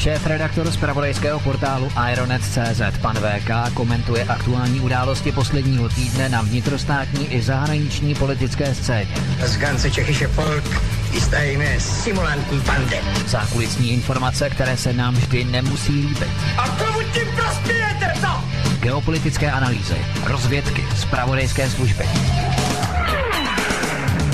Šéf-redaktor z pravodejského portálu Ironet.cz pan VK komentuje aktuální události posledního týdne na vnitrostátní i zahraniční politické scéně. Z ganze Čechyše folk jistajíme simulantní pande. Zákulisní informace, které se nám vždy nemusí líbit. A komu tím prospějete, co? Geopolitické analýzy, rozvědky, zpravodajské služby.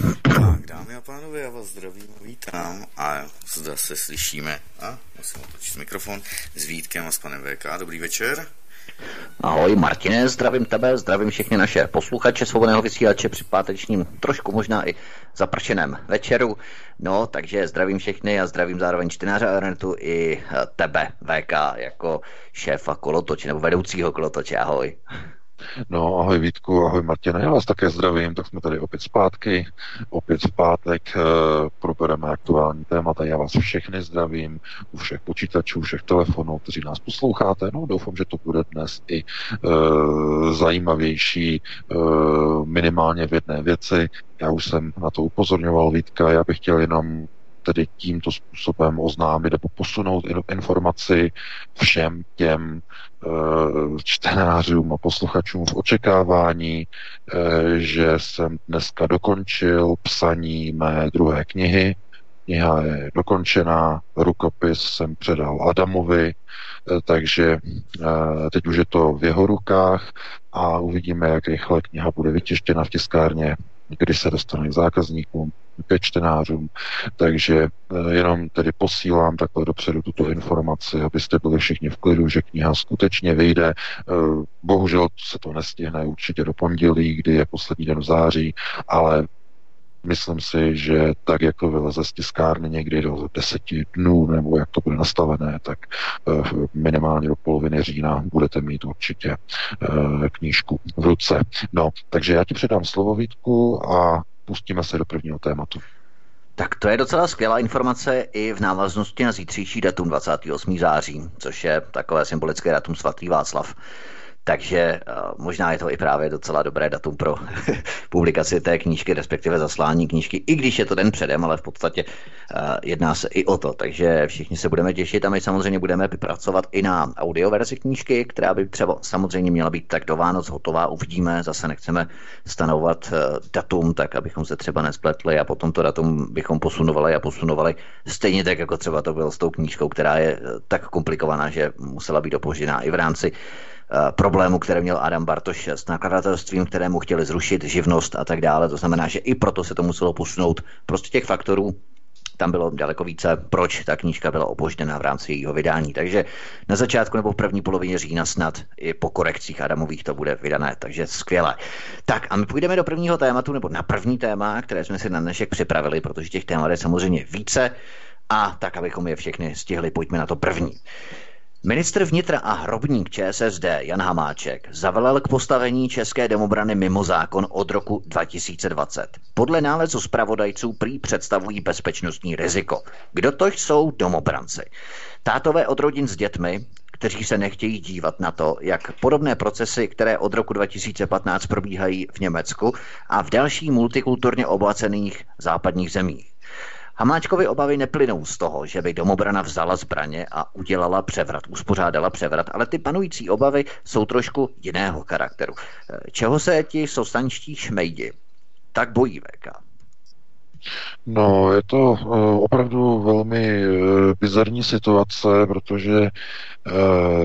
Tak, dámy a pánové, já vás zdravím, vítám a zde se slyšíme. A musím otočit mikrofon s Vítkem a s panem VK. Dobrý večer. Ahoj Martine, zdravím tebe, zdravím všechny naše posluchače svobodného vysílače při pátečním, trošku možná i zapršeném večeru. No, takže zdravím všechny a zdravím zároveň čtenáře Aeronetu i tebe, VK, jako šéfa kolotoče nebo vedoucího kolotoče. Ahoj. No, ahoj Vítku, ahoj Martina, já vás také zdravím, tak jsme tady opět zpátky, opět v pátek e, probereme aktuální témata, já vás všechny zdravím, u všech počítačů, všech telefonů, kteří nás posloucháte, no doufám, že to bude dnes i e, zajímavější e, minimálně v jedné věci, já už jsem na to upozorňoval Vítka, já bych chtěl jenom tedy tímto způsobem oznámit nebo posunout informaci všem těm eh, čtenářům a posluchačům v očekávání, eh, že jsem dneska dokončil psaní mé druhé knihy. Kniha je dokončená, rukopis jsem předal Adamovi, eh, takže teď už je to v jeho rukách a uvidíme, jak rychle kniha bude vytěštěna v tiskárně kdy se dostane k zákazníkům, ke čtenářům. Takže eh, jenom tedy posílám takhle dopředu tuto informaci, abyste byli všichni v klidu, že kniha skutečně vyjde. Eh, bohužel se to nestihne určitě do pondělí, kdy je poslední den v září, ale Myslím si, že tak, jak to vyleze z tiskárny někdy do deseti dnů, nebo jak to bude nastavené, tak eh, minimálně do poloviny října budete mít určitě knížku v ruce. No, takže já ti předám slovo Vítku a pustíme se do prvního tématu. Tak to je docela skvělá informace i v návaznosti na zítřejší datum 28. září, což je takové symbolické datum svatý Václav. Takže uh, možná je to i právě docela dobré datum pro publikaci té knížky, respektive zaslání knížky, i když je to den předem, ale v podstatě uh, jedná se i o to. Takže všichni se budeme těšit a my samozřejmě budeme pracovat i na audioverzi knížky, která by třeba samozřejmě měla být tak do Vánoc hotová. Uvidíme, zase nechceme stanovat uh, datum, tak abychom se třeba nespletli a potom to datum bychom posunovali a posunovali stejně tak, jako třeba to bylo s tou knížkou, která je tak komplikovaná, že musela být opožděná i v rámci Eh, problému, které měl Adam Bartoš s nakladatelstvím, kterému chtěli zrušit živnost a tak dále. To znamená, že i proto se to muselo posunout. Prostě těch faktorů tam bylo daleko více, proč ta knížka byla opožděna v rámci jejího vydání. Takže na začátku nebo v první polovině října snad i po korekcích Adamových to bude vydané, takže skvěle. Tak a my půjdeme do prvního tématu, nebo na první téma, které jsme si na dnešek připravili, protože těch témat je samozřejmě více. A tak, abychom je všechny stihli, pojďme na to první. Ministr vnitra a hrobník ČSSD Jan Hamáček zavelel k postavení české domobrany mimo zákon od roku 2020. Podle nálezu zpravodajců prý představují bezpečnostní riziko. Kdo to jsou domobranci? Tátové od rodin s dětmi, kteří se nechtějí dívat na to, jak podobné procesy, které od roku 2015 probíhají v Německu a v dalších multikulturně obohacených západních zemích. Hamáčkovi obavy neplynou z toho, že by domobrana vzala zbraně a udělala převrat, uspořádala převrat, ale ty panující obavy jsou trošku jiného charakteru. Čeho se ti sostančtí šmejdi tak bojí VK? No, je to uh, opravdu velmi uh, bizarní situace, protože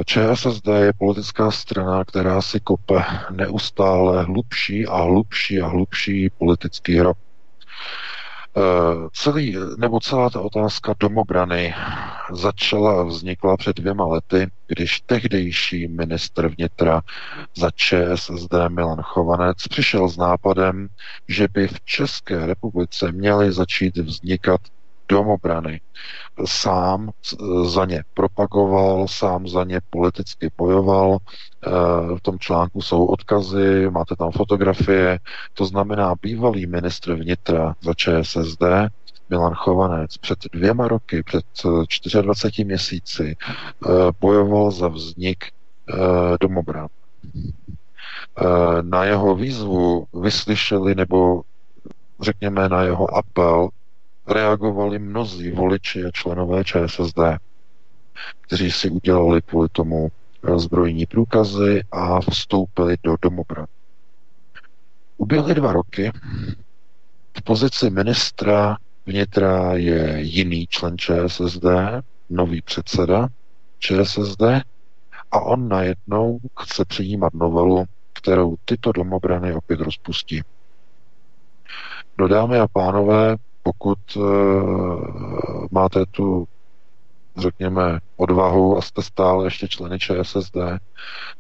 ČSSD je politická strana, která si kope neustále hlubší a hlubší a hlubší politický hrob. Eh, celý, nebo celá ta otázka domobrany začala a vznikla před dvěma lety, když tehdejší ministr vnitra za ČSSD Milan Chovanec přišel s nápadem, že by v České republice měly začít vznikat domobrany. Sám za ně propagoval, sám za ně politicky bojoval. Eh, v tom článku jsou odkazy, máte tam fotografie. To znamená, bývalý ministr vnitra za ČSSD Milan Chovanec před dvěma roky, před 24 eh, měsíci eh, bojoval za vznik domobran. Na jeho výzvu vyslyšeli nebo řekněme na jeho apel reagovali mnozí voliči a členové ČSSD, kteří si udělali kvůli tomu zbrojní průkazy a vstoupili do domobran. Uběhly dva roky. V pozici ministra vnitra je jiný člen ČSSD, nový předseda ČSSD a on najednou chce přijímat novelu, kterou tyto domobrany opět rozpustí. No dámy a pánové, pokud uh, máte tu, řekněme, odvahu a jste stále ještě členy ČSSD,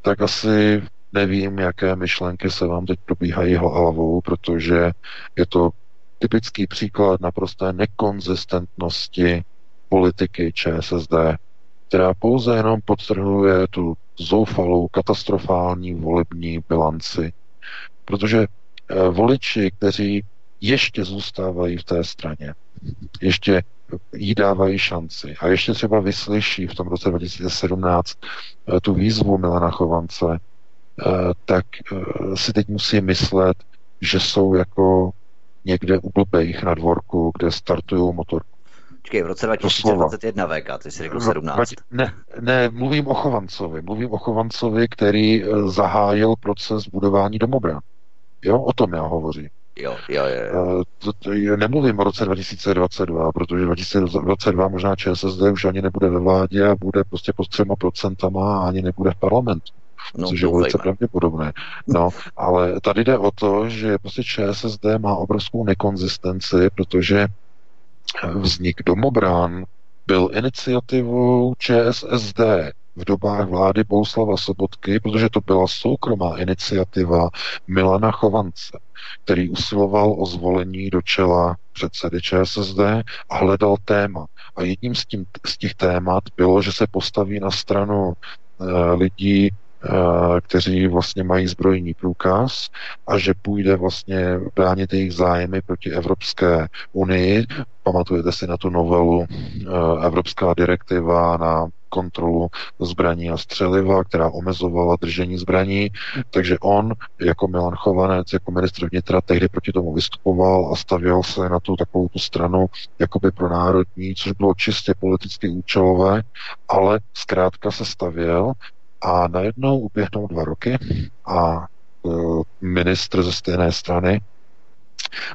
tak asi nevím, jaké myšlenky se vám teď probíhají hlavou, protože je to typický příklad naprosté nekonzistentnosti politiky ČSSD, která pouze jenom podtrhuje tu zoufalou, katastrofální volební bilanci. Protože eh, voliči, kteří ještě zůstávají v té straně. Ještě jí dávají šanci. A ještě třeba vyslyší v tom roce 2017 eh, tu výzvu Milana Chovance, eh, tak eh, si teď musí myslet, že jsou jako někde u blbejch na dvorku, kde startují motorku. Počkej, v roce 2021 VK, ty jsi řekl 17. Ne, ne, mluvím o Chovancovi. Mluvím o Chovancovi, který zahájil proces budování domobran. Jo, o tom já hovořím. Jo, jo, jo. To, to, nemluvím o roce 2022, protože 2022 možná ČSSD už ani nebude ve vládě a bude prostě pod třema procentama a ani nebude v parlamentu. No, což je velice pravděpodobné. No, ale tady jde o to, že prostě ČSSD má obrovskou nekonzistenci, protože vznik domobrán byl iniciativou ČSSD v dobách vlády Bouslava Sobotky, protože to byla soukromá iniciativa Milana Chovance, který usiloval o zvolení do čela předsedy ČSSD a hledal téma. A jedním z, tím, z těch témat bylo, že se postaví na stranu e, lidí, Eh, kteří vlastně mají zbrojní průkaz a že půjde vlastně bránit jejich zájmy proti Evropské unii. Pamatujete si na tu novelu eh, Evropská direktiva na kontrolu zbraní a střeliva, která omezovala držení zbraní. Takže on, jako Milan Chovanec, jako ministr vnitra, tehdy proti tomu vystupoval a stavěl se na tu takovou tu stranu jakoby pro národní, což bylo čistě politicky účelové, ale zkrátka se stavěl a najednou uběhnou dva roky a uh, ministr ze stejné strany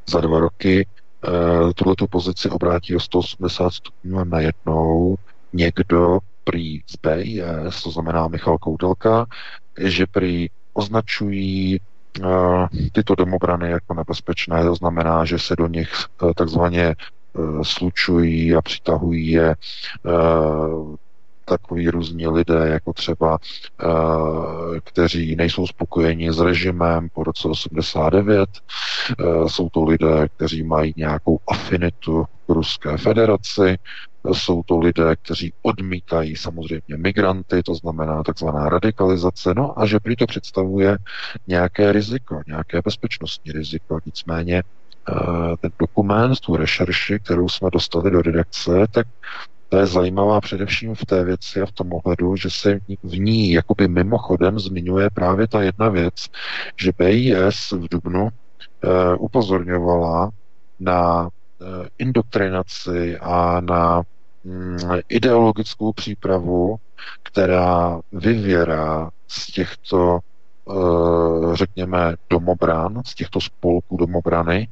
za dva roky uh, tuto pozici obrátí o 180 stupňů a najednou někdo prý z BIS, to znamená Michal Koudelka, že prý označují uh, tyto domobrany jako nebezpečné, to znamená, že se do nich uh, takzvaně slučují a přitahují je takový různí lidé, jako třeba, kteří nejsou spokojeni s režimem po roce 89. Jsou to lidé, kteří mají nějakou afinitu k Ruské federaci. Jsou to lidé, kteří odmítají samozřejmě migranty, to znamená takzvaná radikalizace, no a že prý to představuje nějaké riziko, nějaké bezpečnostní riziko. Nicméně eh, ten dokument, tu rešerši, kterou jsme dostali do redakce, tak to je zajímavá především v té věci a v tom ohledu, že se v ní jakoby mimochodem zmiňuje právě ta jedna věc, že BIS v Dubnu e, upozorňovala na Eh, indoktrinaci a na mm, ideologickou přípravu, která vyvěrá z těchto, eh, řekněme, domobran, z těchto spolků domobrany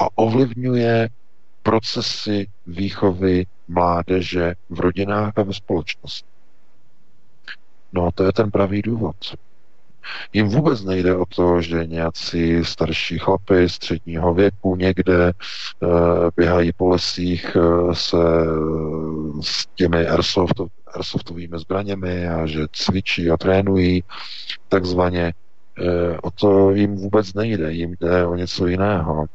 a ovlivňuje procesy výchovy mládeže v rodinách a ve společnosti. No a to je ten pravý důvod. Jim vůbec nejde o to, že nějací starší chlapy středního věku někde e, běhají po lesích e, se s těmi airsoft, airsoftovými zbraněmi a že cvičí a trénují takzvaně. O to jim vůbec nejde, jim jde o něco jiného.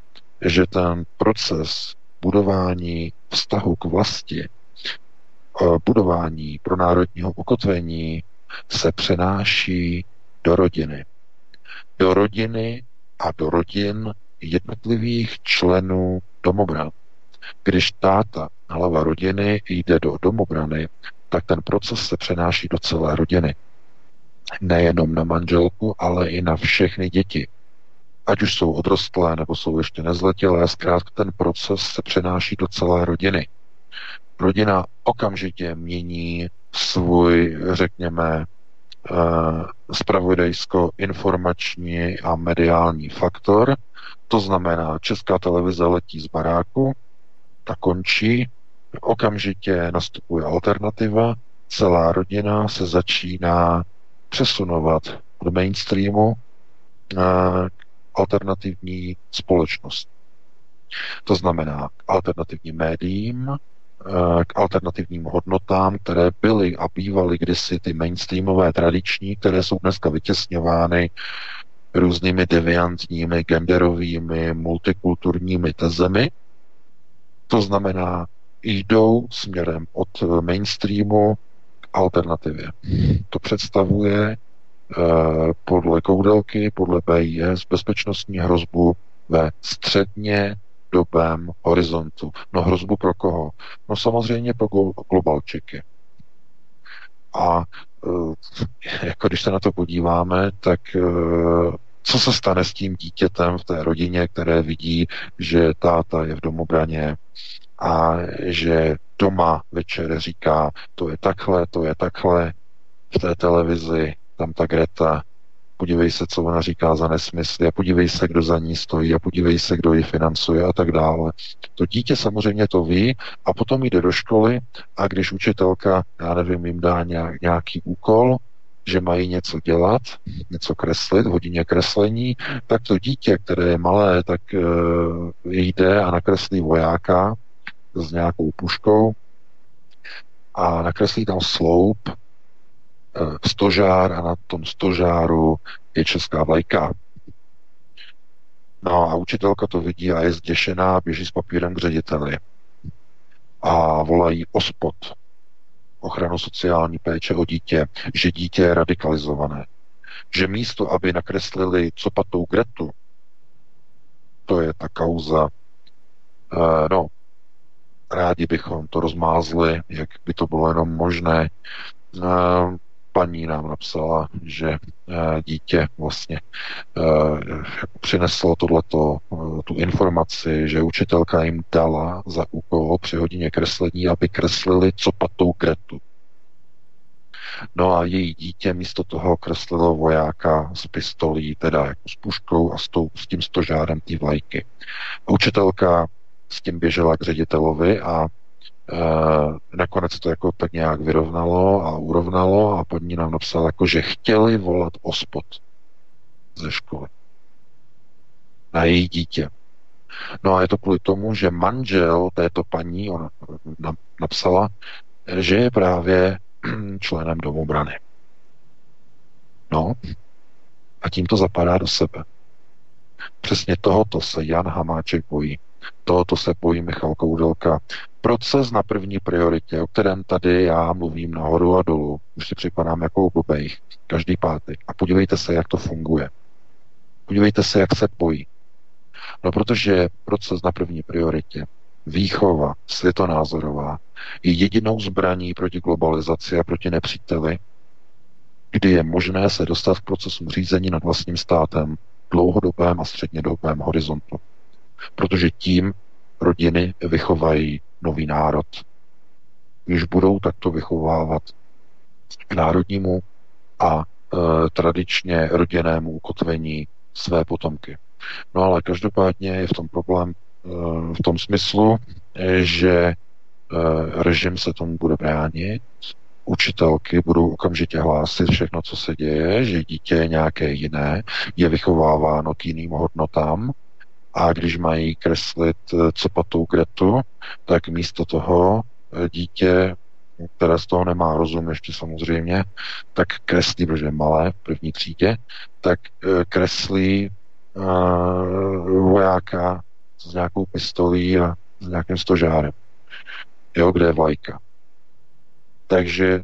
Že ten proces budování vztahu k vlasti, budování pro národního ukotvení se přenáší do rodiny. Do rodiny a do rodin jednotlivých členů domobrany. Když táta, hlava rodiny, jde do domobrany, tak ten proces se přenáší do celé rodiny. Nejenom na manželku, ale i na všechny děti. Ať už jsou odrostlé nebo jsou ještě nezletilé, zkrátka ten proces se přenáší do celé rodiny. Rodina okamžitě mění svůj, řekněme, spravodajsko-informační a mediální faktor. To znamená, česká televize letí z baráku, ta končí, okamžitě nastupuje alternativa, celá rodina se začíná přesunovat do mainstreamu k alternativní společnost. To znamená k alternativním médiím, Eh, k alternativním hodnotám, které byly a bývaly kdysi ty mainstreamové tradiční, které jsou dneska vytěsňovány různými deviantními, genderovými, multikulturními tezemi. To znamená, jdou směrem od mainstreamu k alternativě. To představuje eh, podle koudelky, podle BIS bezpečnostní hrozbu ve středně dobém horizontu. No hrozbu pro koho? No samozřejmě pro globalčiky. A e, jako když se na to podíváme, tak e, co se stane s tím dítětem v té rodině, které vidí, že táta je v domobraně a že doma večer říká, to je takhle, to je takhle, v té televizi, tam ta Greta, podívej se, co ona říká za nesmysly a podívej se, kdo za ní stojí a podívej se, kdo ji financuje a tak dále. To dítě samozřejmě to ví a potom jde do školy a když učitelka, já nevím, jim dá nějaký úkol, že mají něco dělat, něco kreslit, hodině kreslení, tak to dítě, které je malé, tak e, jde a nakreslí vojáka s nějakou puškou a nakreslí tam sloup stožár a na tom stožáru je česká vlajka. No a učitelka to vidí a je zděšená, běží s papírem k řediteli a volají ospod, ochranu sociální péče o dítě, že dítě je radikalizované. Že místo, aby nakreslili copatou Gretu, to je ta kauza, uh, no, rádi bychom to rozmázli, jak by to bylo jenom možné. Uh, paní nám napsala, že eh, dítě vlastně eh, přineslo tohleto, eh, tu informaci, že učitelka jim dala za úkol při hodině kreslení, aby kreslili copatou kretu. No a její dítě místo toho kreslilo vojáka s pistolí, teda jako s puškou a s, tou, s tím stožárem té vlajky. Učitelka s tím běžela k ředitelovi a nakonec to jako tak nějak vyrovnalo a urovnalo a paní nám napsala, jako, že chtěli volat ospod ze školy na její dítě. No a je to kvůli tomu, že manžel této paní, ona napsala, že je právě členem domobrany. No, a tím to zapadá do sebe. Přesně tohoto se Jan Hamáček bojí. Tohoto se bojí Michal Koudelka. Proces na první prioritě, o kterém tady já mluvím nahoru a dolů, už si připadám jako blbejch, každý pátek. A podívejte se, jak to funguje. Podívejte se, jak se bojí. No protože proces na první prioritě, výchova světonázorová, je jedinou zbraní proti globalizaci a proti nepříteli, kdy je možné se dostat k procesu řízení nad vlastním státem dlouhodobém a střednědobém horizontu. Protože tím rodiny vychovají nový národ. Když budou takto vychovávat k národnímu a e, tradičně rodinnému ukotvení své potomky. No ale každopádně je v tom problém e, v tom smyslu, že e, režim se tomu bude bránit, učitelky budou okamžitě hlásit všechno, co se děje, že dítě je nějaké jiné, je vychováváno k jiným hodnotám a když mají kreslit eh, co patou Gretu, tak místo toho eh, dítě, které z toho nemá rozum ještě samozřejmě, tak kreslí, protože je malé v první třídě, tak eh, kreslí vojáka s nějakou pistolí a s nějakým stožárem. Jo, kde je vlajka. Takže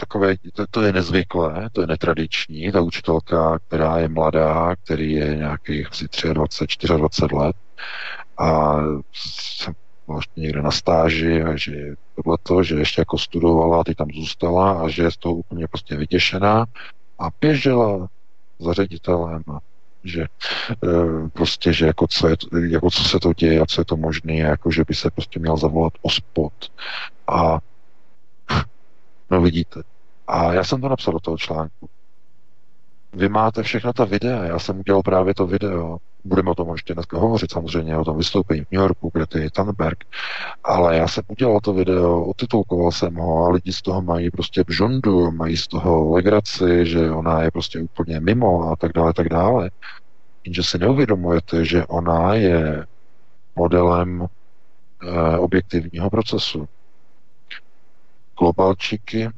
takové, to, to je nezvyklé, to je netradiční, ta učitelka, která je mladá, který je nějakých asi 23, 24 let a jsem vlastně někde na stáži a že to, že ještě jako studovala teď tam zůstala a že je z toho úplně prostě vytěšená a běžela za ředitelem a že e, prostě, že jako co, je, jako co se to děje a co je to možné, jako že by se prostě měl zavolat ospod a No vidíte. A já jsem to napsal do toho článku. Vy máte všechna ta videa, já jsem udělal právě to video. Budeme o tom ještě dneska hovořit, samozřejmě o tom vystoupení v New Yorku, kde je Thunberg. Ale já jsem udělal to video, otitulkoval jsem ho a lidi z toho mají prostě bžondu, mají z toho legraci, že ona je prostě úplně mimo a tak dále, tak dále. Jenže si neuvědomujete, že ona je modelem e, objektivního procesu globalčiky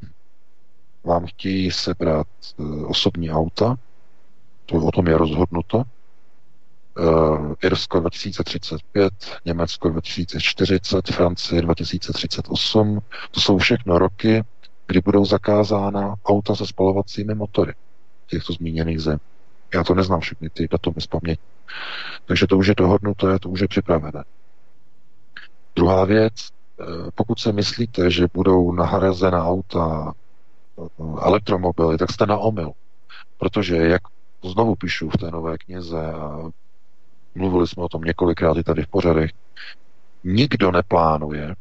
vám chtějí sebrat uh, osobní auta, to o tom je rozhodnuto. Uh, Irsko 2035, Německo 2040, Francie 2038. To jsou všechno roky, kdy budou zakázána auta se spalovacími motory těchto zmíněných zem. Já to neznám všechny ty datumy z paměti. Takže to už je dohodnuté, to už je připravené. Druhá věc, Eh, pokud se myslíte, že budou nahrazena auta eh, elektromobily, tak jste na omyl. Protože, jak znovu píšu v té nové knize a mluvili jsme o tom několikrát i tady v pořadech, nikdo neplánuje,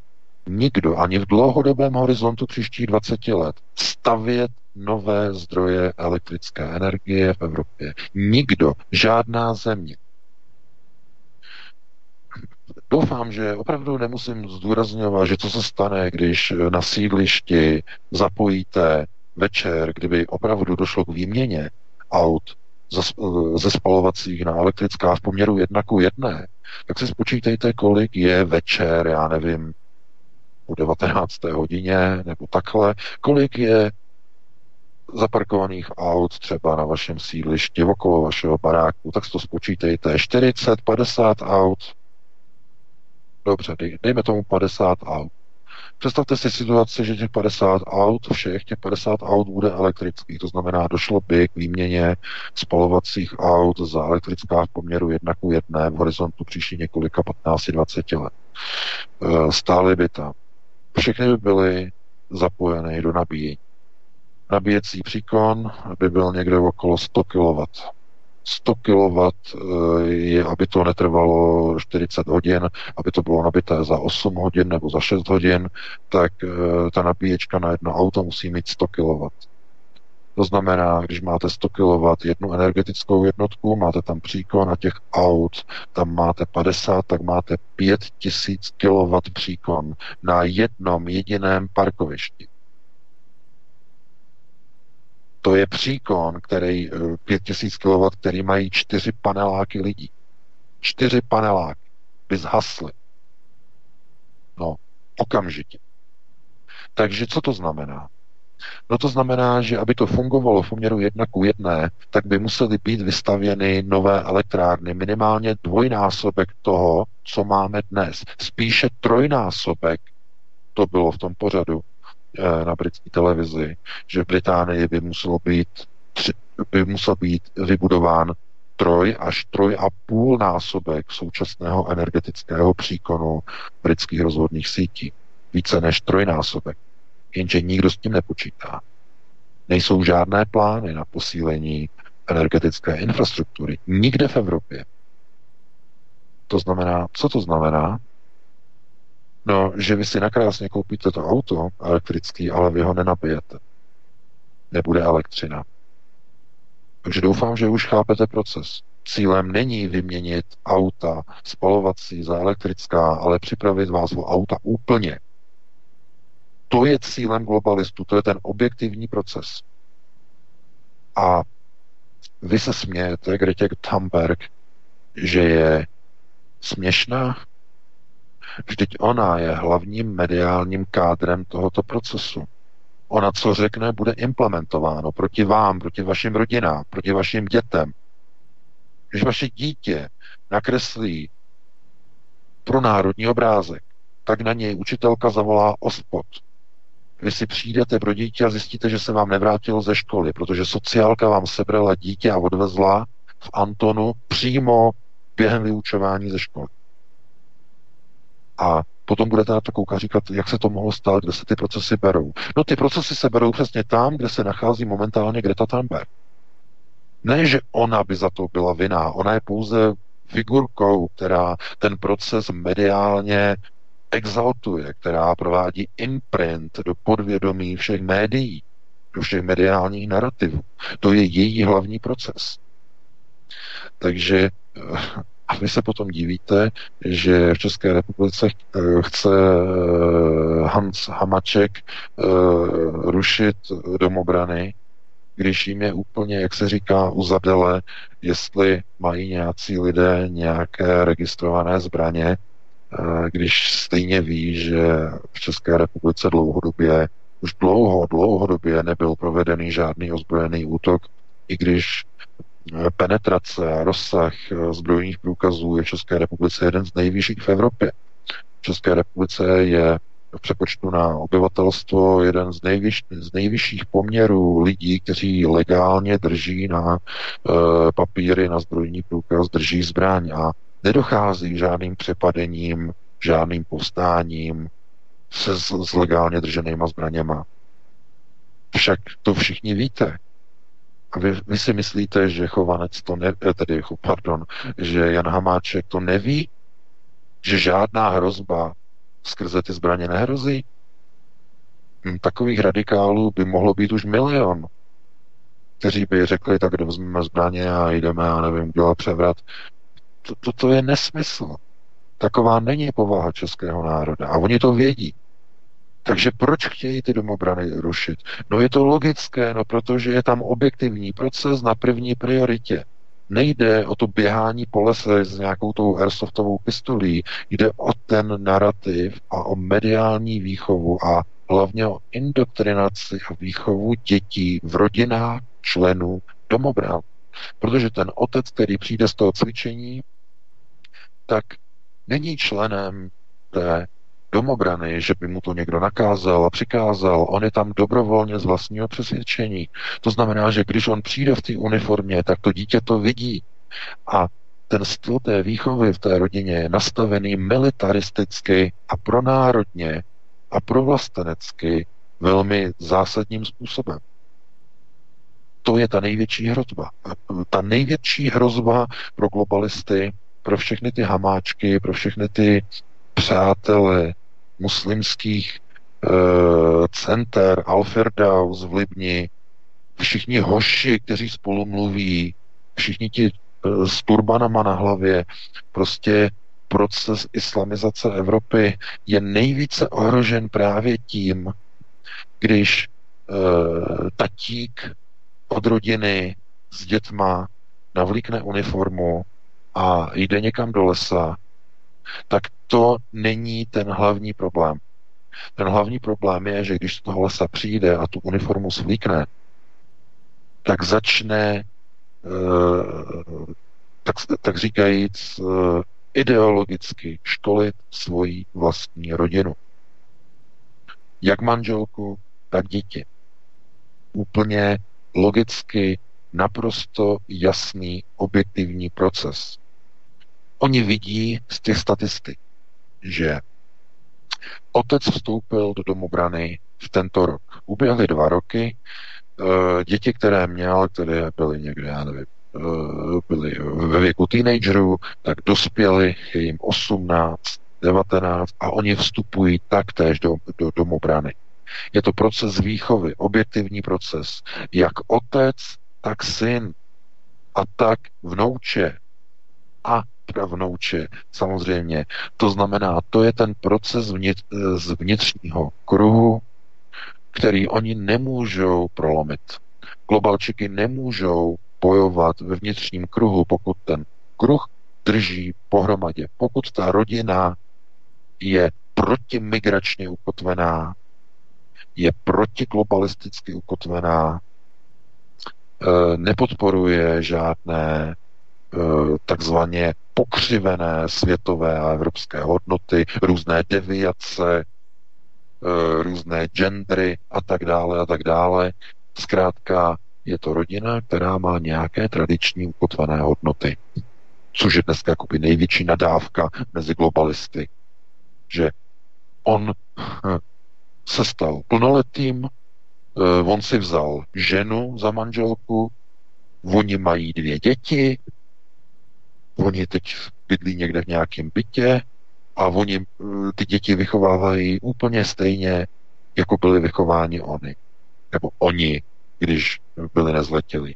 nikdo ani v dlouhodobém horizontu příštích 20 let stavět nové zdroje elektrické energie v Evropě. Nikdo, žádná země. Doufám, že opravdu nemusím zdůrazňovat, že co se stane, když na sídlišti zapojíte večer, kdyby opravdu došlo k výměně aut ze spalovacích na elektrická v poměru jedna ku jedné, tak si spočítejte, kolik je večer, já nevím, o 19. hodině nebo takhle, kolik je zaparkovaných aut třeba na vašem sídlišti okolo vašeho baráku, tak si to spočítejte. 40, 50 aut Dobře, dej, dejme tomu 50 aut. Představte si situaci, že těch 50 aut, všech těch 50 aut bude elektrických, to znamená, došlo by k výměně spalovacích aut za elektrická v poměru 1 k 1 v horizontu příští několika 15-20 let. E, stály by tam. Všechny by byly zapojeny do nabíjení. Nabíjecí příkon by byl někde okolo 100 kW 100 kW eh, je, aby to netrvalo 40 hodin, aby to bylo nabité za 8 hodin nebo za 6 hodin, tak eh, ta nabíječka na jedno auto musí mít 100 kW. To znamená, když máte 100 kW jednu energetickou jednotku, máte tam příkon na těch aut, tam máte 50, tak máte 5000 kW příkon na jednom jediném parkovišti. To je příkon, který 5000 eh, kW, který mají čtyři paneláky lidí. čtyři paneláky by zhasly. No, okamžitě. Takže co to znamená? No to znamená, že aby to fungovalo v poměru jedna ku jedné, tak by musely být vystavěny nové elektrárny, minimálně dvojnásobek toho, co máme dnes. Spíše trojnásobek, to bylo v tom pořadu na britské televizi, že v Británii by muselo být by musel být vybudován troj až troj a půl násobek současného energetického příkonu britských rozvodných sítí. Více než trojnásobek jenže nikdo s tím nepočítá. Nejsou žádné plány na posílení energetické infrastruktury. Nikde v Evropě. To znamená, co to znamená? No, že vy si nakrásně koupíte to auto elektrický, ale vy ho nenabijete. Nebude elektřina. Takže doufám, že už chápete proces. Cílem není vyměnit auta spalovací za elektrická, ale připravit vás o auta úplně. To je cílem globalistů, to je ten objektivní proces. A vy se smějete, Gretě Thunberg, že je směšná? Vždyť ona je hlavním mediálním kádrem tohoto procesu. Ona, co řekne, bude implementováno proti vám, proti vašim rodinám, proti vašim dětem. Když vaše dítě nakreslí pro národní obrázek, tak na něj učitelka zavolá ospod. Vy si přijdete pro dítě a zjistíte, že se vám nevrátilo ze školy, protože sociálka vám sebrala dítě a odvezla v Antonu přímo během vyučování ze školy. A potom budete na to koukat říkat, jak se to mohlo stát, kde se ty procesy berou. No ty procesy se berou přesně tam, kde se nachází momentálně Greta Thunberg. Ne, že ona by za to byla vinná, ona je pouze figurkou, která ten proces mediálně exaltuje, která provádí imprint do podvědomí všech médií, do všech mediálních narrativů. To je její hlavní proces. Takže eh, a vy se potom divíte, že v České republice eh, chce eh, Hans Hamaček rušit domobrany, když jim je úplně, jak se říká, uzadele, jestli mají nějací lidé nějaké registrované zbraně, když stejně ví, že v České republice dlouhodobě, už dlouho, dlouhodobě nebyl provedený žádný ozbrojený útok, i když eh, penetrace a rozsah eh, zbrojních průkazů je v České republice jeden z nejvyšších v Evropě. V České republice je v přepočtu na obyvatelstvo jeden z, nejvyš, z nejvyšších poměrů lidí, kteří legálně drží na e, papíry, na zbrojní průkaz, drží zbraň. A Nedochází žádným přepadením, žádným povstáním se s, s legálně drženýma zbraněma. Však to všichni víte. A vy, vy si myslíte, že Chovanec to ne, eh, tedy, pardon, že Jan Hamáček to neví? Že žádná hrozba skrze ty zbraně nehrozí? Hm, takových radikálů by mohlo být už milion, kteří by řekli, tak vezmeme zbraně a jdeme, a nevím, dělat převrat to, to, to je nesmysl. Taková není povaha českého národa. A oni to vědí. Takže proč chtějí ty domobrany rušit? No je to logické, no protože je tam objektivní proces na první prioritě. Nejde o to běhání po lese s nějakou tou airsoftovou pistolí, jde o ten narrativ a o mediální výchovu a hlavně o indoktrinaci a výchovu dětí v rodinách členů domobran. Protože ten otec, který přijde z toho cvičení, tak není členem té domobrany, že by mu to někdo nakázal a přikázal. On je tam dobrovolně z vlastního přesvědčení. To znamená, že když on přijde v té uniformě, tak to dítě to vidí. A ten styl té výchovy v té rodině je nastavený militaristicky a pronárodně a provlastenecky velmi zásadním způsobem. To je ta největší hrozba. Ta největší hrozba pro globalisty pro všechny ty hamáčky, pro všechny ty přátele muslimských e, center, Alferdaus v Libni, všichni hoši, kteří spolu mluví, všichni ti e, s turbanama na hlavě, prostě proces islamizace Evropy je nejvíce ohrožen právě tím, když e, tatík od rodiny s dětma navlíkne uniformu a jde někam do lesa, tak to není ten hlavní problém. Ten hlavní problém je, že když z toho lesa přijde a tu uniformu svlíkne, tak začne, eh, tak, tak říkajíc, eh, ideologicky školit svoji vlastní rodinu. Jak manželku, tak děti. Úplně logicky naprosto jasný, objektivní proces. Oni vidí z těch statistik, že otec vstoupil do domobrany v tento rok. Uběhly dva roky, eh, děti, které měl, které byly někde, já nevím, eh, byly ve věku teenagerů, tak dospěli, je jim 18, 19 a oni vstupují taktéž do, do domobrany. Je to proces výchovy, objektivní proces. Jak otec, tak syn a tak vnouče a pravnouče, samozřejmě. To znamená, to je ten proces vnitř, z vnitřního kruhu, který oni nemůžou prolomit. Globalčiky nemůžou bojovat ve vnitřním kruhu, pokud ten kruh drží pohromadě. Pokud ta rodina je protimigračně ukotvená, je protiglobalisticky ukotvená, e, nepodporuje žádné takzvaně pokřivené světové a evropské hodnoty, různé deviace, e, různé gendry a tak dále a tak dále. Zkrátka je to rodina, která má nějaké tradiční ukotvené hodnoty, což je dneska jakoby největší nadávka mezi globalisty, že on se stal plnoletým, eh, on si vzal ženu za manželku, oni mají dvě děti, oni teď bydlí někde v nějakém bytě a oni eh, ty děti vychovávají úplně stejně, jako byli vychováni oni. Nebo oni, když byli nezletěli.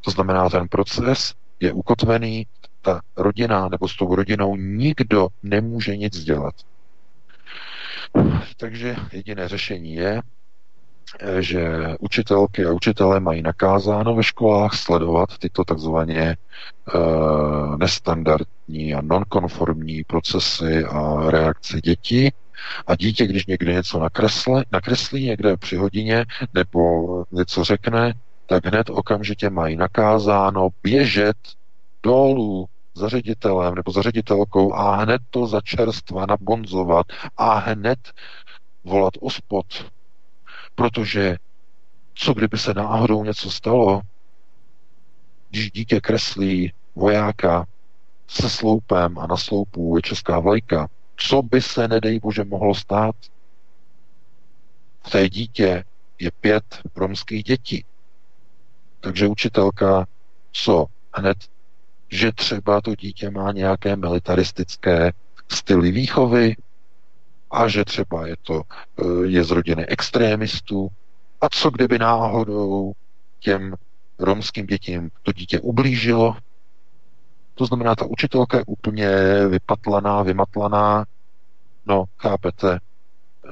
To znamená, ten proces je ukotvený, ta rodina nebo s tou rodinou nikdo nemůže nic dělat. Takže jediné řešení je, že učitelky a učitelé mají nakázáno ve školách sledovat tyto takzvaně uh, nestandardní a nonkonformní procesy a reakce dětí. A dítě, když někde něco nakresle, nakreslí někde při hodině nebo něco řekne, tak hned okamžitě mají nakázáno běžet dolů za ředitelem nebo za ředitelkou a hned to za čerstva nabonzovat a hned volat o spot. Protože co kdyby se náhodou něco stalo, když dítě kreslí vojáka se sloupem a na sloupu je česká vlajka, co by se, nedej bože, mohlo stát? V té dítě je pět romských dětí. Takže učitelka co? Hned že třeba to dítě má nějaké militaristické styly výchovy a že třeba je to eh, je z rodiny extrémistů. A co kdyby náhodou těm romským dětím to dítě ublížilo? To znamená, ta učitelka je úplně vypatlaná, vymatlaná. No, chápete, eh,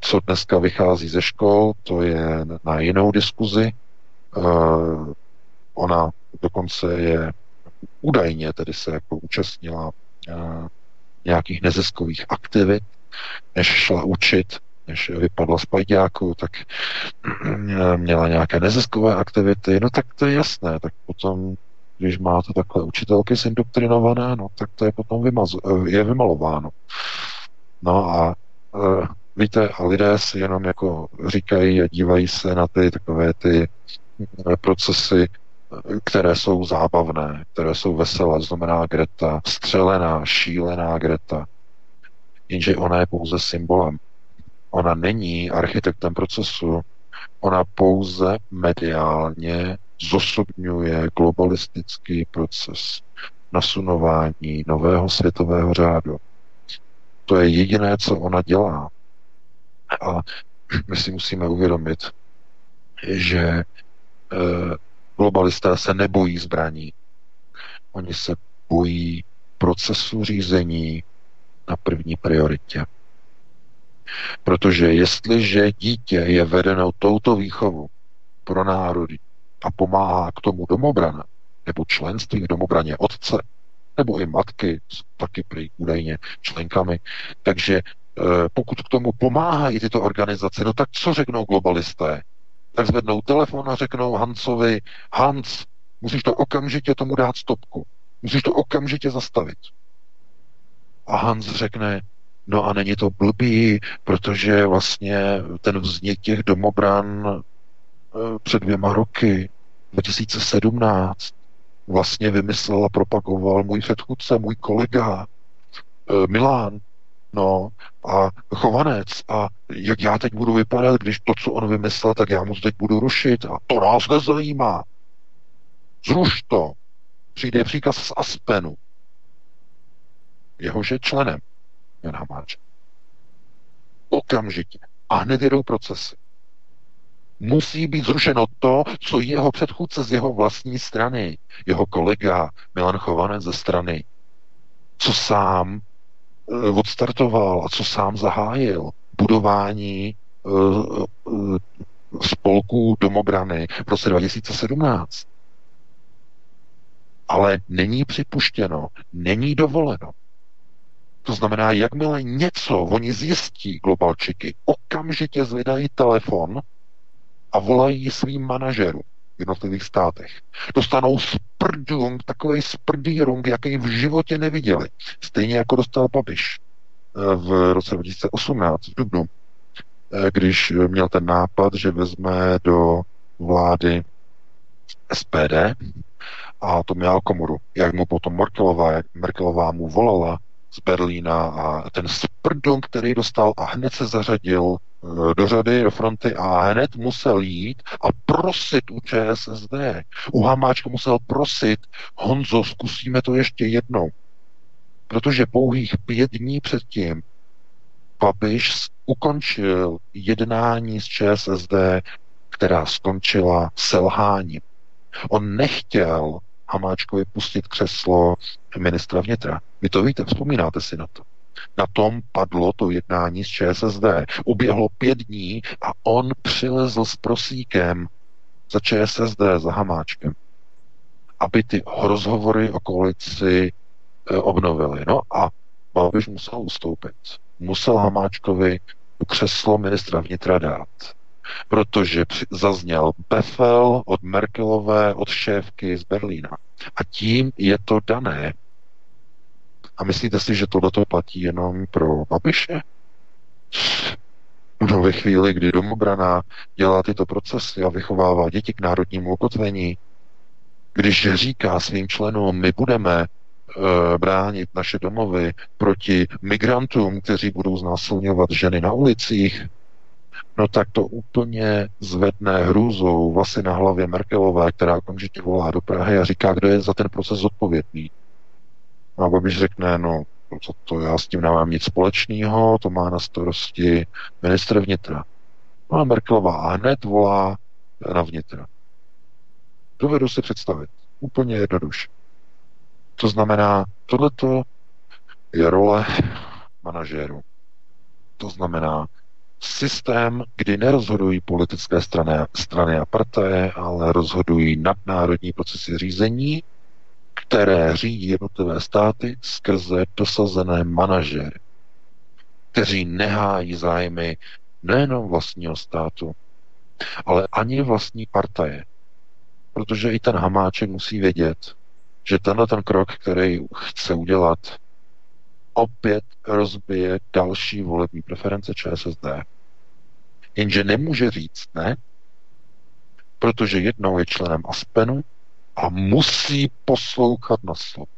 co dneska vychází ze škol, to je na jinou diskuzi. Eh, ona dokonce je údajně tedy se jako účastnila nějakých neziskových aktivit, než šla učit, než vypadla z pajďáku, tak měla nějaké neziskové aktivity, no tak to je jasné, tak potom když máte takhle učitelky zindoktrinované, no tak to je potom vymaz, je vymalováno. No a uh, víte, a lidé si jenom jako říkají a dívají se na ty takové ty procesy které jsou zábavné, které jsou veselé, znamená Greta, střelená, šílená Greta. Jenže ona je pouze symbolem. Ona není architektem procesu, ona pouze mediálně zosobňuje globalistický proces nasunování nového světového řádu. To je jediné, co ona dělá. A my si musíme uvědomit, že eh, Globalisté se nebojí zbraní. Oni se bojí procesu řízení na první prioritě. Protože jestliže dítě je vedeno touto výchovou pro národy a pomáhá k tomu domobrana, nebo členství v domobraně otce, nebo i matky, taky prý údajně členkami. Takže eh, pokud k tomu pomáhají tyto organizace, no tak co řeknou globalisté? Tak zvednou telefon a řeknou Hansovi, Hans, musíš to okamžitě tomu dát stopku. Musíš to okamžitě zastavit. A Hans řekne, no a není to blbý, protože vlastně ten vznik těch domobran eh, před dvěma roky, 2017, vlastně vymyslel a propagoval můj předchůdce, můj kolega eh, Milán, no a chovanec a jak já teď budu vypadat, když to, co on vymyslel, tak já mu teď budu rušit a to nás nezajímá. Zruš to. Přijde příkaz z Aspenu. Jehož je členem Jan Hamáček. Okamžitě. A hned jedou procesy. Musí být zrušeno to, co jeho předchůdce z jeho vlastní strany, jeho kolega Milan Chovanec ze strany, co sám e, odstartoval a co sám zahájil. Budování e, e, spolků domobrany v roce 2017. Ale není připuštěno, není dovoleno, to znamená, jakmile něco oni zjistí, globalčiky, okamžitě zvedají telefon a volají svým manažerům v jednotlivých státech. Dostanou sprdung, takový sprdýrung, jaký v životě neviděli. Stejně jako dostal Babiš eh, v roce 2018 v Dubnu, eh, když měl ten nápad, že vezme do vlády SPD a to měl komoru. Jak mu potom Merkelová, jak Merkelová mu volala z Berlína a ten sprdon, který dostal a hned se zařadil eh, do řady, do fronty a hned musel jít a prosit u ČSSD. U Hamáčka musel prosit, Honzo, zkusíme to ještě jednou. Protože pouhých pět dní předtím Babiš ukončil jednání s ČSSD, která skončila selháním. On nechtěl Hamáčkovi pustit křeslo ministra vnitra. Vy to víte, vzpomínáte si na to. Na tom padlo to jednání s ČSSD. Uběhlo pět dní a on přilezl s prosíkem za ČSSD, za Hamáčkem, aby ty rozhovory o koalici e, obnovili. No a Babiš musel ustoupit. Musel Hamáčkovi křeslo ministra vnitra dát protože zazněl Befel od Merkelové, od šéfky z Berlína. A tím je to dané. A myslíte si, že tohle platí jenom pro Babiše? No ve chvíli, kdy domobrana dělá tyto procesy a vychovává děti k národnímu ukotvení, když říká svým členům, my budeme e, bránit naše domovy proti migrantům, kteří budou znásilňovat ženy na ulicích, no tak to úplně zvedne hrůzou vlasy na hlavě Merkelové, která okamžitě volá do Prahy a říká, kdo je za ten proces zodpovědný. A Babiš řekne, no to, to já s tím nemám nic společného, to má na starosti ministr vnitra. No a Merkelová a hned volá na vnitra. Dovedu si představit. Úplně jednoduše. To znamená, tohleto je role manažéru. To znamená, systém, kdy nerozhodují politické strany, strany a partaje, ale rozhodují nadnárodní procesy řízení, které řídí jednotlivé státy skrze dosazené manažery, kteří nehájí zájmy nejenom vlastního státu, ale ani vlastní partaje. Protože i ten Hamáček musí vědět, že tenhle ten krok, který chce udělat, opět rozbije další volební preference ČSSD. Jenže nemůže říct ne, protože jednou je členem Aspenu a musí poslouchat na slovo.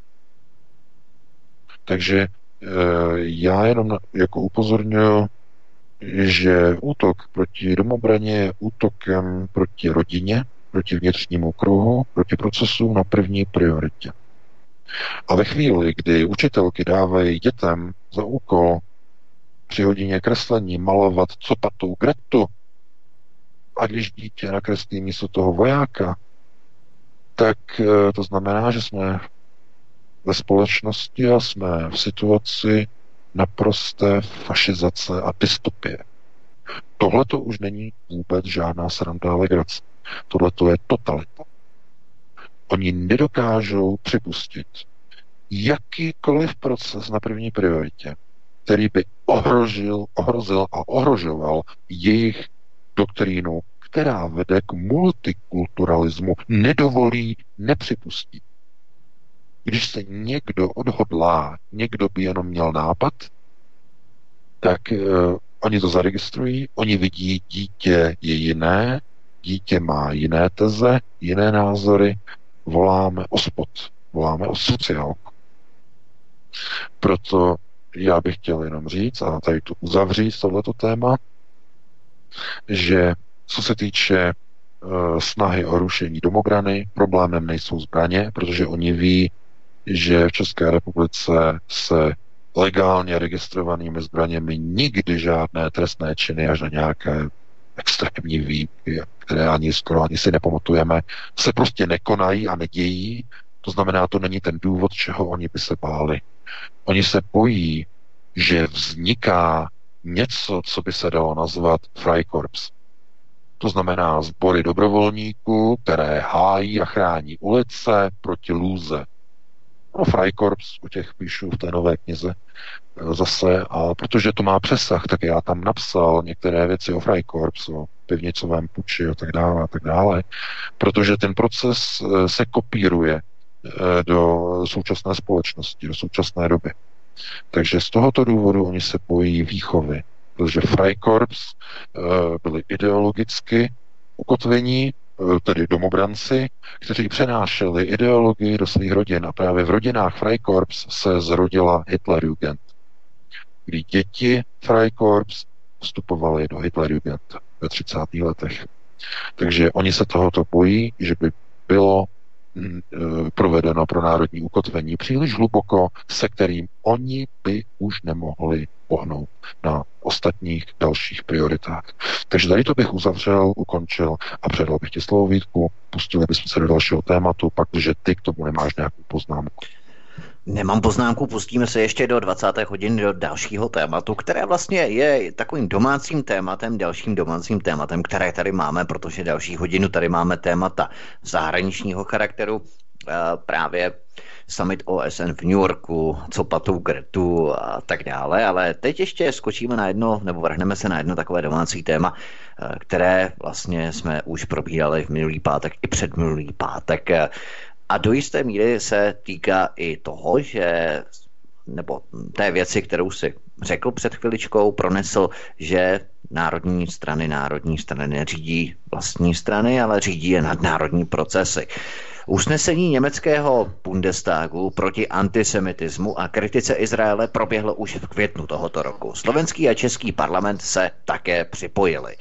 Takže e, já jenom jako upozorňuji, že útok proti domobraně je útokem proti rodině, proti vnitřnímu kruhu, proti procesům na první prioritě. A ve chvíli, kdy učitelky dávají dětem za úkol při hodině kreslení malovat co patou Gretu, a když dítě nakreslí místo toho vojáka, tak eh, to znamená, že jsme ve společnosti a jsme v situaci naprosté fašizace a dystopie. Tohle to už není vůbec žádná sranda a legrace. Tohle to je totalita. Oni nedokážou připustit, jakýkoliv proces na první prioritě, který by ohrožil, ohrozil a ohrožoval jejich doktrínu, která vede k multikulturalismu, nedovolí, nepřipustí. Když se někdo odhodlá, někdo by jenom měl nápad, tak uh, oni to zaregistrují, oni vidí, dítě je jiné, dítě má jiné teze, jiné názory, voláme o spot, voláme o sociálku. Proto já bych chtěl jenom říct a tady tu uzavřít tohleto téma, že co se týče uh, snahy o rušení domobrany, problémem nejsou zbraně, protože oni ví, že v České republice se legálně registrovanými zbraněmi nikdy žádné trestné činy až na nějaké extrémní výjimky, které ani skoro ani si nepamatujeme, se prostě nekonají a nedějí. To znamená, to není ten důvod, čeho oni by se báli. Oni se bojí, že vzniká něco, co by se dalo nazvat Freikorps. To znamená sbory dobrovolníků, které hájí a chrání ulice proti lůze. No, Freikorps, u těch píšu v té nové knize zase, a protože to má přesah, tak já tam napsal některé věci o Freikorps, o pivnicovém puči a tak dále a tak dále, protože ten proces e, se kopíruje e, do současné společnosti, do současné doby. Takže z tohoto důvodu oni se bojí výchovy, protože Freikorps byli ideologicky ukotvení Eh, tedy domobranci, kteří přenášeli ideologii do svých rodin. A právě v rodinách Freikorps se zrodila Hitlerjugend, kdy děti Freikorps vstupovaly do Hitlerjugend ve 30. letech. Takže oni se tohoto bojí, že by bylo mm, eh, provedeno pro národní ukotvení příliš hluboko, se kterým oni by už nemohli pohnout na ostatních dalších prioritách. Takže tady to bych uzavřel, ukončil a předal bych ti slovo Vítku, pustili bychom se do dalšího tématu, pak, že ty k tomu nemáš nějakou poznámku. Nemám poznámku, pustíme se ještě do 20. hodiny do dalšího tématu, které vlastně je takovým domácím tématem, dalším domácím tématem, které tady máme, protože další hodinu tady máme témata zahraničního charakteru, právě summit OSN v New Yorku, co patou Gretu a tak dále, ale teď ještě skočíme na jedno, nebo vrhneme se na jedno takové domácí téma, eh, které vlastně jsme už probírali v minulý pátek i před minulý pátek. A do jisté míry se týká i toho, že nebo té věci, kterou si řekl před chviličkou, pronesl, že národní strany, národní strany neřídí vlastní strany, ale řídí je nadnárodní procesy. Usnesení německého Bundestagu proti antisemitismu a kritice Izraele proběhlo už v květnu tohoto roku. Slovenský a český parlament se také připojili.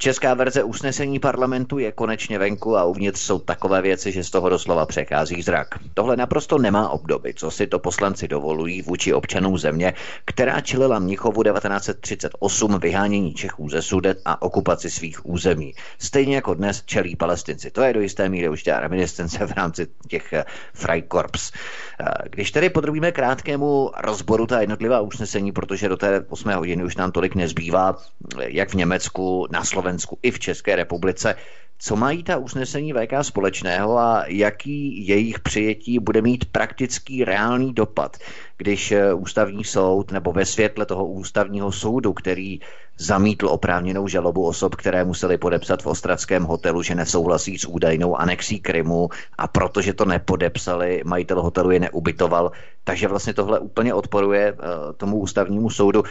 Česká verze usnesení parlamentu je konečně venku a uvnitř jsou takové věci, že z toho doslova přechází zrak. Tohle naprosto nemá obdoby, co si to poslanci dovolují vůči občanům země, která čelila Mnichovu 1938 vyhánění Čechů ze Sudet a okupaci svých území. Stejně jako dnes čelí palestinci. To je do jisté míry už reminiscence v rámci těch eh, Freikorps. Eh, když tedy podrobíme krátkému rozboru ta jednotlivá usnesení, protože do té 8 hodiny už nám tolik nezbývá, jak v Německu, na Slovensku, Slovensku i v České republice. Co mají ta usnesení VK společného a jaký jejich přijetí bude mít praktický reálný dopad, když eh, ústavní soud nebo ve světle toho ústavního soudu, který zamítl oprávněnou žalobu osob, které museli podepsat v ostravském hotelu, že nesouhlasí s údajnou anexí Krymu a protože to nepodepsali, majitel hotelu je neubytoval, takže vlastně tohle úplně odporuje uh, tomu ústavnímu soudu.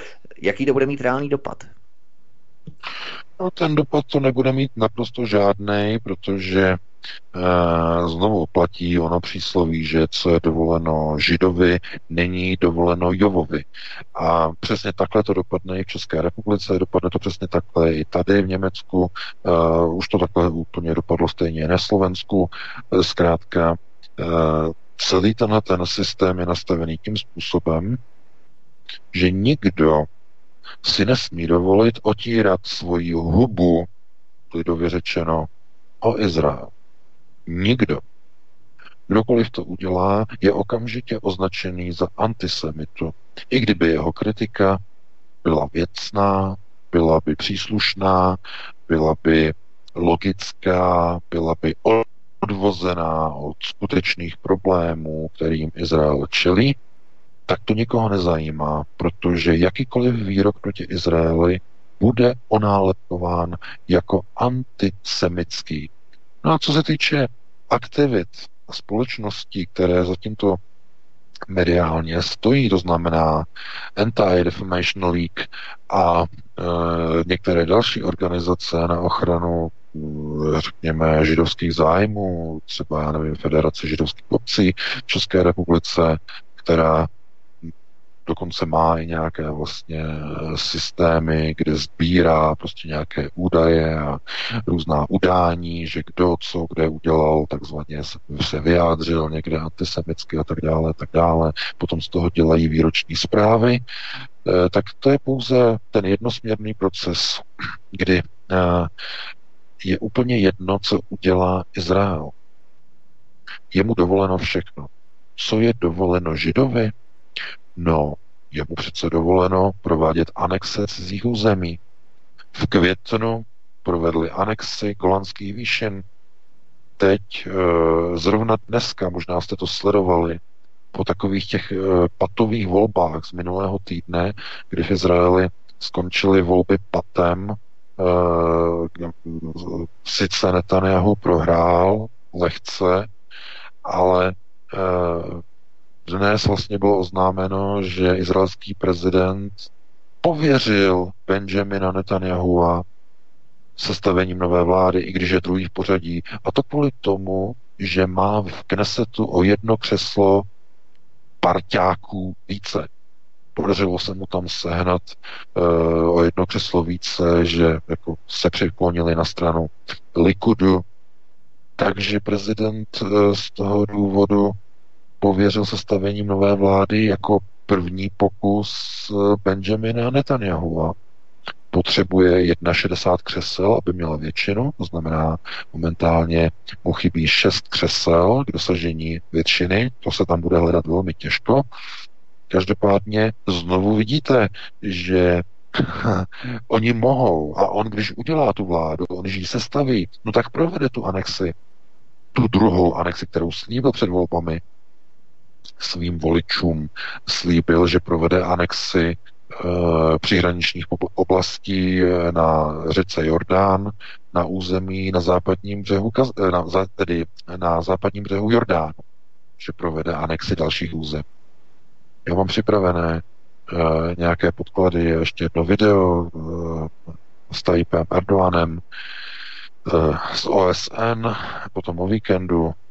Jaký to bude mít reálný dopad? No, ten dopad to nebude mít naprosto žádný, protože e, znovu platí ono přísloví, že co je dovoleno Židovi, není dovoleno Jovovi. A přesně takhle to dopadne i v České republice, dopadne to přesně takhle i tady v Německu, e, už to takhle úplně dopadlo stejně na Slovensku. E, zkrátka, e, celý tenhle ten systém je nastavený tím způsobem, že nikdo si nesmí dovolit otírat svoji hubu, lidově řečeno, o Izrael. Nikdo. Kdokoliv to udělá, je okamžitě označený za antisemitu. I kdyby jeho kritika byla věcná, byla by příslušná, byla by logická, byla by odvozená od skutečných problémů, kterým Izrael čelí, tak to nikoho nezajímá, protože jakýkoliv výrok proti Izraeli bude onálepkován jako antisemický. No a co se týče aktivit a společností, které za tímto mediálně stojí, to znamená Anti-Defamation League a e, některé další organizace na ochranu řekněme, židovských zájmů, třeba, já nevím, Federace židovských obcí v České republice, která dokonce má i nějaké vlastně systémy, kde sbírá prostě nějaké údaje a různá udání, že kdo co kde udělal, takzvaně se vyjádřil někde antisemicky a tak dále, tak dále. Potom z toho dělají výroční zprávy. E, tak to je pouze ten jednosměrný proces, kdy e, je úplně jedno, co udělá Izrael. Je mu dovoleno všechno. Co je dovoleno Židovi? No, je mu přece dovoleno provádět anexe cizích území. V květnu provedli anexy Golanských výšin. Teď, eh, zrovna dneska, možná jste to sledovali, po takových těch eh, patových volbách z minulého týdne, kdy v Izraeli skončily volby patem, eh, sice Netanyahu prohrál lehce, ale dnes vlastně bylo oznámeno, že izraelský prezident pověřil Benjamina Netanyahua sestavením nové vlády, i když je druhý v pořadí. A to kvůli tomu, že má v Knesetu o jedno křeslo parťáků více. Podařilo se mu tam sehnat uh, o jedno křeslo více, že jako se přiklonili na stranu Likudu. Takže prezident uh, z toho důvodu pověřil sestavením nové vlády jako první pokus eh, Benjamina Netanyahua. Potřebuje 61 křesel, aby měla většinu, to znamená momentálně mu chybí 6 křesel k dosažení většiny, to se tam bude hledat velmi těžko. Každopádně znovu vidíte, že oni mohou a on, když udělá tu vládu, on, když ji sestaví, no tak provede tu anexi, tu druhou anexi, kterou slíbil před volbami, svým voličům slíbil, že provede anexi e, přihraničních oblastí eh, na řece Jordán, na území na západním břehu, eh, na, tedy na západním břehu Jordánu, že provede anexi dalších území. Já mám připravené nějaké podklady, ještě jedno video e, s Tayyipem Erdoganem, z OSN, potom o víkendu eh,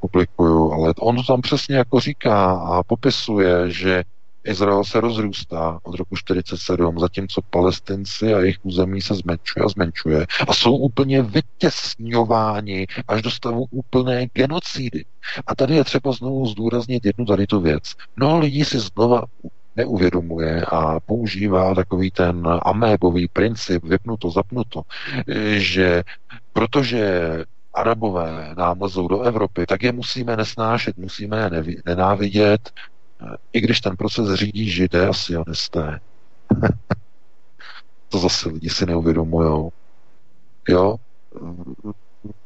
publikuju, ale on tam přesně jako říká a popisuje, že Izrael se rozrůstá od roku 47, zatímco palestinci a jejich území se zmenšuje a zmenšuje a jsou úplně vytěsňováni až do stavu úplné genocidy. A tady je třeba znovu zdůraznit jednu tady tu věc. No lidí si znova neuvědomuje a používá takový ten amébový princip vypnuto, zapnuto, že protože Arabové nám lezou do Evropy, tak je musíme nesnášet, musíme je nenávidět, i když ten proces řídí židé a sionisté. to zase lidi si neuvědomujou. Jo?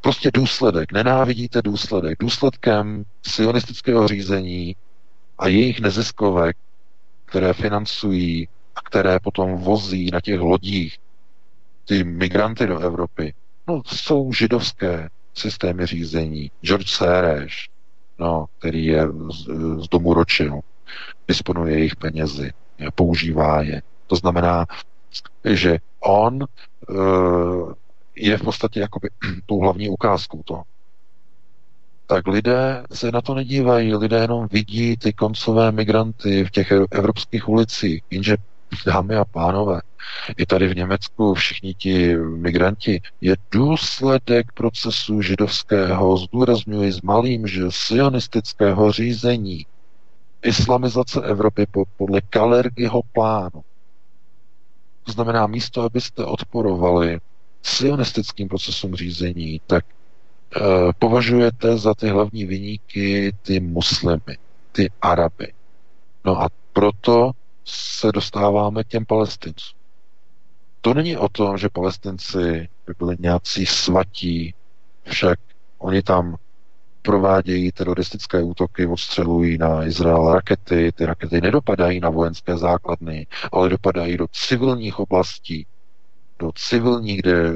Prostě důsledek. Nenávidíte důsledek. Důsledkem sionistického řízení a jejich neziskovek které financují a které potom vozí na těch lodích ty migranty do Evropy, no, jsou židovské systémy řízení. George Soros, no, který je z, z domu Ročinu, disponuje jejich penězi, používá je. To znamená, že on uh, je v podstatě jakoby tou hlavní ukázkou toho tak lidé se na to nedívají, lidé jenom vidí ty koncové migranty v těch evropských ulicích, jenže dámy a pánové, i tady v Německu všichni ti migranti je důsledek procesu židovského, zdůrazňuji s malým, že sionistického řízení, islamizace Evropy podle Kalergyho plánu. To znamená, místo, abyste odporovali sionistickým procesům řízení, tak Eh, považujete za ty hlavní vyníky ty muslimy, ty Araby. No a proto se dostáváme k těm palestincům. To není o tom, že palestinci by byli nějací svatí, však oni tam provádějí teroristické útoky, odstřelují na Izrael rakety, ty rakety nedopadají na vojenské základny, ale dopadají do civilních oblastí, do civilních, kde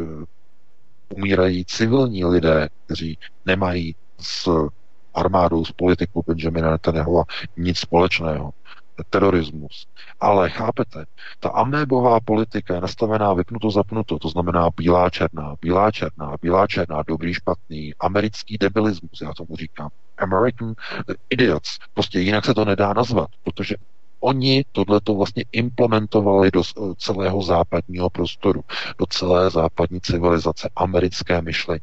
umírají civilní lidé, kteří nemají s armádou, s politikou Benjamina Netanyahu nic společného terorismus. Ale chápete, ta amébová politika je nastavená vypnuto zapnuto, to znamená bílá černá, bílá černá, bílá černá, dobrý špatný, americký debilismus, já tomu říkám. American idiots. Prostě jinak se to nedá nazvat, protože oni tohleto vlastně implementovali do celého západního prostoru, do celé západní civilizace, americké myšlení.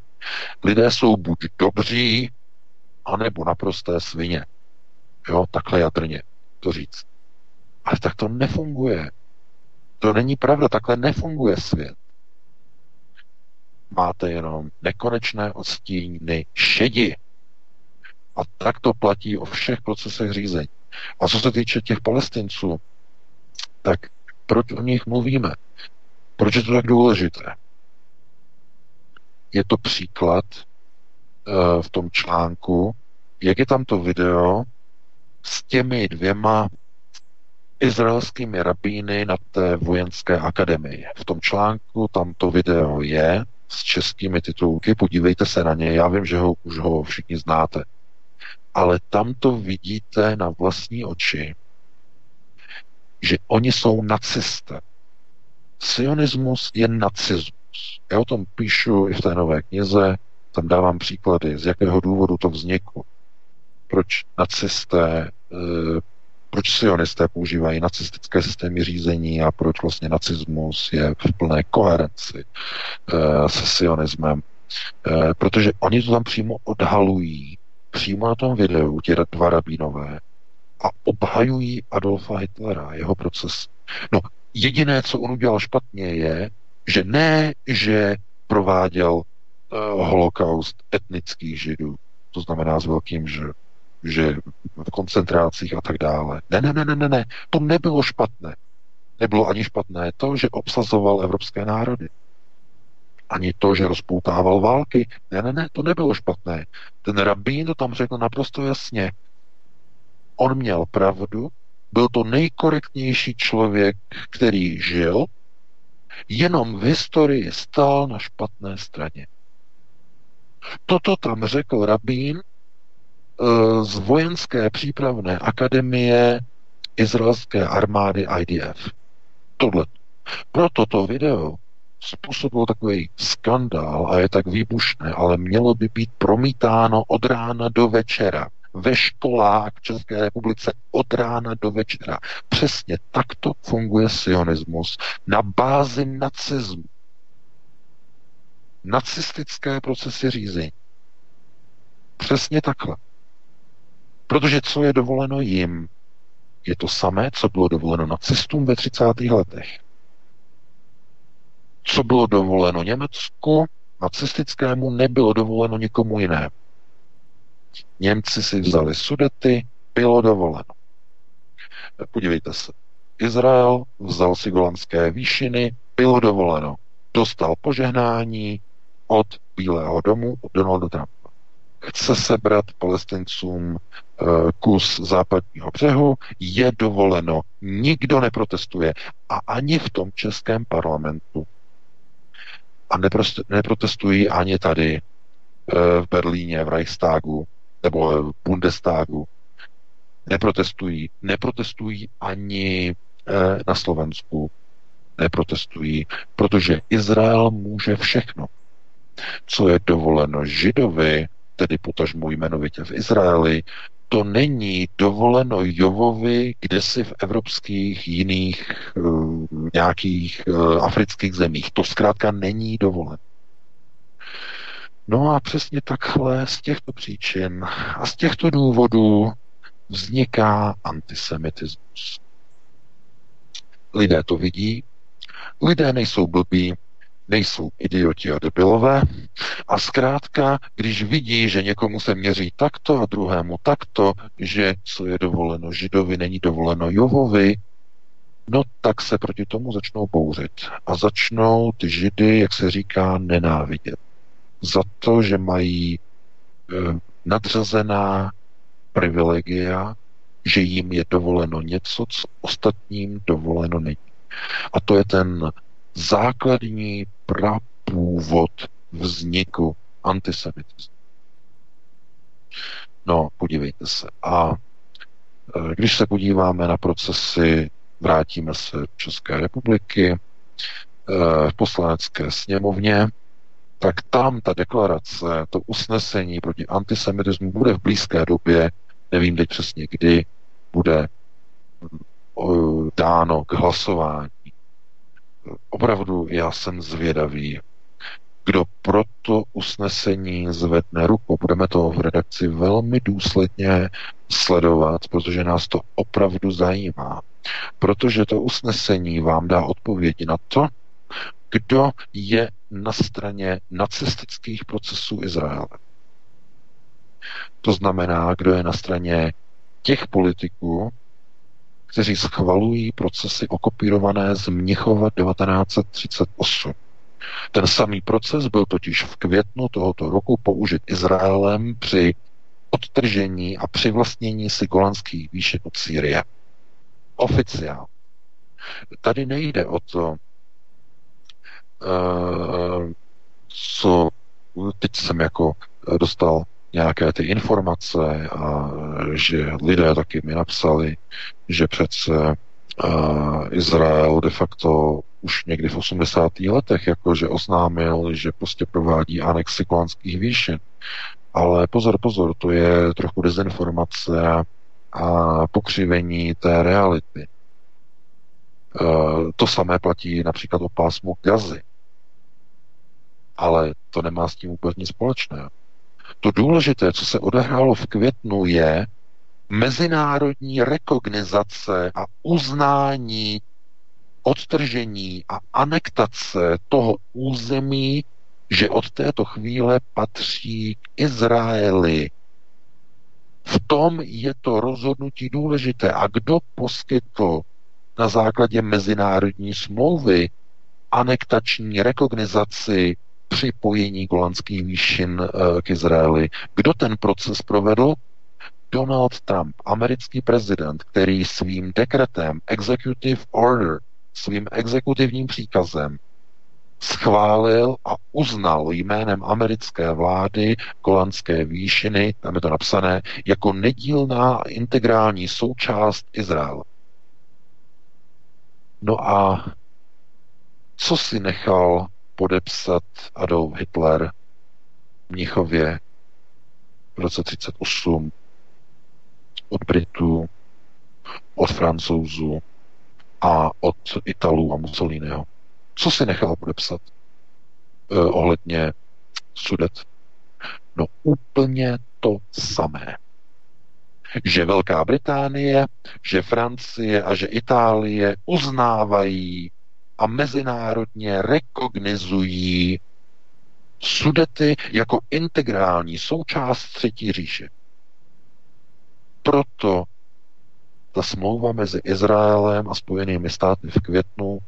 Lidé jsou buď dobří, anebo naprosté svině. Jo, takhle jadrně to říct. Ale tak to nefunguje. To není pravda, takhle nefunguje svět. Máte jenom nekonečné odstíny šedi. A tak to platí o všech procesech řízení. A co se týče těch palestinců, tak proč o nich mluvíme? Proč je to tak důležité? Je to příklad uh, v tom článku, jak je tam to video s těmi dvěma izraelskými rabíny na té vojenské akademii. V tom článku tam to video je s českými titulky, podívejte se na ně, já vím, že ho už ho všichni znáte. Ale tam to vidíte na vlastní oči, že oni jsou nacisté. Sionismus je nacismus. Já o tom píšu i v té nové knize, tam dávám příklady, z jakého důvodu to vzniklo proč nacisté, eh, proč sionisté používají nacistické systémy řízení a proč vlastně nacismus je v plné koherenci eh, se sionismem. Eh, protože oni to tam přímo odhalují, přímo na tom videu, ti dva rabínové, a obhajují Adolfa Hitlera, jeho proces. No, jediné, co on udělal špatně, je, že ne, že prováděl holokaust etnických židů, to znamená s velkým že že v koncentrácích a tak dále. Ne, ne, ne, ne, ne, ne, to nebylo špatné. Nebylo ani špatné to, že obsazoval evropské národy. Ani to, že rozpoutával války. Ne, ne, ne, to nebylo špatné. Ten rabín to tam řekl naprosto jasně. On měl pravdu, byl to nejkorektnější člověk, který žil, jenom v historii stál na špatné straně. Toto tam řekl rabín z vojenské přípravné akademie izraelské armády IDF. Tohle. Proto to video způsobil takový skandál a je tak výbušné, ale mělo by být promítáno od rána do večera ve školách v České republice od rána do večera. Přesně takto funguje sionismus na bázi nacismu. Nacistické procesy řízení. Přesně takhle. Protože co je dovoleno jim, je to samé, co bylo dovoleno nacistům ve 30. letech. Co bylo dovoleno Německu, nacistickému, nebylo dovoleno nikomu jinému. Němci si vzali sudety, bylo dovoleno. Podívejte se. Izrael vzal si golanské výšiny, bylo dovoleno. Dostal požehnání od Bílého domu, od Donalda Trumpa chce sebrat palestincům eh, kus západního břehu, je dovoleno. Nikdo neprotestuje. A ani v tom českém parlamentu. A neprotestují ani tady eh, v Berlíně, v Reichstagu nebo v Bundestagu. Neprotestují. Neprotestují ani eh, na Slovensku. Neprotestují, protože Izrael může všechno. Co je dovoleno Židovi, tedy potažmo jmenovitě v Izraeli, to není dovoleno Jovovi kde si v evropských jiných uh, nějakých uh, afrických zemích. To zkrátka není dovoleno. No a přesně takhle z těchto příčin a z těchto důvodů vzniká antisemitismus. Lidé to vidí, lidé nejsou blbí, nejsou idioti a debilové. A zkrátka, když vidí, že někomu se měří takto a druhému takto, že co je dovoleno židovi, není dovoleno Jovovi, no tak se proti tomu začnou bouřit. A začnou ty židy, jak se říká, nenávidět. Za to, že mají e, nadřazená privilegia, že jim je dovoleno něco, co ostatním dovoleno není. A to je ten základní prapůvod vzniku antisemitismu. No, podívejte se. A e, když se podíváme na procesy, vrátíme se do České republiky, e, v poslanecké sněmovně, tak tam ta deklarace, to usnesení proti antisemitismu bude v blízké době, nevím teď přesně kdy, bude dáno k hlasování. Opravdu já jsem zvědavý, kdo proto usnesení zvedne ruku. Budeme to v redakci velmi důsledně sledovat, protože nás to opravdu zajímá. Protože to usnesení vám dá odpovědi na to, kdo je na straně nacistických procesů Izraele. To znamená, kdo je na straně těch politiků, kteří schvalují procesy okopírované z Mnichova 1938. Ten samý proces byl totiž v květnu tohoto roku použit Izraelem při odtržení a přivlastnění si golanských výšin od Sýrie. Oficiál. Tady nejde o to, eh, co teď jsem jako dostal nějaké ty informace a že lidé taky mi napsali, že přece Izrael de facto už někdy v 80. letech jakože oznámil, že prostě provádí anexi kolánských výšin. Ale pozor, pozor, to je trochu dezinformace a pokřivení té reality. Uh, to samé platí například o pásmu Gazy. Ale to nemá s tím vůbec nic společného. To důležité, co se odehrálo v květnu, je mezinárodní rekognizace a uznání odtržení a anektace toho území, že od této chvíle patří k Izraeli. V tom je to rozhodnutí důležité. A kdo poskytl na základě mezinárodní smlouvy anektační rekognizaci připojení golandských výšin eh, k Izraeli. Kdo ten proces provedl? Donald Trump, americký prezident, který svým dekretem, executive order, svým exekutivním příkazem schválil a uznal jménem americké vlády Golandské výšiny, tam je to napsané, jako nedílná integrální součást Izraele. No a co si nechal podepsat Adolf Hitler v Mnichově v roce 38 od Britů, od Francouzů a od Italů a Mussoliniho. Co si nechal podepsat eh, ohledně sudet? No úplně to samé. Že Velká Británie, že Francie a že Itálie uznávají a mezinárodně rekognizují Sudety jako integrální součást Třetí říše. Proto ta smlouva mezi Izraelem a Spojenými státy v květnu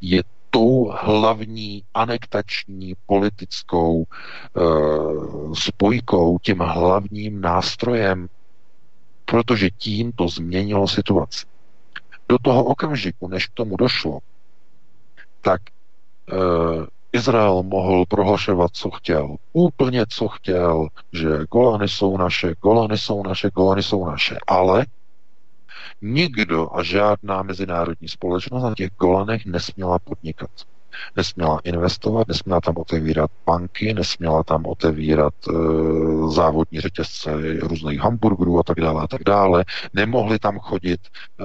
je tou hlavní anektační politickou e, spojkou, tím hlavním nástrojem, protože tím to změnilo situaci. Do toho okamžiku, než k tomu došlo, tak e, Izrael mohl prohlašovat, co chtěl. Úplně, co chtěl, že Golany jsou naše, Golany jsou naše, Golany jsou naše. Ale nikdo a žádná mezinárodní společnost na těch Golanech nesměla podnikat nesměla investovat, nesměla tam otevírat banky, nesměla tam otevírat e, závodní řetězce různých hamburgerů a tak dále a tak dále. Nemohly tam chodit e,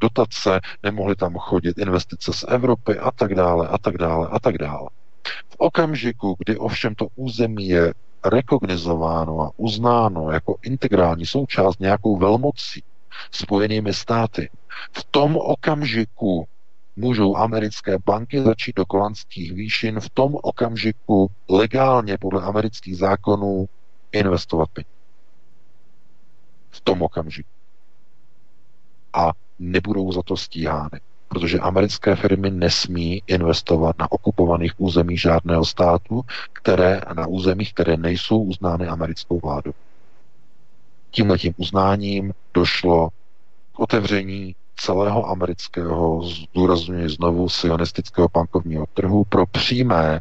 dotace, nemohly tam chodit investice z Evropy a tak dále a tak dále a tak dále. V okamžiku, kdy ovšem to území je rekognizováno a uznáno jako integrální součást nějakou velmocí, spojenými státy, v tom okamžiku můžou americké banky začít do kolanských výšin v tom okamžiku legálně podle amerických zákonů investovat peníze. V tom okamžiku. A nebudou za to stíhány, protože americké firmy nesmí investovat na okupovaných územích žádného státu, které na územích, které nejsou uznány americkou vládou. tímhletím uznáním došlo k otevření celého amerického, zdůrazňuji znovu, sionistického bankovního trhu pro přímé,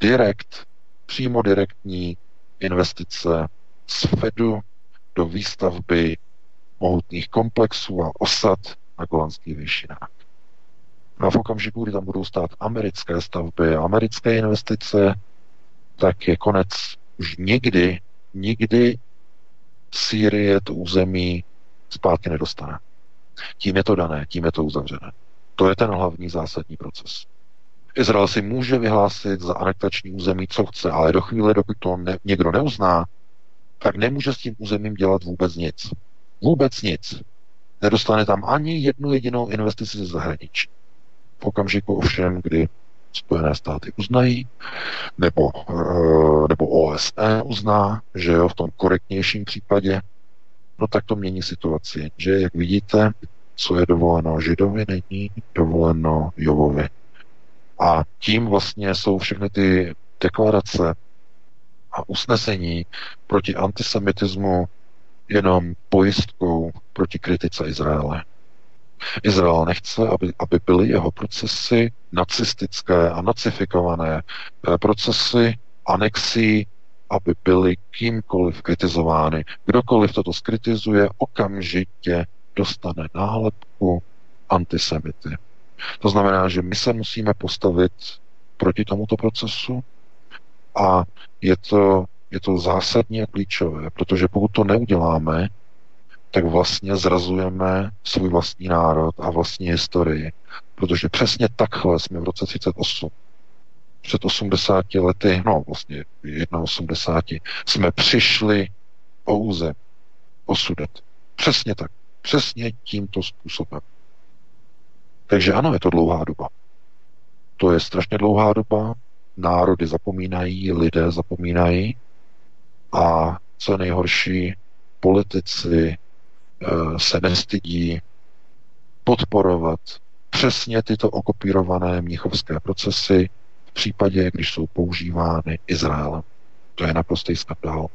direkt, přímo direktní investice z Fedu do výstavby mohutných komplexů a osad na Golanských výšinách. A v okamžiku, kdy tam budou stát americké stavby, americké investice, tak je konec. Už nikdy, nikdy Sýrie to území zpátky nedostane. Tím je to dané, tím je to uzavřené. To je ten hlavní zásadní proces. Izrael si může vyhlásit za anektační území, co chce, ale do chvíle, dokud to ne, někdo neuzná, tak nemůže s tím územím dělat vůbec nic. Vůbec nic. Nedostane tam ani jednu jedinou investici ze zahraničí. V okamžiku ovšem, kdy Spojené státy uznají, nebo, eh, nebo OSN uzná, že jo, v tom korektnějším případě, no tak to mění situaci. Že, jak vidíte, co je dovoleno Židovi, není dovoleno Jovovi. A tím vlastně jsou všechny ty deklarace a usnesení proti antisemitismu jenom pojistkou proti kritice Izraele. Izrael nechce, aby, aby byly jeho procesy nacistické a nacifikované eh, procesy anexí, aby byly kýmkoliv kritizovány. Kdokoliv toto skritizuje, okamžitě dostane nálepku antisemity. To znamená, že my se musíme postavit proti tomuto procesu a je to, je to zásadní a klíčové, protože pokud to neuděláme, tak vlastně zrazujeme svůj vlastní národ a vlastní historii. Protože přesně takhle jsme v roce 38, před 80 lety, no vlastně 81, jsme přišli územ, o. Přesně tak. Přesně tímto způsobem. Takže ano, je to dlouhá doba. To je strašně dlouhá doba, národy zapomínají, lidé zapomínají a co nejhorší, politici Eh, se nestydí podporovat přesně tyto okopírované mnichovské procesy v případě, když jsou používány Izraelem. To je naprostý skandál.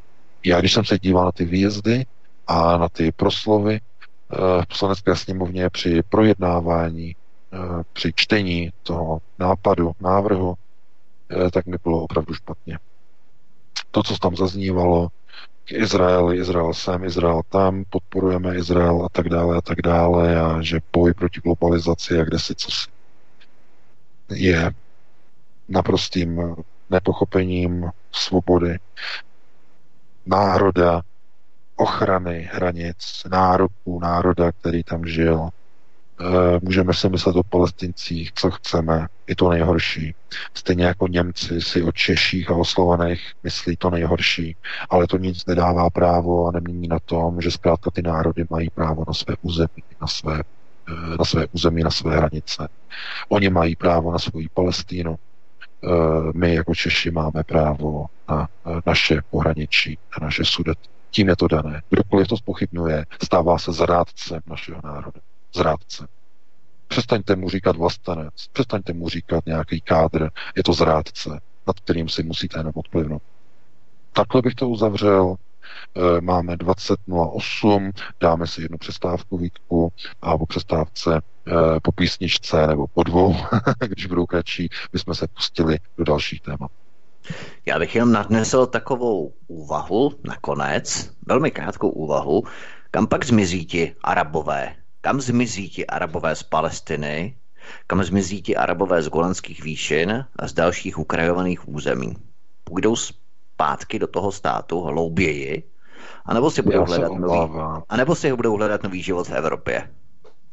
Já, když jsem se díval na ty výjezdy a na ty proslovy eh, v poslanecké sněmovně při projednávání, eh, při čtení toho nápadu, návrhu, tak mi bylo opravdu špatně. To, co tam zaznívalo, Izrael, Izrael sem, Izrael tam, podporujeme Izrael a tak dále a tak dále a že boj proti globalizaci a kde si co si je naprostým nepochopením svobody, národa, ochrany hranic, nároků národa, který tam žil, Eh, můžeme si myslet o palestincích, co chceme, i to nejhorší. Stejně jako Němci si o Češích a o Slovanech myslí to nejhorší, ale to nic nedává právo a nemění na tom, že zkrátka ty národy mají právo na své území, na své, eh, na své území, na své hranice. Oni mají právo na svoji Palestínu, my jako Češi máme právo na naše pohraničí, na naše sudet. Tím je to dané. Kdokoliv to spochybňuje, stává se zrádcem našeho národa zrádce. Přestaňte mu říkat vlastenec, přestaňte mu říkat nějaký kádr, je to zrádce, nad kterým si musíte jenom odplivnout. Takhle bych to uzavřel. E, máme 20.08, dáme si jednu přestávku výtku a po přestávce e, po písničce nebo po dvou, když budou kratší, bychom se pustili do dalších témat. Já bych jenom nadnesl takovou úvahu nakonec, velmi krátkou úvahu, kam pak zmizí ti arabové, kam zmizí ti arabové z Palestiny, kam zmizí ti arabové z Golanských výšin a z dalších ukrajovaných území. Půjdou zpátky do toho státu hlouběji, anebo si budou hledat nový, anebo si budou hledat nový život v Evropě.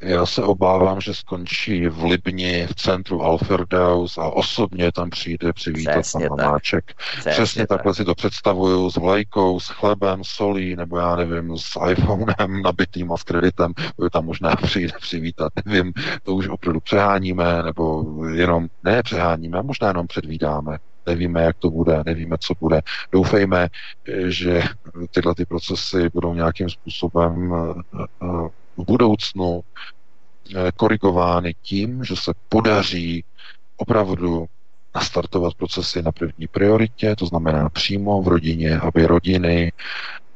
Já se obávám, že skončí v Libni, v centru Alferdaus a osobně tam přijde přivítat Přesně pan Hamáček. Přesně, Přesně tak. takhle si to představuju s vlajkou, s chlebem, solí, nebo já nevím, s iPhonem nabitým a s kreditem, tam možná přijde přivítat, nevím, to už opravdu přeháníme, nebo jenom ne přeháníme, možná jenom předvídáme. Nevíme, jak to bude, nevíme, co bude. Doufejme, že tyhle ty procesy budou nějakým způsobem eh, eh, v budoucnu eh, korigovány tím, že se podaří opravdu nastartovat procesy na první prioritě, to znamená přímo v rodině, aby rodiny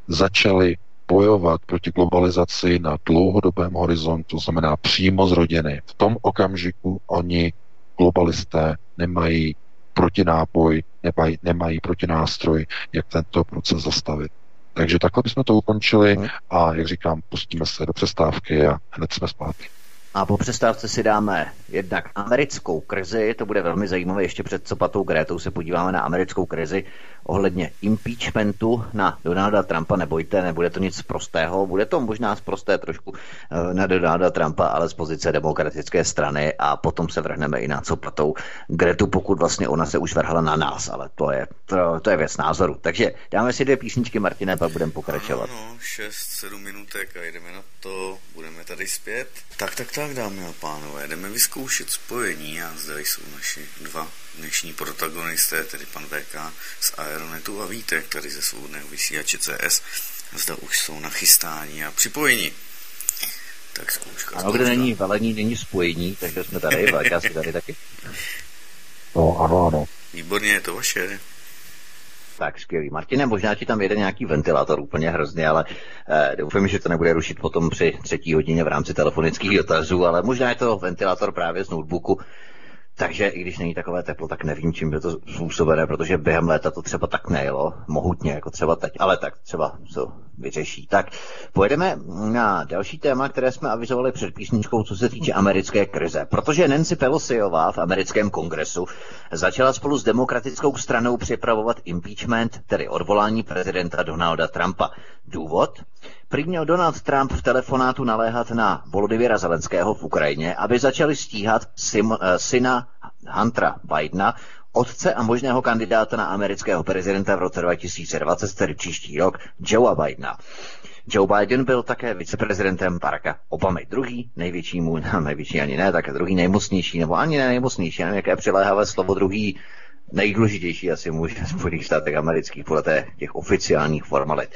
začaly bojovat proti globalizaci na dlouhodobém horizontu, to znamená přímo z rodiny. V tom okamžiku oni, globalisté, nemají protinápoj, nemají, nemají protinástroj, jak tento proces zastavit. Takže takhle bychom to ukončili mhm. a, jak říkám, pustíme se do přestávky a hned jsme zpátky. A po přestávce si dáme jednak americkou krizi, to bude velmi zajímavé, ještě před copatou Grétou se podíváme na americkou krizi ohledně impeachmentu na Donalda Trumpa. Nebojte, nebude to nic prostého, bude to možná prosté trošku eh, na Donalda Trumpa, ale z pozice demokratické strany a potom se vrhneme i na copatou Gretu, pokud vlastně ona se už vrhla na nás, ale to je, to, to je věc názoru. Takže dáme si dvě písničky, Martine, pak budeme pokračovat. Ano, 6-7 minutek a jdeme na to, budeme tady zpět. Tak, tak, tak, dámy a pánové, jdeme vyzkoušet spojení a zde jsou naši dva dnešní protagonisté, tedy pan VK z Aeronetu a Vítek, tady ze svobodného vysílače CS. Zda už jsou nachystáni a připojení. Tak zkouška. Ano, kde není velení, není spojení, takže jsme tady, VK jsme tady taky. No, ano, ano. Výborně, je to vaše. Tak skvělý. Martine, možná ti tam jede nějaký ventilátor úplně hrozně, ale eh, doufám, že to nebude rušit potom při třetí hodině v rámci telefonických dotazů, ale možná je to ventilátor právě z notebooku, takže i když není takové teplo, tak nevím, čím je to způsobené, protože během léta to třeba tak nejelo, mohutně, jako třeba teď, ale tak třeba to vyřeší. Tak pojedeme na další téma, které jsme avizovali před písničkou, co se týče americké krize. Protože Nancy Pelosiová v americkém kongresu začala spolu s demokratickou stranou připravovat impeachment, tedy odvolání prezidenta Donalda Trumpa. Důvod? Prý měl Donald Trump v telefonátu naléhat na Volodymyra Zelenského v Ukrajině, aby začali stíhat sim, eh, syna Huntera Bidena, otce a možného kandidáta na amerického prezidenta v roce 2020, tedy příští rok, Joea Bidena. Joe Biden byl také viceprezidentem Baracka Obamy. Druhý největší, můj, největší ani ne, tak druhý nejmocnější, nebo ani ne nejmocnější, nevím, jaké přiléhavé slovo, druhý nejdůležitější asi muž v Spojených státech amerických podle těch oficiálních formalit.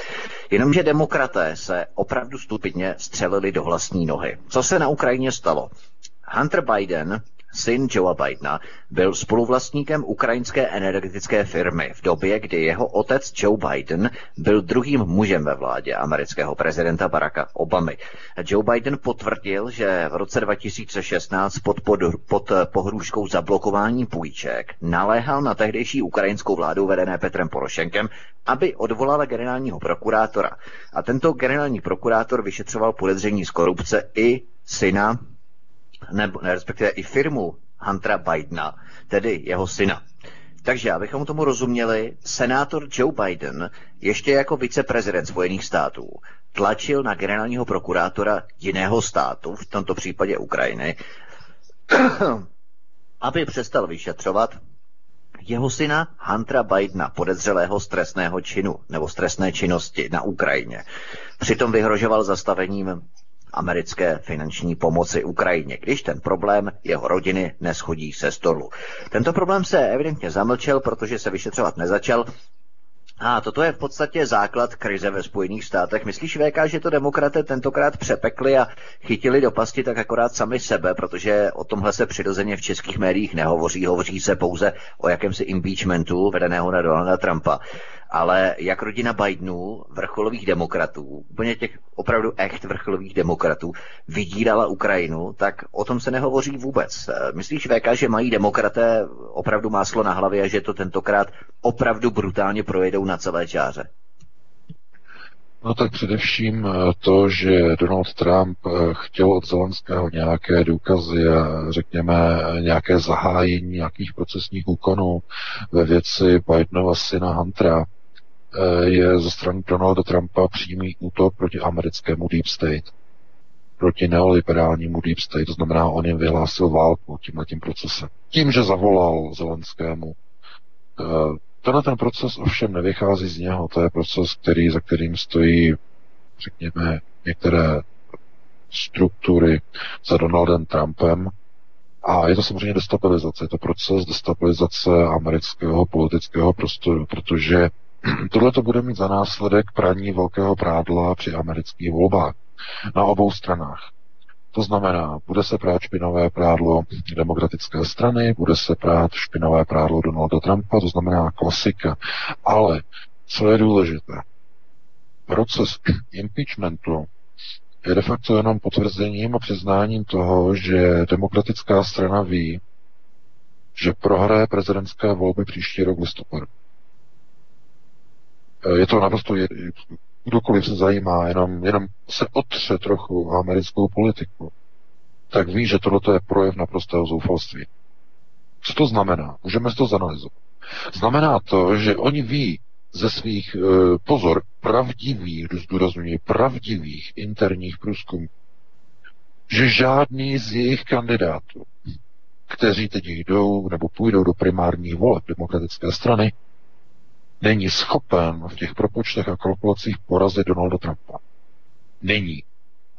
Jenomže demokraté se opravdu stupidně střelili do vlastní nohy. Co se na Ukrajině stalo? Hunter Biden syn Joea Bidena, byl spoluvlastníkem ukrajinské energetické firmy v době, kdy jeho otec Joe Biden byl druhým mužem ve vládě amerického prezidenta Baracka Obamy. Joe Biden potvrdil, že v roce 2016 pod, pod, pod pohrůžkou zablokování půjček naléhal na tehdejší ukrajinskou vládu vedené Petrem Porošenkem, aby odvolala generálního prokurátora. A tento generální prokurátor vyšetřoval podezření z korupce i syna nebo respektive i firmu Huntera Bidena, tedy jeho syna. Takže, abychom tomu rozuměli, senátor Joe Biden ještě jako viceprezident Spojených států tlačil na generálního prokurátora jiného státu, v tomto případě Ukrajiny, aby přestal vyšetřovat jeho syna Huntera Bidena, podezřelého z trestného činu nebo z trestné činnosti na Ukrajině. Přitom vyhrožoval zastavením americké finanční pomoci Ukrajině, když ten problém jeho rodiny neschodí se stolu. Tento problém se evidentně zamlčel, protože se vyšetřovat nezačal a toto je v podstatě základ krize ve Spojených státech. Myslíš, VK, že to demokraté tentokrát přepekli a chytili do pasti tak akorát sami sebe, protože o tomhle se přirozeně v českých médiích nehovoří, hovoří se pouze o jakémsi impeachmentu vedeného na Donalda Trumpa ale jak rodina Bidenů, vrcholových demokratů, úplně těch opravdu echt vrcholových demokratů, vydírala Ukrajinu, tak o tom se nehovoří vůbec. Myslíš, VK, že mají demokraté opravdu máslo na hlavě a že to tentokrát opravdu brutálně projedou na celé čáře? No tak především eh, to, že Donald Trump eh, chtěl od Zelenského nějaké důkazy a řekněme nějaké zahájení nějakých procesních úkonů ve věci Bidenova syna Huntera, Eh, je ze strany Donalda Trumpa přímý útok proti americkému Deep State, proti neoliberálnímu Deep State, to znamená, on jim vyhlásil válku tímhle tím procesem. Tím, že zavolal Zelenskému. Tenhle ten proces ovšem nevychází z něho, to je proces, který, za kterým stojí, řekněme, některé struktury za Donaldem Trumpem, a je to samozřejmě destabilizace, je to proces destabilizace amerického politického prostoru, protože Tohle to bude mít za následek praní velkého prádla při amerických volbách na obou stranách. To znamená, bude se prát špinavé prádlo demokratické strany, bude se prát špinavé prádlo Donalda Trumpa, to znamená klasika. Ale co je důležité? proces impeachmentu je de facto jenom potvrzením a přiznáním toho, že demokratická strana ví, že prohraje prezidentské volby příští rok listopadu. Eh, je to naprosto, kdokoliv se zajímá, jenom, jenom se otře trochu americkou politiku, tak ví, že tohle je projev naprostého zoufalství. Co to znamená? Můžeme si to zanalizovat. Znamená to, že oni ví ze svých, eh, pozor, pravdivých, zdůraznuju, pravdivých interních průzkumů, že žádný z jejich kandidátů, kteří teď jdou nebo půjdou do primárních voleb demokratické strany, není schopen v těch propočtech a kalkulacích porazit Donalda Trumpa. Není.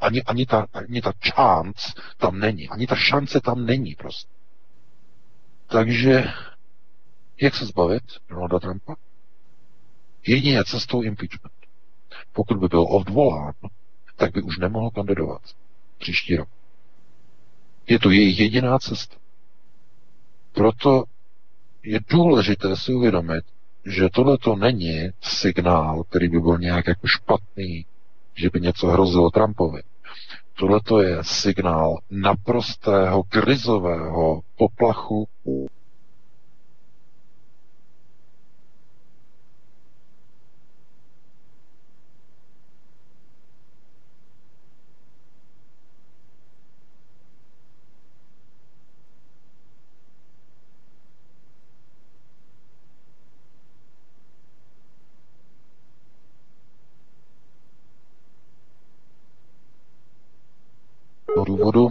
Ani, ani, ta, ani ta chance tam není. Ani ta šance tam není prostě. Takže jak se zbavit Donalda Trumpa? Jedině cestou impeachment. Pokud by byl odvolán, tak by už nemohl kandidovat příští rok. Je to jejich jediná cesta. Proto je důležité si uvědomit, že tohle to není signál, který by byl nějak jako špatný, že by něco hrozilo Trumpovi. Tohle to je signál naprostého krizového poplachu důvodu,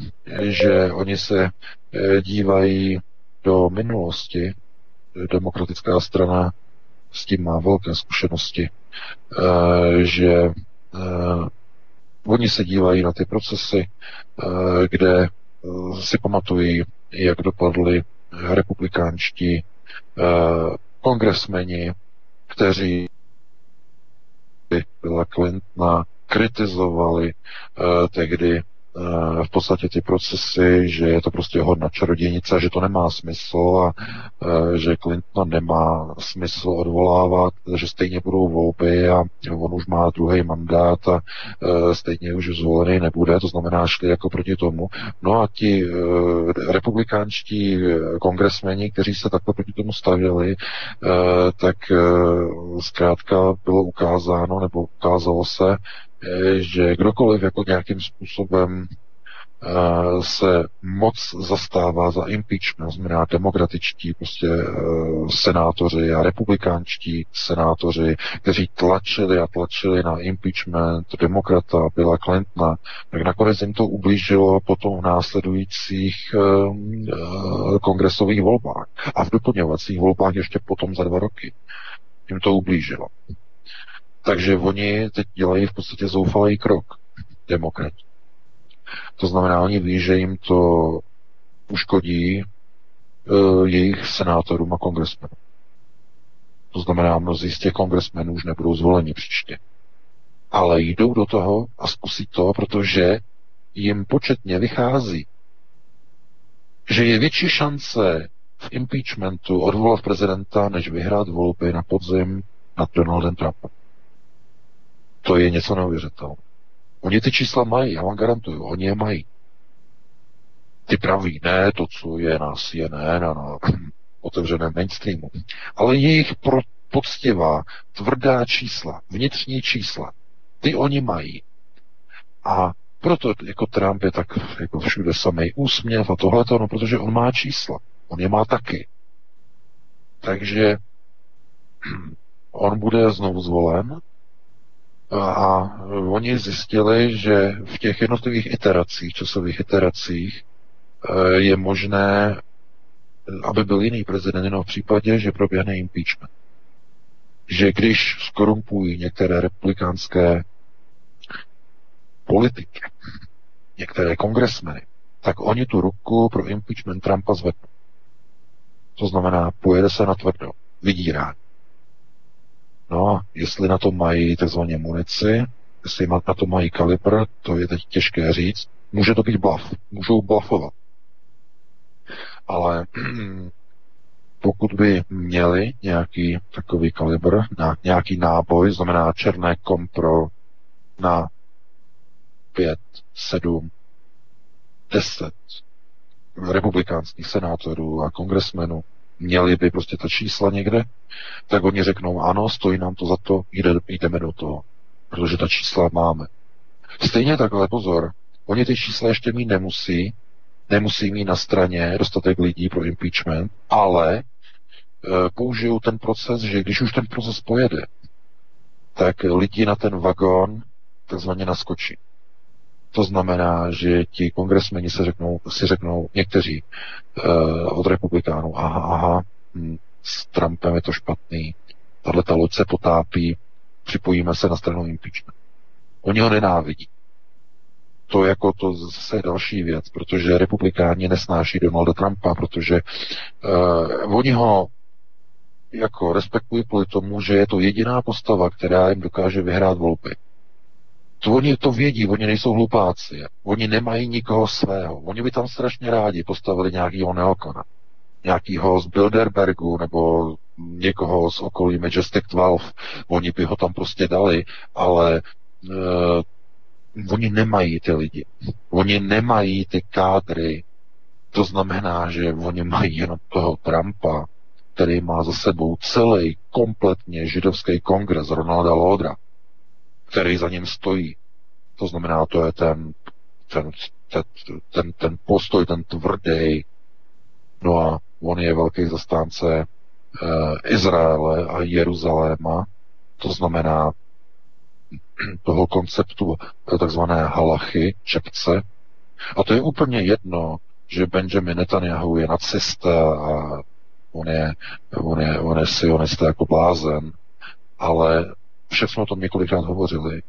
že oni se eh, dívají do minulosti. Demokratická strana s tím má velké zkušenosti, eh, že eh, oni se dívají na ty procesy, kde si pamatují, jak dopadli republikánští kongresmeni, kteří byla Clintona kritizovali tehdy Eh, v podstatě ty procesy, že je to prostě hodna čarodějnice, že to nemá smysl a eh, že Clinton nemá smysl odvolávat, že stejně budou volby a on už má druhý mandát a eh, stejně už zvolený nebude, to znamená, šli jako proti tomu. No a ti republikánští kongresmeni, kteří se takhle proti tomu stavili, tak zkrátka bylo ukázáno, nebo ukázalo se, že kdokoliv jako nějakým způsobem eh, se moc zastává za impeachment, znamená demokratičtí prostě eh, senátoři a republikánští senátoři, kteří tlačili a tlačili na impeachment demokrata Billa Clintona, tak nakonec jim to ublížilo potom v následujících uh, kongresových volbách a v doplňovacích volbách ještě potom za dva roky. Jim to ublížilo. Takže oni teď dělají v podstatě zoufalý krok, demokrati. To znamená, oni ví, že jim to uškodí uh, jejich senátorům a kongresmenům. To znamená, mnozí z těch kongresmenů už nebudou zvoleni příště. Ale jdou do toho a zkusí to, protože jim početně vychází, že je větší šance v impeachmentu odvolat prezidenta, než vyhrát volby na podzim nad Donaldem Trumpem. To je něco neuvěřitelného. Oni ty čísla mají, já vám garantuju, oni je mají. Ty praví, ne, to, co je na CNN a na otevřeném mainstreamu, ale jejich pro, poctivá, tvrdá čísla, vnitřní čísla, ty oni mají. A proto jako Trump je tak jako všude samý úsměv a tohle, no, protože on má čísla. On je má taky. Takže on bude znovu zvolen a oni zjistili, že v těch jednotlivých iteracích, časových iteracích, eh, je možné, aby byl jiný prezident jenom v případě, že proběhne impeachment. Že když skorumpují některé republikánské politiky, některé kongresmeny, tak oni tu ruku pro impeachment Trumpa zvednou. To znamená, pojede se na tvrdo, vydírání. No a jestli na to mají takzvaně munici, jestli na to mají kalibr, to je teď těžké říct. Může to být bluff, můžou bluffovat. Ale pokud by měli nějaký takový kalibr, nějaký náboj, znamená černé kom pro na 5, 7, 10 republikánských senátorů a kongresmenů, měli by prostě ta čísla někde, tak oni řeknou, ano, stojí nám to za to, jde, jdeme do toho, protože ta čísla máme. Stejně takhle pozor, oni ty čísla ještě mít nemusí, nemusí mít na straně dostatek lidí pro impeachment, ale e, použijou ten proces, že když už ten proces pojede, tak lidi na ten vagón takzvaně naskočí. To znamená, že ti kongresmeni se řeknou, si řeknou někteří uh, od republikánů, aha, aha, hm, s Trumpem je to špatný, tahle ta loď se potápí, připojíme se na stranu impeachment. Oni ho nenávidí. To jako to zase je další věc, protože republikáni nesnáší Donalda Trumpa, protože uh, oni ho jako respektují kvůli tomu, že je to jediná postava, která jim dokáže vyhrát volby. To oni to vědí, oni nejsou hlupáci. Oni nemají nikoho svého. Oni by tam strašně rádi postavili nějakýho neokona. Nějakýho z Bilderbergu nebo někoho z okolí Majestic 12. Oni by ho tam prostě dali, ale uh, oni nemají ty lidi. Oni nemají ty kádry. To znamená, že oni mají jenom toho Trumpa, který má za sebou celý kompletně židovský kongres Ronalda Lodra který za ním stojí. To znamená, to je ten, ten, ten, ten, ten postoj, ten tvrdý. No a on je velký zastánce e, Izraele a Jeruzaléma. To znamená toho konceptu takzvané halachy, čepce. A to je úplně jedno, že Benjamin Netanyahu je nacista a on je, on je, on je sionista jako blázen, ale všechno o tom několikrát hovořili.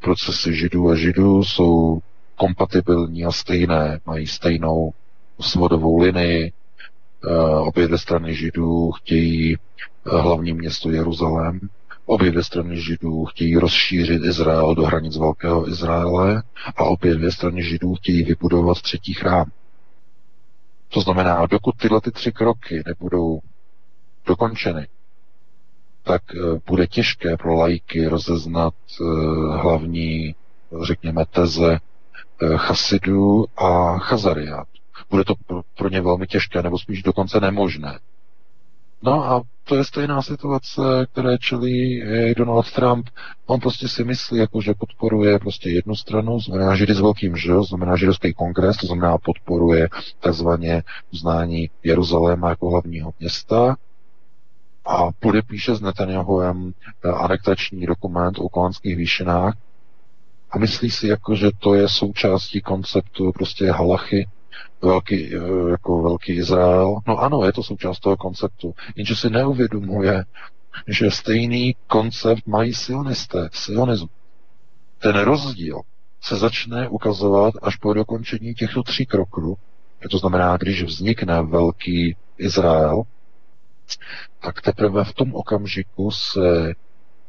Procesy židů a židů jsou kompatibilní a stejné, mají stejnou svodovou linii. Eh, obě dvě strany židů chtějí eh, hlavní město Jeruzalém, obě dvě strany židů chtějí rozšířit Izrael do hranic Velkého Izraele a obě dvě strany židů chtějí vybudovat třetí chrám. To znamená, dokud tyhle ty tři kroky nebudou dokončeny, tak eh, bude těžké pro lajky rozeznat eh, hlavní, řekněme, teze eh, chasidů a chazariát. Bude to pro ně velmi těžké, nebo spíš dokonce nemožné. No a to je stejná situace, které čelí Donald Trump. On prostě si myslí, jako, že podporuje prostě jednu stranu, znamená židy s velkým že, znamená židovský kongres, to znamená podporuje takzvaně uznání Jeruzaléma jako hlavního města, a podepíše s Netanyahuem eh, anektační dokument o kolánských výšinách a myslí si, jako, že to je součástí konceptu prostě halachy, velký, eh, jako velký Izrael. No ano, je to součást toho konceptu, jenže si neuvědomuje, že stejný koncept mají sionisté, sionism. Ten rozdíl se začne ukazovat až po dokončení těchto tří kroků. To znamená, když vznikne velký Izrael, tak teprve v tom okamžiku se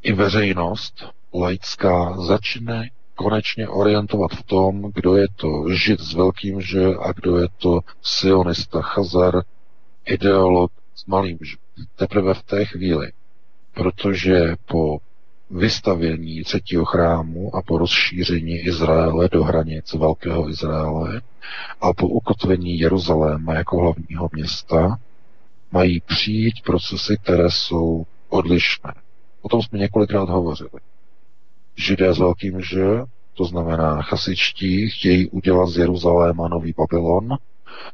i veřejnost laická začne konečně orientovat v tom, kdo je to žid s velkým že a kdo je to sionista, chazar, ideolog s malým že. Teprve v té chvíli. Protože po vystavění třetího chrámu a po rozšíření Izraele do hranic Velkého Izraele a po ukotvení Jeruzaléma jako hlavního města, mají přijít procesy, které jsou odlišné. O tom jsme několikrát hovořili. Židé s velkým že, to znamená chasičtí, chtějí udělat z Jeruzaléma nový Babylon,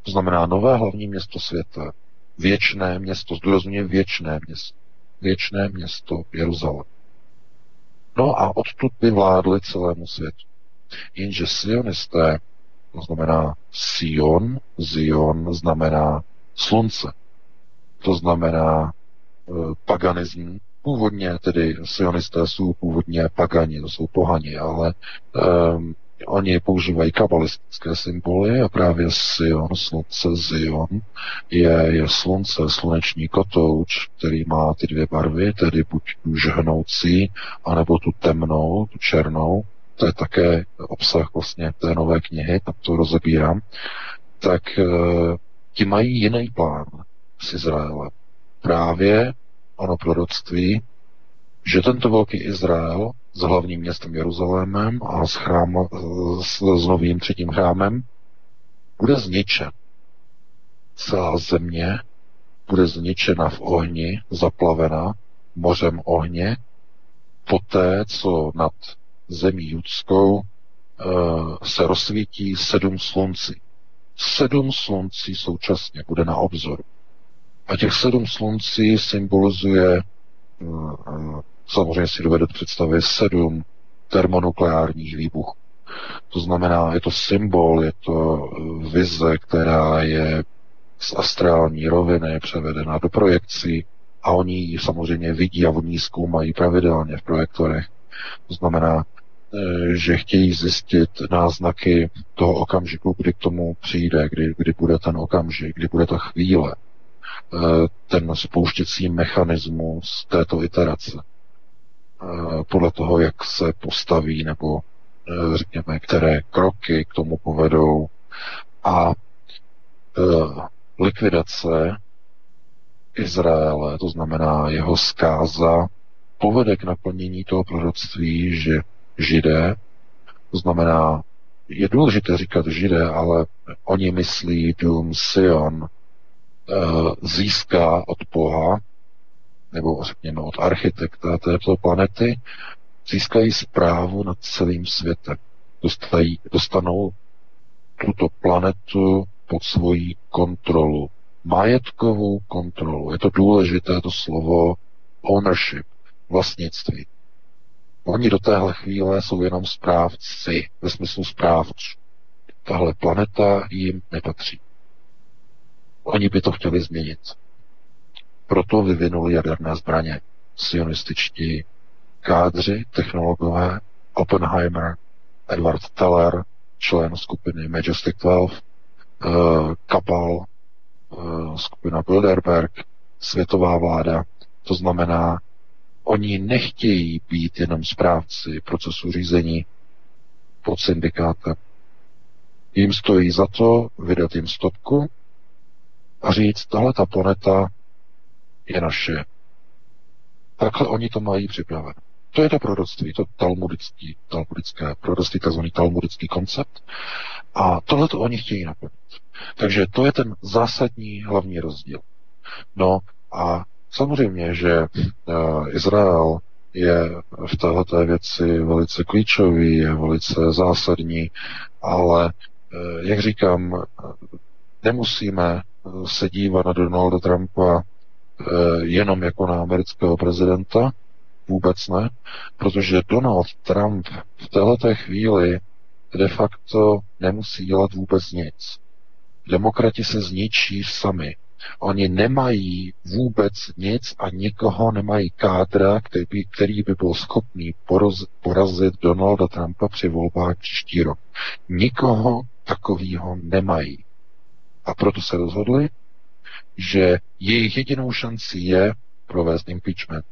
to znamená nové hlavní město světa. Věčné město, zdůrazně věčné město. Věčné město Jeruzalém. No a odtud by vládli celému světu. Jenže sionisté, to znamená Sion, Zion znamená slunce to znamená e, paganism. Původně tedy sionisté jsou původně pagani, to jsou pohani, ale um, oni používají kabalistické symboly a právě Sion, slunce Zion, je, je slunce, sluneční kotouč, který má ty dvě barvy, tedy buď tu žhnoucí, anebo tu temnou, tu černou. To je také obsah vlastně té nové knihy, tam to rozebírám. Tak uh, ti mají jiný plán s Izraelem. Právě ono proroctví, že tento velký Izrael s hlavním městem Jeruzalémem a s, chrám, s, s novým třetím chrámem, bude zničen. Celá země bude zničena v ohni, zaplavena mořem ohně, poté, co nad zemí judskou e, se rozsvítí sedm sluncí. Sedm sluncí současně bude na obzoru. A těch sedm sluncí symbolizuje, e, samozřejmě si dovedete představit, sedm termonukleárních výbuchů. To znamená, je to symbol, je to vize, která je z astrální roviny převedena do projekcí a oni ji samozřejmě vidí a oni ji zkoumají pravidelně v projektorech. To znamená, eh, že chtějí zjistit náznaky toho okamžiku, kdy k tomu přijde, kdy, kdy bude ten okamžik, kdy bude ta chvíle, ten spouštěcí mechanismus této iterace. Podle toho, jak se postaví nebo řekněme, které kroky k tomu povedou. A likvidace Izraele, to znamená jeho zkáza, povede k naplnění toho proroctví, že židé, to znamená, je důležité říkat židé, ale oni myslí dům Sion, získá od Boha, nebo řekněme od architekta této planety, získají zprávu nad celým světem. Dostají, dostanou tuto planetu pod svoji kontrolu. Majetkovou kontrolu. Je to důležité to slovo ownership, vlastnictví. Oni do téhle chvíle jsou jenom správci, ve smyslu správců. Tahle planeta jim nepatří. Oni by to chtěli změnit. Proto vyvinuli jaderné zbraně. Sionističtí kádři, technologové, Oppenheimer, Edward Teller, člen skupiny Majestic 12, Eh, Kapal, eh, skupina Bilderberg, světová vláda. To znamená, oni nechtějí být jenom správci procesu řízení pod syndikátem. Jim stojí za to vydat jim stopku a říct, tahle ta planeta je naše. Takhle oni to mají připravené. To je to proroctví, to talmudický, talmudické proroctví, tzv. talmudický koncept. A tohle to oni chtějí naplnit. Takže to je ten zásadní hlavní rozdíl. No a samozřejmě, že uh, Izrael je v této věci velice klíčový, je velice zásadní, ale uh, jak říkám, nemusíme se dívat na Donalda Trumpa uh, jenom jako na amerického prezidenta, Vůbec ne, protože Donald Trump v této chvíli de facto nemusí dělat vůbec nic. Demokrati se zničí sami. Oni nemají vůbec nic a nikoho nemají kádra, který by, který by byl schopný porazit Donalda Trumpa při volbách příští rok. Nikoho takového nemají. A proto se rozhodli, že jejich jedinou šancí je provést impeachment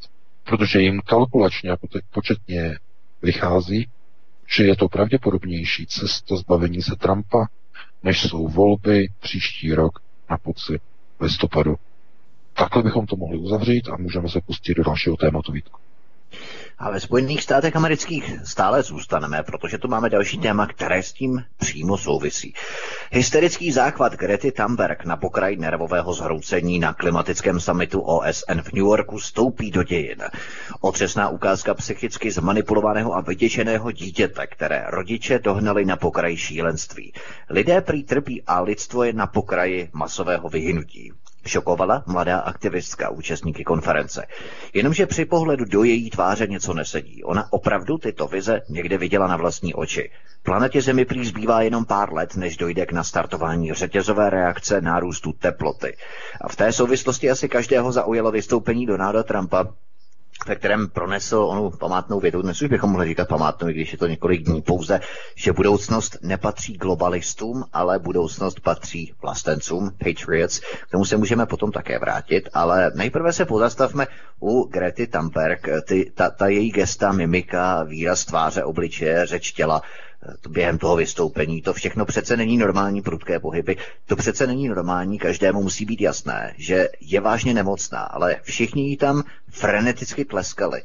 protože jim kalkulačně a početně vychází, že je to pravděpodobnější cesta zbavení se Trumpa, než jsou volby příští rok na podzim listopadu. Takhle bychom to mohli uzavřít a můžeme se pustit do dalšího tématu Vítku. A ve Spojených státech amerických stále zůstaneme, protože tu máme další téma, které s tím přímo souvisí. Hysterický záchvat Grety Thunberg na pokraj nervového zhroucení na klimatickém summitu OSN v New Yorku stoupí do dějin. Otřesná ukázka psychicky zmanipulovaného a vyděčeného dítěte, které rodiče dohnali na pokraj šílenství. Lidé prý trpí a lidstvo je na pokraji masového vyhynutí. Šokovala mladá aktivistka účastníky konference. Jenomže při pohledu do její tváře něco nesedí. Ona opravdu tyto vize někde viděla na vlastní oči. Planetě Zemi prý zbývá jenom pár let, než dojde k nastartování řetězové reakce nárůstu teploty. A v té souvislosti asi každého zaujalo vystoupení Donalda Trumpa, ve kterém pronesl onu památnou vědu, dnes už bychom mohli říkat památnou, když je to několik dní pouze, že budoucnost nepatří globalistům, ale budoucnost patří vlastencům, patriots. K tomu se můžeme potom také vrátit, ale nejprve se pozastavme u Grety Thunberg, ty, ta, ta její gesta, mimika, výraz tváře, obličeje, řeč těla, během toho vystoupení. To všechno přece není normální prudké pohyby. To přece není normální, každému musí být jasné, že je vážně nemocná, ale všichni jí tam freneticky tleskali.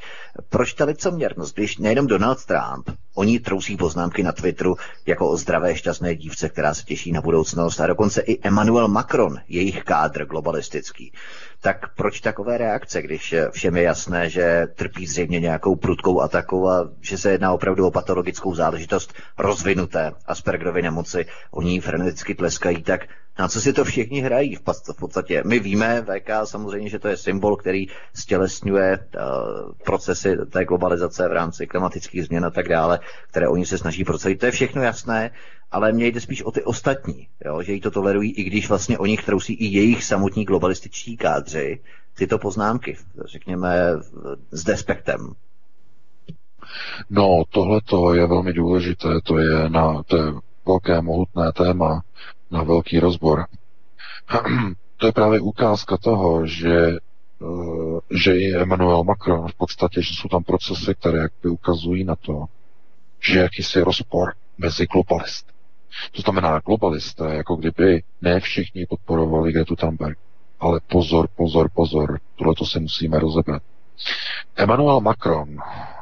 Proč ta licoměrnost, když nejenom Donald Trump, oni trousí poznámky na Twitteru jako o zdravé šťastné dívce, která se těší na budoucnost a dokonce i Emmanuel Macron, jejich kádr globalistický. Tak proč takové reakce, když všem je jasné, že trpí zřejmě nějakou prudkou atakou a že se jedná opravdu o patologickou záležitost rozvinuté Aspergerovy nemoci, oni freneticky tleskají, tak na co si to všichni hrají v podstatě? My víme, VK samozřejmě, že to je symbol, který stělesňuje uh, procesy té globalizace v rámci klimatických změn a tak dále, které oni se snaží procesit. To je všechno jasné, ale mě jde spíš o ty ostatní, jo? že jí to tolerují, i když vlastně o nich trousí i jejich samotní globalističtí kádři, tyto poznámky, řekněme, s despektem. No, tohle je velmi důležité, to je, na, to je velké mohutné téma na velký rozbor. to je právě ukázka toho, že, eh, že i Emmanuel Macron v podstatě, že jsou tam procesy, které jakby ukazují na to, že jakýsi rozpor mezi globalisty. To znamená globalisté, jako kdyby ne všichni podporovali Gretu Thunberg. Ale pozor, pozor, pozor, tohle to si musíme rozebrat. Emmanuel Macron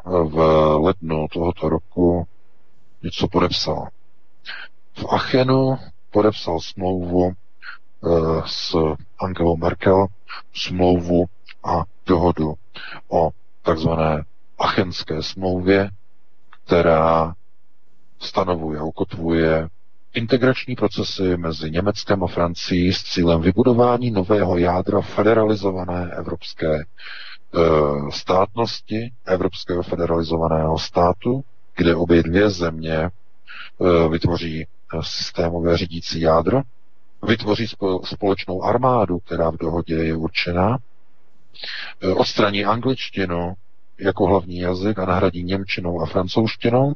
v lednu tohoto roku něco podepsal. V Achenu podepsal smlouvu eh, s Angelou Merkel, smlouvu a dohodu o takzvané achenské smlouvě, která stanovuje ukotvuje integrační procesy mezi Německem a Francií s cílem vybudování nového jádra federalizované evropské e, státnosti, evropského federalizovaného státu, kde obě dvě země e, vytvoří systémové řídící jádro, vytvoří společnou armádu, která v dohodě je určená, e, odstraní angličtinu jako hlavní jazyk a nahradí němčinou a francouzštinou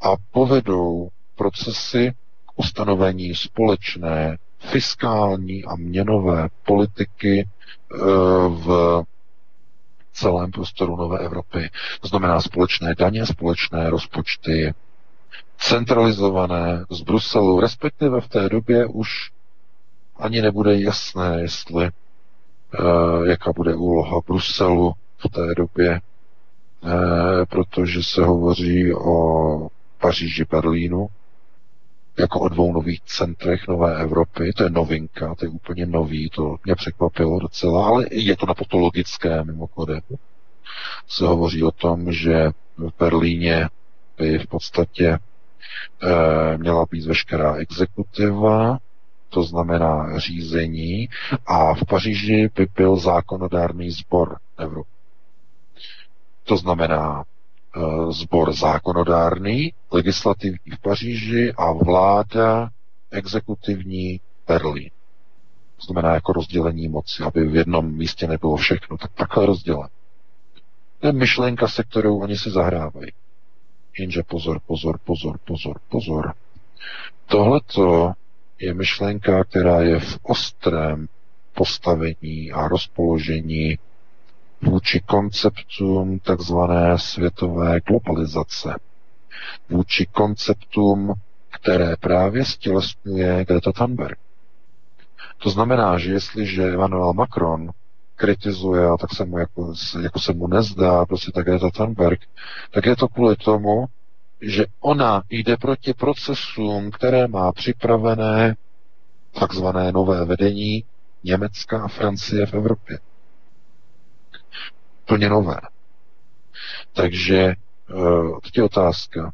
a povedou procesy k ustanovení společné fiskální a měnové politiky e, v celém prostoru Nové Evropy. To znamená společné daně, společné rozpočty, centralizované z Bruselu, respektive v té době už ani nebude jasné, jestli uh, jaká bude úloha Bruselu v té době, uh, protože se hovoří o Paříži, Berlínu, jako o dvou nových centrech Nové Evropy. To je novinka, to je úplně nový, to mě překvapilo docela, ale je to na patologické mimochodem. Se hovoří o tom, že v Berlíně by v podstatě měla být veškerá exekutiva, to znamená řízení, a v Paříži by byl zákonodárný sbor Evropy. To znamená e, sbor zákonodárný, legislativní v Paříži a vláda exekutivní Berlín. To znamená jako rozdělení moci, aby v jednom místě nebylo všechno. Tak takhle rozdělen. To je myšlenka, se kterou oni si zahrávají. Jenže pozor, pozor, pozor, pozor, pozor. Tohleto je myšlenka, která je v ostrém postavení a rozpoložení vůči konceptům takzvané světové globalizace, vůči konceptům, které právě stělesňuje Greta Thunberg. To znamená, že jestliže Emmanuel Macron kritizuje a tak se mu jako, jako se mu nezdá prostě ta Greta Thunberg, tak je to kvůli tomu, že ona jde proti procesům, které má připravené takzvané nové vedení Německa a Francie v Evropě. Plně nové. Takže uh, teď je otázka,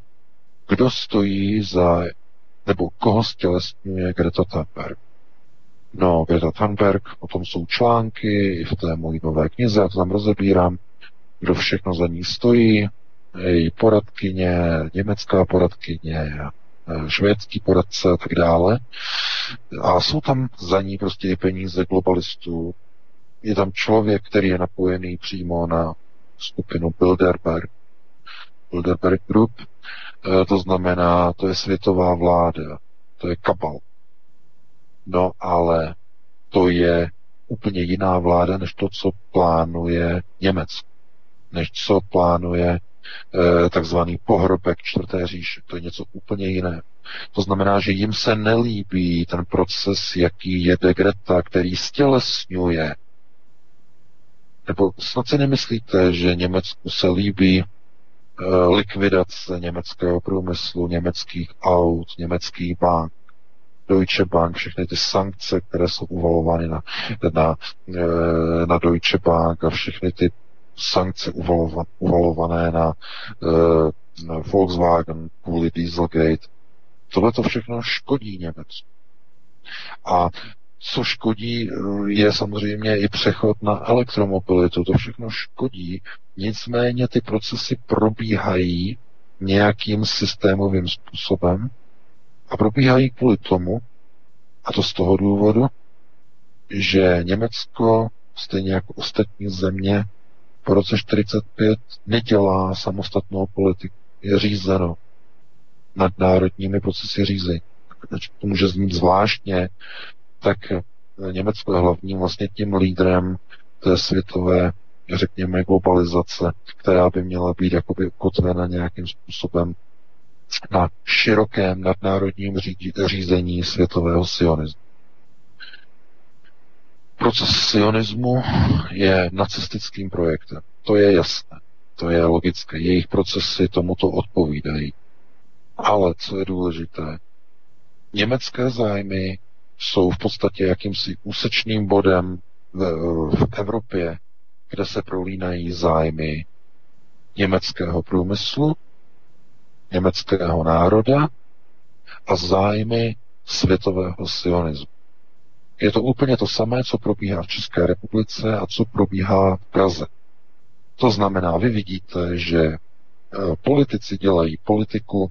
kdo stojí za, nebo koho stělesňuje Greta Thunberg. No, Greta Thunberg, o tom jsou články, i v té mojí nové knize, já to tam rozebírám, kdo všechno za ní stojí, její poradkyně, německá poradkyně, švédský poradce a tak dále. A jsou tam za ní prostě i peníze globalistů. Je tam člověk, který je napojený přímo na skupinu Bilderberg, Bilderberg Group, e, to znamená, to je světová vláda, to je kabal, No ale to je úplně jiná vláda, než to, co plánuje Německo, než co plánuje eh, takzvaný pohrobek čtvrté říše. To je něco úplně jiné. To znamená, že jim se nelíbí ten proces, jaký je de Greta, který stělesňuje. Nebo snad si nemyslíte, že Německu se líbí eh, likvidace německého průmyslu, německých aut, německých bank, Deutsche Bank, všechny ty sankce, které jsou uvalovány na, na, eh, na Deutsche Bank a všechny ty sankce uvalované na, eh, na Volkswagen kvůli Dieselgate. Tohle to všechno škodí Německu. A co škodí, eh, je samozřejmě i přechod na elektromobilitu. To všechno škodí, nicméně ty procesy probíhají nějakým systémovým způsobem a probíhají kvůli tomu, a to z toho důvodu, že Německo, stejně jako ostatní země, po roce 45 nedělá samostatnou politiku. Je řízeno nadnárodními procesy řízení. To může znít zvláštně, tak Německo je hlavním vlastně tím lídrem té světové, řekněme, globalizace, která by měla být jakoby ukotvena nějakým způsobem na širokém nadnárodním řízení světového sionismu. Proces sionismu je nacistickým projektem. To je jasné. To je logické. Jejich procesy tomuto odpovídají. Ale co je důležité, německé zájmy jsou v podstatě jakýmsi úsečným bodem v, v Evropě, kde se prolínají zájmy německého průmyslu, německého národa a zájmy světového sionismu. Je to úplně to samé, co probíhá v České republice a co probíhá v Praze. To znamená, vy vidíte, že e, politici dělají politiku,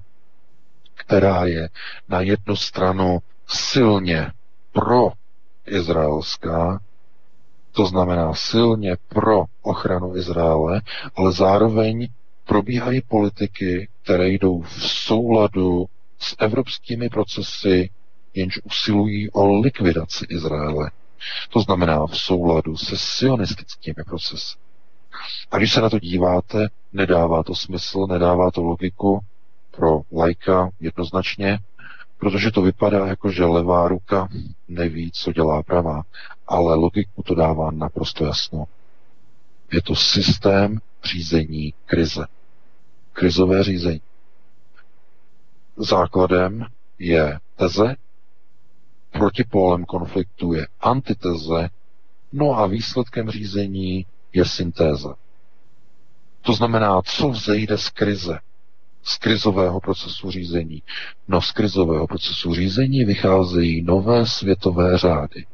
která je na jednu stranu silně pro izraelská, to znamená silně pro ochranu Izraele, ale zároveň probíhají politiky, které jdou v souladu s evropskými procesy jenž usilují o likvidaci Izraele. To znamená v souladu se sionistickými procesy. A když se na to díváte, nedává to smysl, nedává to logiku pro lajka jednoznačně, protože to vypadá jako, že levá ruka neví, co dělá pravá, ale logiku to dává naprosto jasno. Je to systém řízení krize. Krizové řízení. Základem je teze, protipólem konfliktu je antiteze, no a výsledkem řízení je syntéza. To znamená, co vzejde z krize, z krizového procesu řízení. No z krizového procesu řízení vycházejí nové světové řády.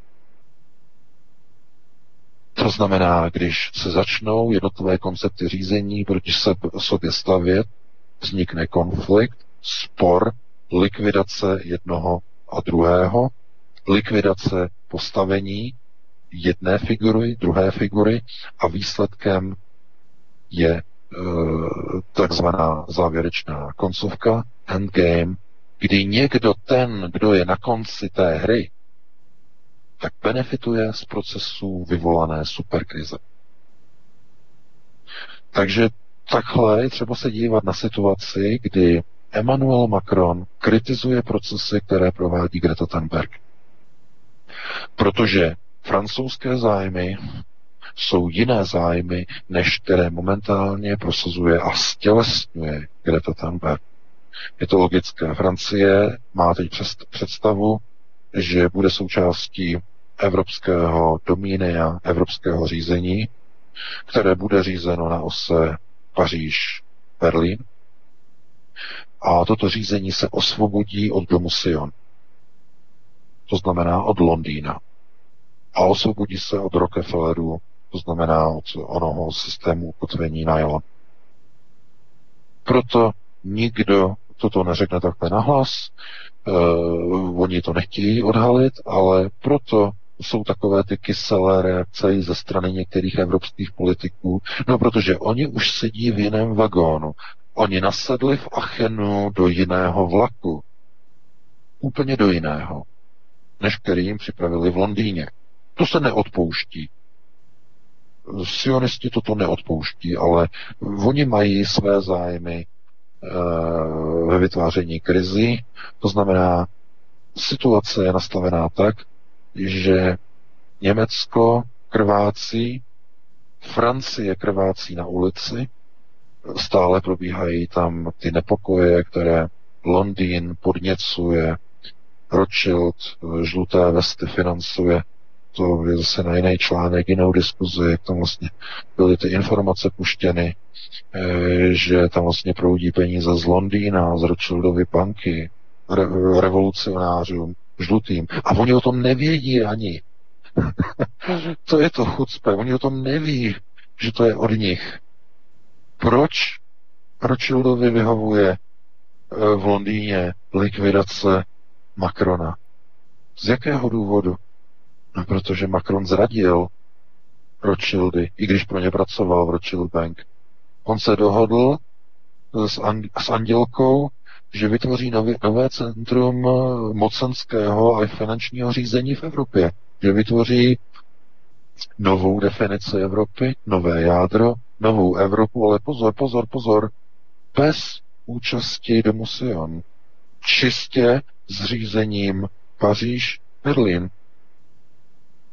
To znamená, když se začnou jednotlivé koncepty řízení proti sobě stavět, vznikne konflikt, spor, likvidace jednoho a druhého, likvidace postavení jedné figury, druhé figury a výsledkem je e, takzvaná závěrečná koncovka, endgame, kdy někdo ten, kdo je na konci té hry, tak benefituje z procesu vyvolané superkrize. Takže takhle je třeba se dívat na situaci, kdy Emmanuel Macron kritizuje procesy, které provádí Greta Thunberg. Protože francouzské zájmy jsou jiné zájmy, než které momentálně prosazuje a stělesňuje Greta Thunberg. Je to logické. Francie má teď představu, že bude součástí evropského domínia, evropského řízení, které bude řízeno na ose Paříž-Berlín. A toto řízení se osvobodí od domu Sion to znamená od Londýna. A osvobodí se od Rockefelleru, to znamená od onoho systému ukotvení Nylon. Proto nikdo toto neřekne takhle nahlas, uh, oni to nechtějí odhalit, ale proto jsou takové ty kyselé reakce i ze strany některých evropských politiků, no protože oni už sedí v jiném vagónu. Oni nasedli v Achenu do jiného vlaku. Úplně do jiného než který jim připravili v Londýně. To se neodpouští. sionisti toto neodpouští, ale oni mají své zájmy ve vytváření krizi. To znamená, situace je nastavená tak, že Německo krvácí, Francie krvácí na ulici, stále probíhají tam ty nepokoje, které Londýn podněcuje, Rothschild žluté vesty financuje, to je zase na jiný článek, jinou diskuzi, jak tam vlastně byly ty informace puštěny, eh, že tam vlastně proudí peníze z Londýna, z Rothschildovy banky, re- revolucionářům, žlutým. A oni o tom nevědí ani. to je to chucpe. Oni o tom neví, že to je od nich. Proč Rothschildovi vyhovuje eh, v Londýně likvidace Macrona? Z jakého důvodu? No, protože Macron zradil Rothschildy, i když pro ně pracoval v Rothschild Bank. On se dohodl s, Ang- s Andělkou, že vytvoří nový, nové centrum eh, mocenského a finančního řízení v Evropě. Že vytvoří novou definici Evropy, nové jádro, novou Evropu, ale pozor, pozor, pozor, bez účasti Demosion. Čistě s řízením Paříž, Berlín.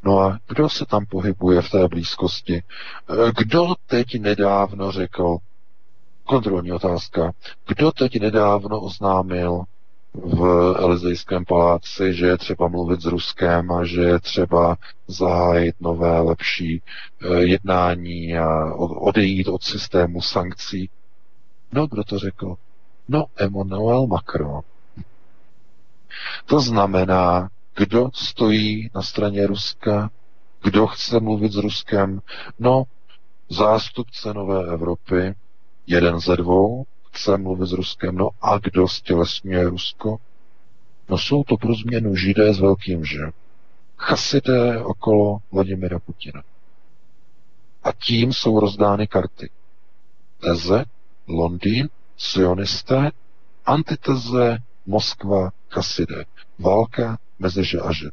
No a kdo se tam pohybuje v té blízkosti? Eh, kdo teď nedávno řekl, kontrolní otázka, kdo teď nedávno oznámil v Elizejském paláci, že je třeba mluvit s Ruskem a že je třeba zahájit nové, lepší eh, jednání a odejít od systému sankcí. No, kdo to řekl? No, Emmanuel Macron. To znamená, kdo stojí na straně Ruska, kdo chce mluvit s Ruskem? No, zástupce Nové Evropy, jeden ze dvou, chce mluvit s Ruskem. No a kdo stělesňuje Rusko? No jsou to pro změnu židé s velkým že. Chasidé okolo Vladimira Putina. A tím jsou rozdány karty. Teze, Londýn, sionisté, antiteze, Moskva, Chasidé. Válka mezi že a že.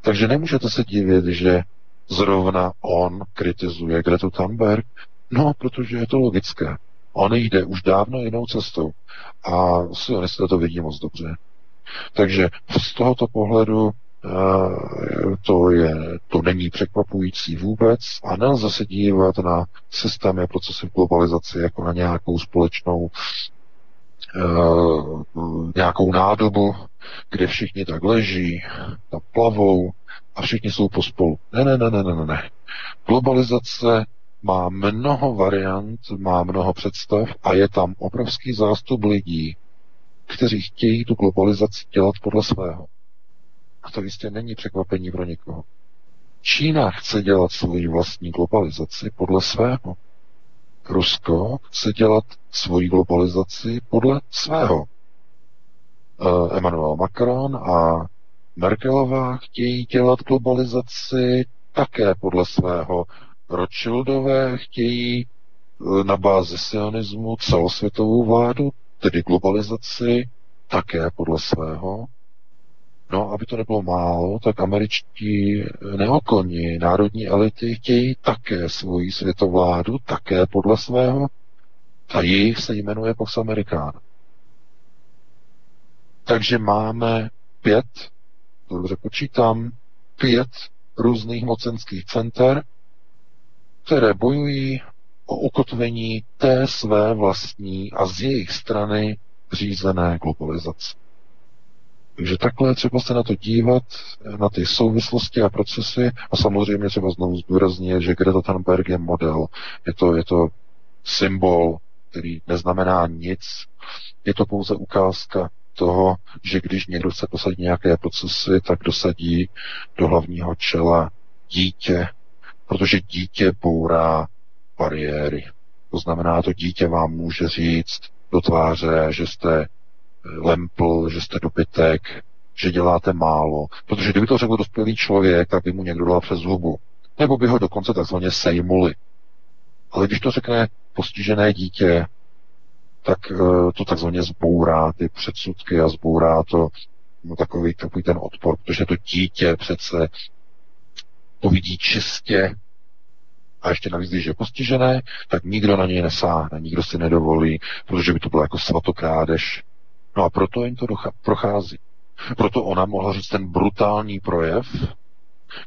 Takže nemůžete se divit, že zrovna on kritizuje Gretu Thunberg, no, protože je to logické. On jde už dávno jinou cestou. A sionisté to vidí moc dobře. Takže z tohoto pohledu eh, to, je, to není překvapující vůbec a nelze se dívat na systémy a procesy globalizace jako na nějakou společnou uh, nějakou nádobu, kde všichni tak leží, tam plavou a všichni jsou pospolu. Ne, ne, ne, ne, ne, ne. Globalizace má mnoho variant, má mnoho představ a je tam obrovský zástup lidí, kteří chtějí tu globalizaci dělat podle svého. A to jistě není překvapení pro někoho. Čína chce dělat svoji vlastní globalizaci podle svého. Rusko chce dělat svoji globalizaci podle svého. Uh, Emmanuel Macron a Merkelová chtějí dělat globalizaci také podle svého. Rothschildové chtějí e, na bázi sionismu celosvětovou vládu, tedy globalizaci, také podle svého. No, aby to nebylo málo, tak američtí neokoni, národní elity chtějí také svoji světovládu, také podle svého, a jejich se jmenuje Pax Americana. Takže máme pět, dobře počítám, pět různých mocenských center, které bojují o ukotvení té své vlastní a z jejich strany řízené globalizace. Takže takhle třeba se na to dívat, na ty souvislosti a procesy a samozřejmě třeba znovu zdůraznit, že Greta Thunberg je model. Je to, je to symbol, který neznamená nic. Je to pouze ukázka toho, že když někdo chce posadit nějaké procesy, tak dosadí do hlavního čela dítě, protože dítě bourá bariéry. To znamená, to dítě vám může říct do tváře, že jste eh, lempl, že jste dobytek, že děláte málo. Protože kdyby to řekl dospělý člověk, tak by mu někdo dal přes hubu. Nebo by ho dokonce takzvaně sejmuli. Ale když to řekne postižené dítě, tak uh, to takzvaně zbourá ty předsudky a zbourá to no, takový, takový ten odpor, protože to dítě přece to vidí čistě a ještě navíc, když je postižené, tak nikdo na něj nesáhne, nikdo si nedovolí, protože by to bylo jako svatokrádež. No a proto jim to prochází. Proto ona mohla říct ten brutální projev,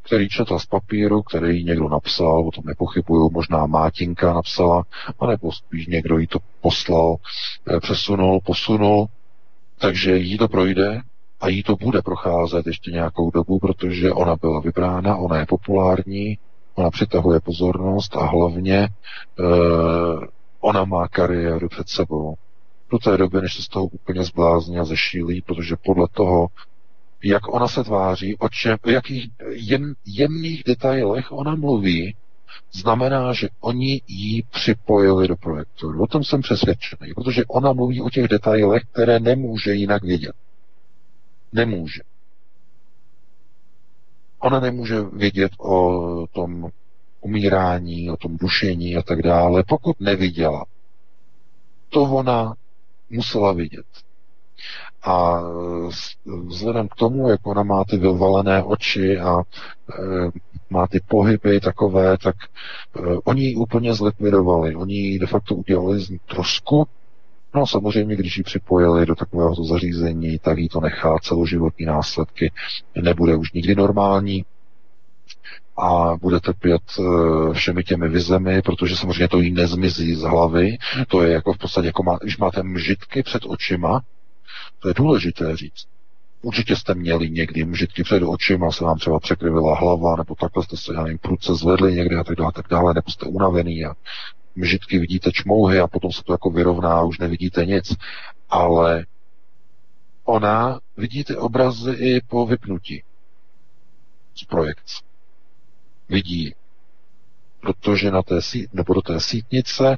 který četla z papíru, který někdo napsal, o tom nepochybuju, možná Mátinka napsala, anebo spíš někdo jí to poslal, eh, přesunul, posunul, takže jí to projde a jí to bude procházet ještě nějakou dobu, protože ona byla vybrána, ona je populární, ona přitahuje pozornost a hlavně e, ona má kariéru před sebou. Do té doby, než se z toho úplně zblázní a zešílí, protože podle toho, jak ona se tváří, o čem, jakých jem, jemných detailech ona mluví, znamená, že oni ji připojili do projektu. O tom jsem přesvědčený, protože ona mluví o těch detailech, které nemůže jinak vědět. Nemůže. Ona nemůže vědět o tom umírání, o tom dušení a tak dále, pokud neviděla. To ona musela vidět. A vzhledem k tomu, jak ona má ty vyvalené oči a e, má ty pohyby takové, tak e, oni ji úplně zlikvidovali. Oni ji de facto udělali z trosku. No a samozřejmě, když ji připojili do takového zařízení, tak jí to nechá celoživotní následky. Nebude už nikdy normální a bude trpět e, všemi těmi vizemi, protože samozřejmě to jí nezmizí z hlavy. To je jako v podstatě, jako má, když máte mžitky před očima, to je důležité říct. Určitě jste měli někdy mžitky před očima, se vám třeba překryvila hlava, nebo takhle jste se, já nevím, prudce zvedli někde a tak dále, tak dále, nebo jste unavený a mžitky vidíte čmouhy a potom se to jako vyrovná a už nevidíte nic. Ale ona vidí ty obrazy i po vypnutí z projekce. Vidí, protože na té sít, nebo do té sítnice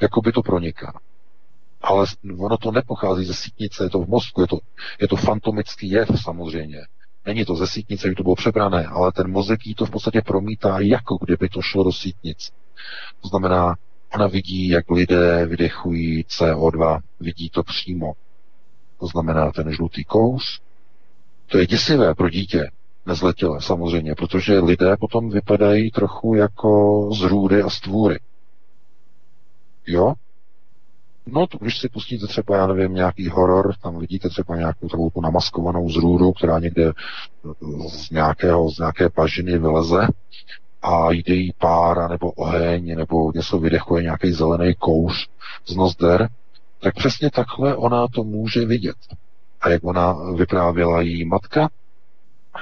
jako by to proniká ale ono to nepochází ze sítnice, je to v mozku, je to, je to fantomický jev samozřejmě. Není to ze sítnice, že to bylo přebrané, ale ten mozek jí to v podstatě promítá, jako kdyby to šlo do sítnic. To znamená, ona vidí, jak lidé vydechují CO2, vidí to přímo. To znamená ten žlutý kous. To je děsivé pro dítě, nezletěle samozřejmě, protože lidé potom vypadají trochu jako zrůdy a stvůry. Jo? No, to, když si pustíte třeba, já nevím, nějaký horor, tam vidíte třeba nějakou takovou tu namaskovanou zrůdu, která někde z, nějakého, z nějaké pažiny vyleze a jde jí pára nebo oheň nebo něco vydechuje, nějaký zelený kouř z nozder, tak přesně takhle ona to může vidět. A jak ona vyprávěla její matka,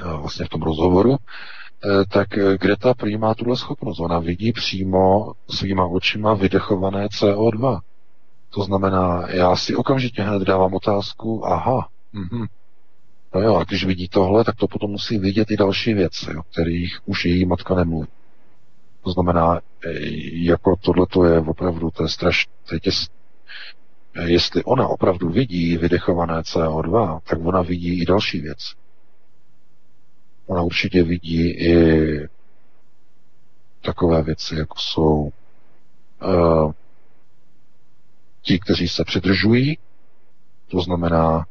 eh, vlastně v tom rozhovoru, eh, tak Greta prý má tuhle schopnost. Ona vidí přímo svýma očima vydechované CO2. To znamená, já si okamžitě hned dávám otázku, aha, mhm. No jo, a když vidí tohle, tak to potom musí vidět i další věci, o kterých už její matka nemluví. To znamená, jako tohle to je opravdu, to je strašné, je těs... Jestli ona opravdu vidí vydechované CO2, tak ona vidí i další věc. Ona určitě vidí i takové věci, jako jsou uh, ti, kteří se přidržují, to znamená,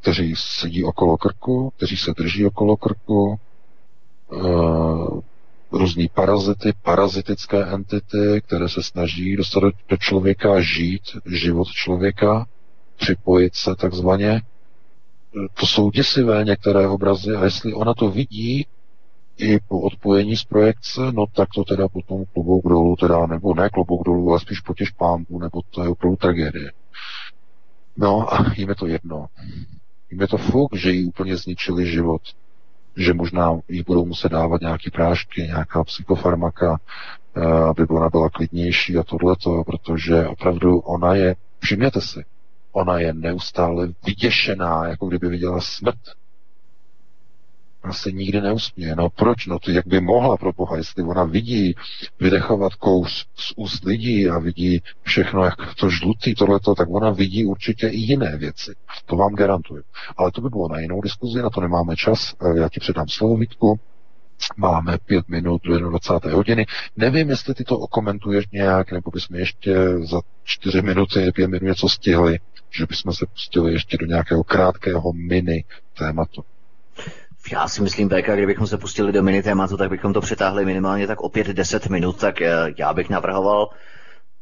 kteří sedí okolo krku, kteří se drží okolo krku, uh, různý parazity, parazitické entity, které se snaží dostat do člověka žít život člověka, připojit se takzvaně. To jsou děsivé některé obrazy a jestli ona to vidí, i po odpojení z projekce, no tak to teda potom klobouk dolů, teda, nebo ne klobouk dolů, ale spíš potěž pámbu, nebo to je opravdu tragédie. No a jim je to jedno. Jim je to fuk, že jí úplně zničili život. Že možná jí budou muset dávat nějaké prášky, nějaká psychofarmaka, eh, aby ona byla klidnější a tohleto, protože opravdu ona je, všimněte si, ona je neustále vyděšená, jako kdyby viděla smrt se nikdy neusměje. No proč? No to jak by mohla pro Boha, jestli ona vidí vydechovat kous z úst lidí a vidí všechno, jak to žlutý, tohleto, tak ona vidí určitě i jiné věci. To vám garantuju. Ale to by bylo na jinou diskuzi, na to nemáme čas. Já ti předám slovo, Vítku. Máme pět minut do 21. hodiny. Nevím, jestli ty to okomentuješ nějak, nebo bychom ještě za čtyři minuty, pět minut něco stihli, že bychom se pustili ještě do nějakého krátkého mini tématu. Já si myslím, PK, kdybychom se pustili do mini tématu, tak bychom to přetáhli minimálně tak opět 10 minut, tak eh, já bych navrhoval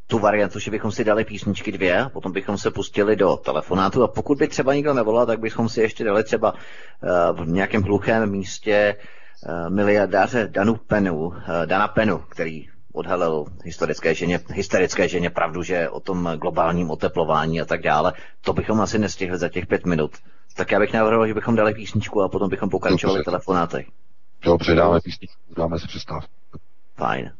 tu variantu, že bychom si dali písničky dvě, potom bychom se pustili do telefonátu a pokud by třeba nikdo nevolal, tak bychom si ještě dali třeba uh, v nějakém hluchém místě uh, miliardáře Danu Penu, Dana Penu, který odhalil historické ženě, hysterické ženě pravdu, že o tom globálním oteplování a tak dále. To bychom asi nestihli za těch pět minut. Tak já bych navrhoval, že bychom dali písničku a potom bychom pokračovali telefonáty. Dobře, dáme písničku, dáme si přestávku. Fajn.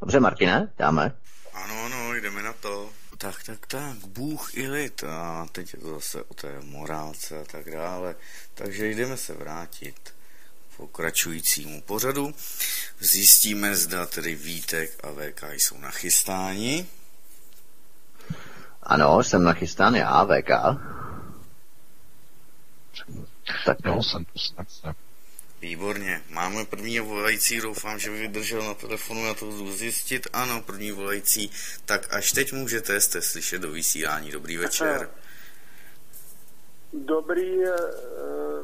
Dobře, Martine, dáme. Ano, ano, jdeme na to. Tak, tak, tak, Bůh i lid. A teď je to zase o té morálce a tak dále. Takže jdeme se vrátit pokračujícímu pořadu. Zjistíme, zda tedy Vítek a VK jsou nachystáni. Ano, jsem nachystán já, VK. Tak no, jsem tu jsem. Výborně. Máme první volající, doufám, že vydržel na telefonu na to zjistit. Ano, první volající. Tak až teď můžete, jste slyšet do vysílání. Dobrý večer. Dobrý uh,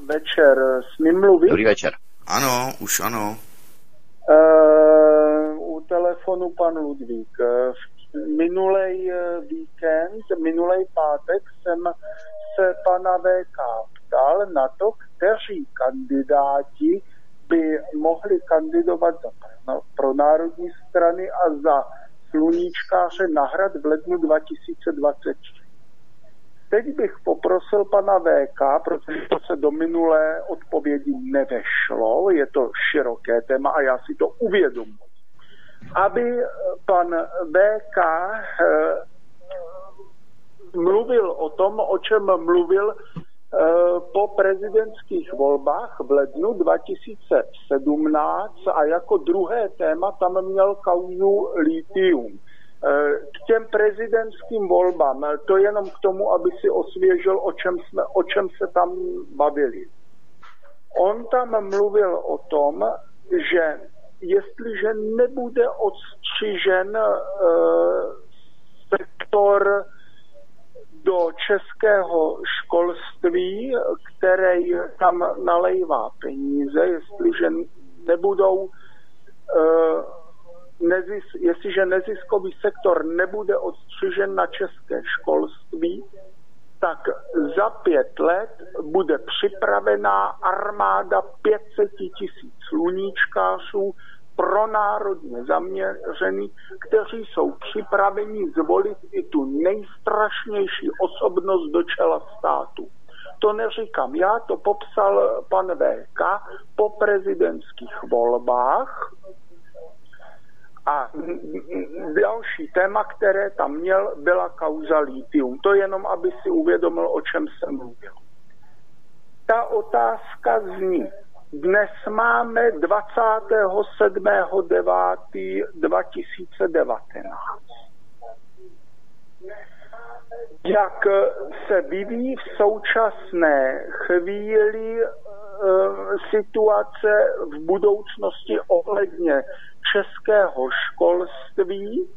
večer. Smím mluvit? Dobrý večer. Ano, už ano. Uh, u telefonu pan Ludvík. Minulej víkend, minulej pátek jsem se pana VK ptal na to, kteří kandidáti by mohli kandidovat za pro, národní strany a za sluníčkáře na hrad v lednu 2023. Teď bych poprosil pana VK, protože to se do minulé odpovědi nevešlo, je to široké téma a já si to uvědomuji, aby pan VK eh, mluvil o tom, o čem mluvil Eh, po prezidentských volbách v lednu 2017 a jako druhé téma tam měl kauzu litium. Eh, k těm prezidentským volbám, eh, to jenom k tomu, aby si osvěžil, o čem, jsme, o čem se tam bavili. On tam mluvil o tom, že jestliže nebude odstřižen uh, sektor do českého školství, který tam nalejvá peníze, jestliže nebudou eh, nezis, jestliže neziskový sektor nebude odstřižen na české školství, tak za pět let bude připravená armáda 500 tisíc sluníčkářů, pronárodně zaměřený, kteří jsou připraveni zvolit i tu nejstrašnější osobnost do čela státu. To neříkám já, to popsal pan VK po prezidentských volbách. A další téma, které tam měl, byla kauza litium. To jenom, aby si uvědomil, o čem jsem mluvil. Ta otázka zní, dnes máme 27.9.2019. Jak se vyvíjí v současné chvíli e, situace v budoucnosti ohledně českého školství,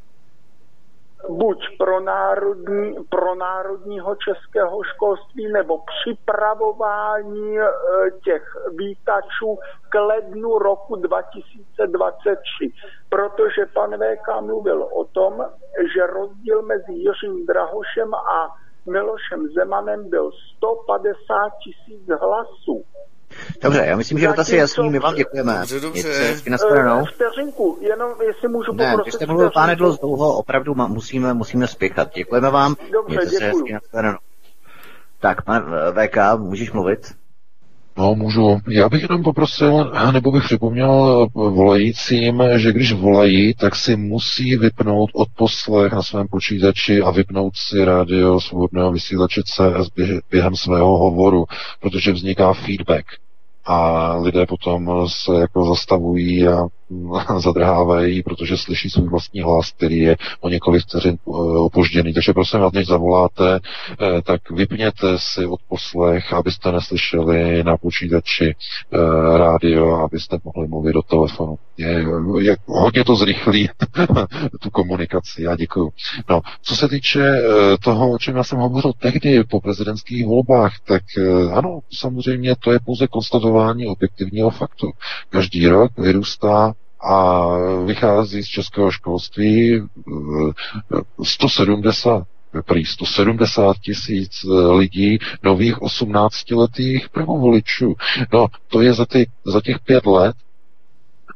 buď pro, národní, pro národního českého školství nebo připravování e, těch výtačů k lednu roku 2023. Protože pan VK mluvil o tom, že rozdíl mezi Jiřím Drahošem a Milošem Zemanem byl 150 tisíc hlasů. Dobře, já myslím, že to asi jasný, my vám děkujeme. Dobře, dobře. Uh, vteřinku, jenom jestli můžu ne, poprosit. Ne, jste mluvil, pane dlouho, dlouho, opravdu musíme, musíme spěchat. Děkujeme vám. Dobře, děkuji. Tak, pane VK, můžeš mluvit? No, můžu. Já bych jenom poprosil, nebo bych připomněl volajícím, že když volají, tak si musí vypnout odposlech na svém počítači a vypnout si rádio svobodného vysílače CS během svého hovoru, protože vzniká feedback a lidé potom se jako zastavují a zadrhávají, protože slyší svůj vlastní hlas, který je o několik vteřin eh, opožděný. Takže prosím vás, než zavoláte, eh, tak vypněte si odposlech, abyste neslyšeli na počítači eh, rádio, abyste mohli mluvit do telefonu. Je, je, hodně to zrychlí tu komunikaci. Já děkuju. No, co se týče toho, o čem já jsem hovořil tehdy po prezidentských volbách, tak ano, samozřejmě to je pouze konstatování objektivního faktu. Každý rok vyrůstá a vychází z českého školství 170 prý 170 tisíc lidí, nových 18-letých prvovoličů. No, to je za, ty, za těch pět let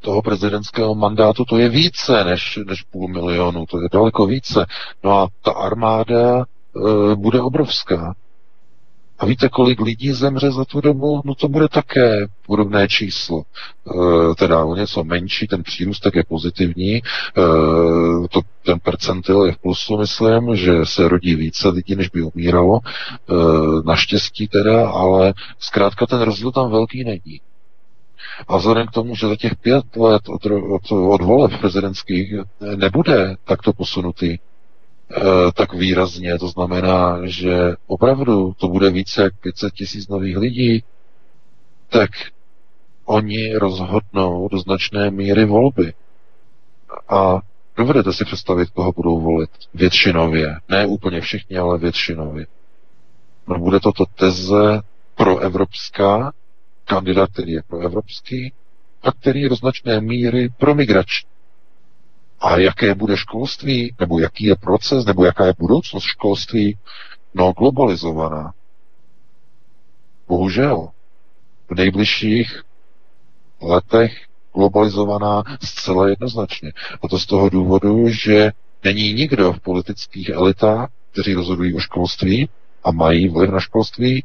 toho prezidentského mandátu, to je více než, než půl milionu, to je daleko více. No a ta armáda e, bude obrovská. A víte, kolik lidí zemře za tu dobu? No to bude také podobné číslo. E, teda o něco menší, ten přírůstek je pozitivní, e, to, ten percentil je v plusu, myslím, že se rodí více lidí, než by umíralo, e, naštěstí teda, ale zkrátka ten rozdíl tam velký není. A vzhledem k tomu, že za těch pět let od, od, od voleb prezidentských nebude takto posunutý tak výrazně, to znamená, že opravdu to bude více jak 500 tisíc nových lidí, tak oni rozhodnou do značné míry volby. A dovedete si představit, koho budou volit většinově. Ne úplně všichni, ale většinově. No bude toto teze proevropská, kandidát, který je proevropský a který je do značné míry promigrační. A jaké bude školství, nebo jaký je proces, nebo jaká je budoucnost školství? No, globalizovaná. Bohužel. V nejbližších letech globalizovaná zcela jednoznačně. A to z toho důvodu, že není nikdo v politických elitách, kteří rozhodují o školství a mají vliv na školství,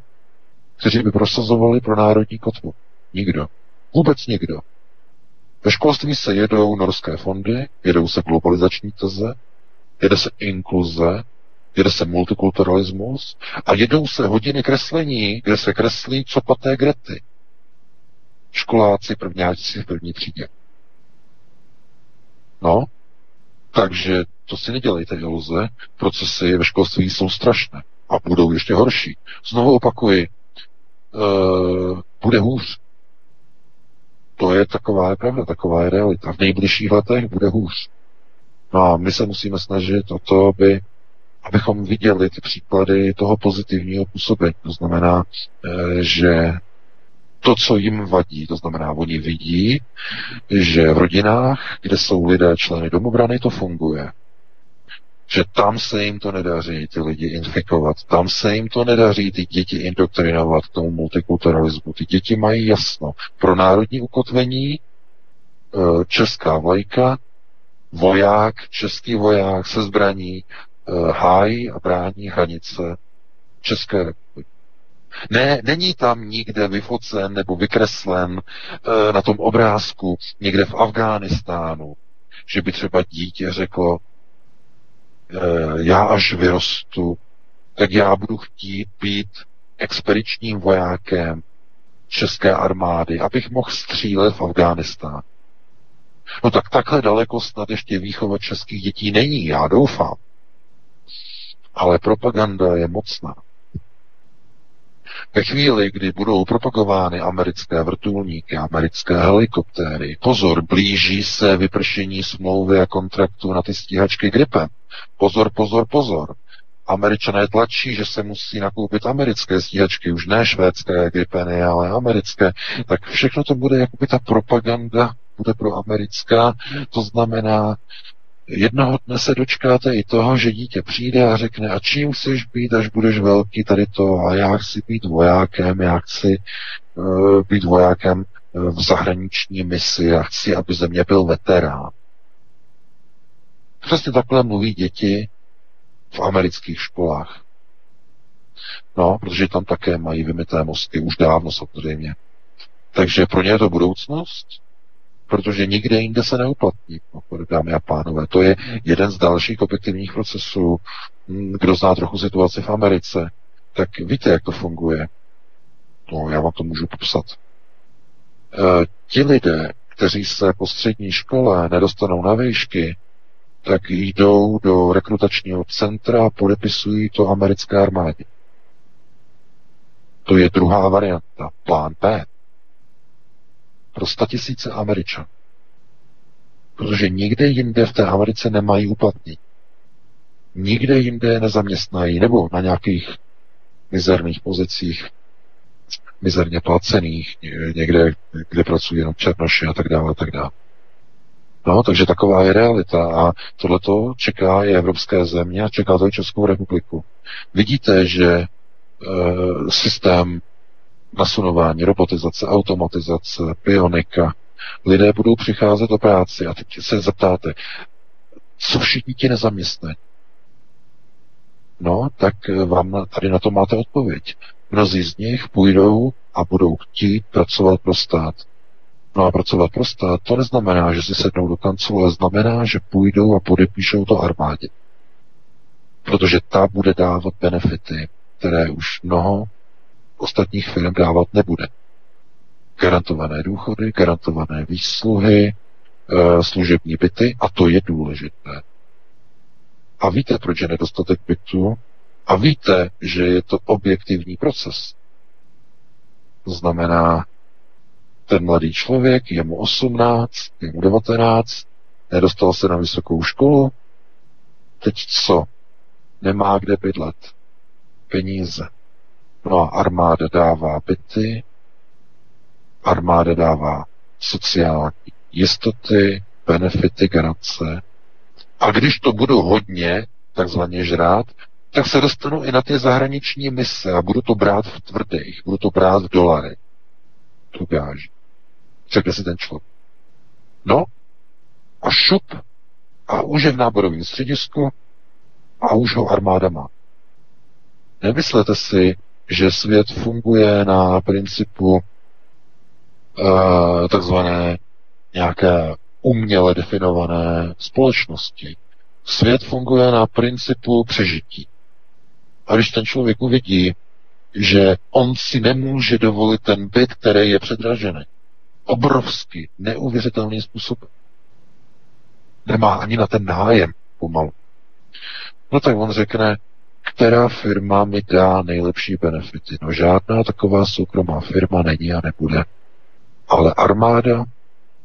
kteří by prosazovali pro národní kotvu. Nikdo. Vůbec nikdo. Ve školství se jedou norské fondy, jedou se globalizační teze, jede se inkluze, jede se multikulturalismus a jedou se hodiny kreslení, kde se kreslí co paté grety. Školáci, prvňáci v první třídě. No, takže to si nedělejte iluze, procesy ve školství jsou strašné a budou ještě horší. Znovu opakuji, uh, bude hůř. To je taková je pravda, taková je realita. V nejbližších letech bude hůř. No a my se musíme snažit o to, aby, abychom viděli ty příklady toho pozitivního působení. To znamená, eh, že to, co jim vadí, to znamená, oni vidí, že v rodinách, kde jsou lidé členy domobrany, to funguje že tam se jim to nedaří ty lidi infikovat, tam se jim to nedaří ty děti indoktrinovat k tomu multikulturalismu. Ty děti mají jasno. Pro národní ukotvení e, česká vlajka, voják, český voják se zbraní e, hájí a brání hranice České republiky. Ne, není tam nikde vyfocen nebo vykreslen e, na tom obrázku někde v Afghánistánu, že by třeba dítě řeklo, já až vyrostu, tak já budu chtít být expedičním vojákem české armády, abych mohl střílet v Afghánistánu. No tak takhle daleko snad ještě výchova českých dětí není, já doufám. Ale propaganda je mocná. Ve chvíli, kdy budou propagovány americké vrtulníky, americké helikoptéry, pozor, blíží se vypršení smlouvy a kontraktu na ty stíhačky Gripen. Pozor, pozor, pozor. Američané tlačí, že se musí nakoupit americké stíhačky, už ne švédské Gripeny, ale americké. Tak všechno to bude jakoby ta propaganda, bude pro americká, to znamená, Jednoho dne se dočkáte i toho, že dítě přijde a řekne, a čím chceš být, až budeš velký, tady to, a já chci být vojákem, já chci uh, být vojákem eh, v zahraniční misi, já chci, aby ze mě byl veterán. Přesně takhle mluví děti v amerických školách. No, protože tam také mají vymité mozky, už dávno samozřejmě. Takže pro ně je to budoucnost, protože nikde jinde se neuplatní, dámy a pánové. To je jeden z dalších objektivních procesů. Hmm, kdo zná trochu situaci v Americe, tak víte, jak to funguje. No, já vám to můžu popsat. E, ti lidé, kteří se po střední škole nedostanou na výšky, tak jdou do rekrutačního centra a podepisují to americké armádě. To je druhá varianta, plán P pro tisíce Američanů. Protože nikde jinde v té Americe nemají uplatnění. Nikde jinde nezaměstnají, nebo na nějakých mizerných pozicích, mizerně placených, někde, kde pracují jenom černoši a tak dále, a tak dále. No, takže taková je realita a tohleto čeká i evropské země a čeká to i Českou republiku. Vidíte, že e, systém nasunování, robotizace, automatizace, pionika, lidé budou přicházet do práci a teď se zeptáte, co všichni ti nezaměstnaní? No, tak vám tady na to máte odpověď. Mnozí z nich půjdou a budou chtít pracovat pro stát. No a pracovat pro stát, to neznamená, že si sednou do kanclu, ale znamená, že půjdou a podepíšou to armádě. Protože ta bude dávat benefity, které už mnoho ostatních firm dávat nebude. Garantované důchody, garantované výsluhy, e, služební byty a to je důležité. A víte, proč je nedostatek bytu? A víte, že je to objektivní proces. To znamená, ten mladý člověk, je mu 18, je mu 19, nedostal se na vysokou školu, teď co? Nemá kde bydlet. Peníze. No a armáda dává byty, armáda dává sociální jistoty, benefity, garance. A když to budu hodně takzvaně žrát, tak se dostanu i na ty zahraniční mise a budu to brát v tvrdých, budu to brát v dolary. Tu gáži. Řekne si ten člověk. No, a šup, a už je v náborovém středisku a už ho armáda má. Nemyslete si, že svět funguje na principu uh, takzvané nějaké uměle definované společnosti. Svět funguje na principu přežití. A když ten člověk uvidí, že on si nemůže dovolit ten byt, který je předražený, obrovský, neuvěřitelný způsob, nemá ani na ten nájem pomalu, no tak on řekne, která firma mi dá nejlepší benefity. No žádná taková soukromá firma není a nebude. Ale armáda,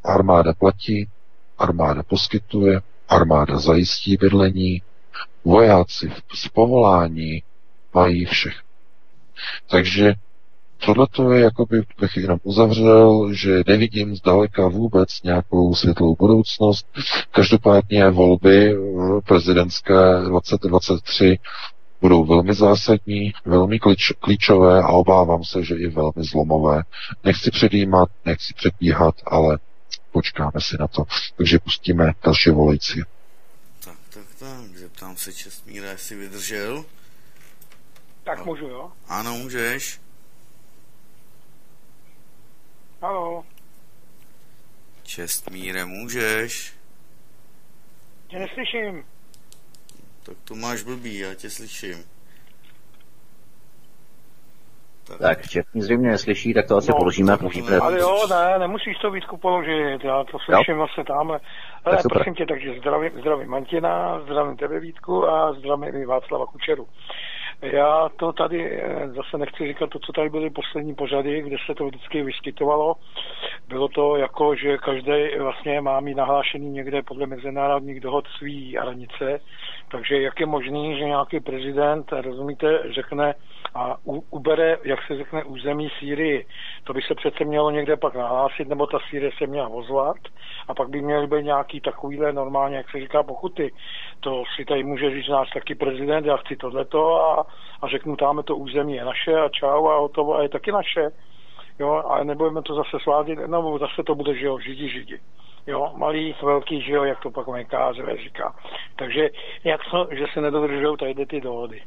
armáda platí, armáda poskytuje, armáda zajistí bydlení, vojáci z povolání mají všech. Takže tohle je, jako bych jenom uzavřel, že nevidím zdaleka vůbec nějakou světlou budoucnost. Každopádně volby eh, prezidentské 2023 budou velmi zásadní, velmi klíč, klíčové a obávám se, že i velmi zlomové. Nechci předjímat, nechci předbíhat, ale počkáme si na to. Takže pustíme další volající. Tak, tak, tak, zeptám se Čestmíra, jestli vydržel. Tak můžu, jo? Ano, můžeš. Halo. Čestmíre, můžeš. Tě neslyším. Tak to máš blbý, já tě slyším. Tak, tak Čestný zřejmě neslyší, tak to asi no, položíme. Položíme. Ale jo, ne, nemusíš to Vítku položit, já to slyším jo? vlastně tamhle. Ale tak prosím tě, takže zdravím, zdravím Mantina, zdravím tebe Vítku a zdravím i Václava Kučeru. Já to tady eh, zase nechci říkat to, co tady byly poslední pořady, kde se to vždycky vyskytovalo. Bylo to jako, že každý vlastně má mít nahlášený někde podle mezinárodních dohod svý hranice, takže jak je možný, že nějaký prezident, rozumíte, řekne a u, ubere, jak se řekne, území Sýrii. To by se přece mělo někde pak nahlásit, nebo ta Sýrie se měla ozvat a pak by měly být nějaký takovýhle normálně, jak se říká, pokuty. To si tady může říct náš taky prezident, já chci tohleto a, a řeknu, tam to území je naše a čau a hotovo a je taky naše. Jo, a nebudeme to zase svádět, no zase to bude, že jo, židi, židi. Jo, malý, velký, že jo, jak to pak Kázevé říká. Takže jak to, že se nedodržují tady ty dohody.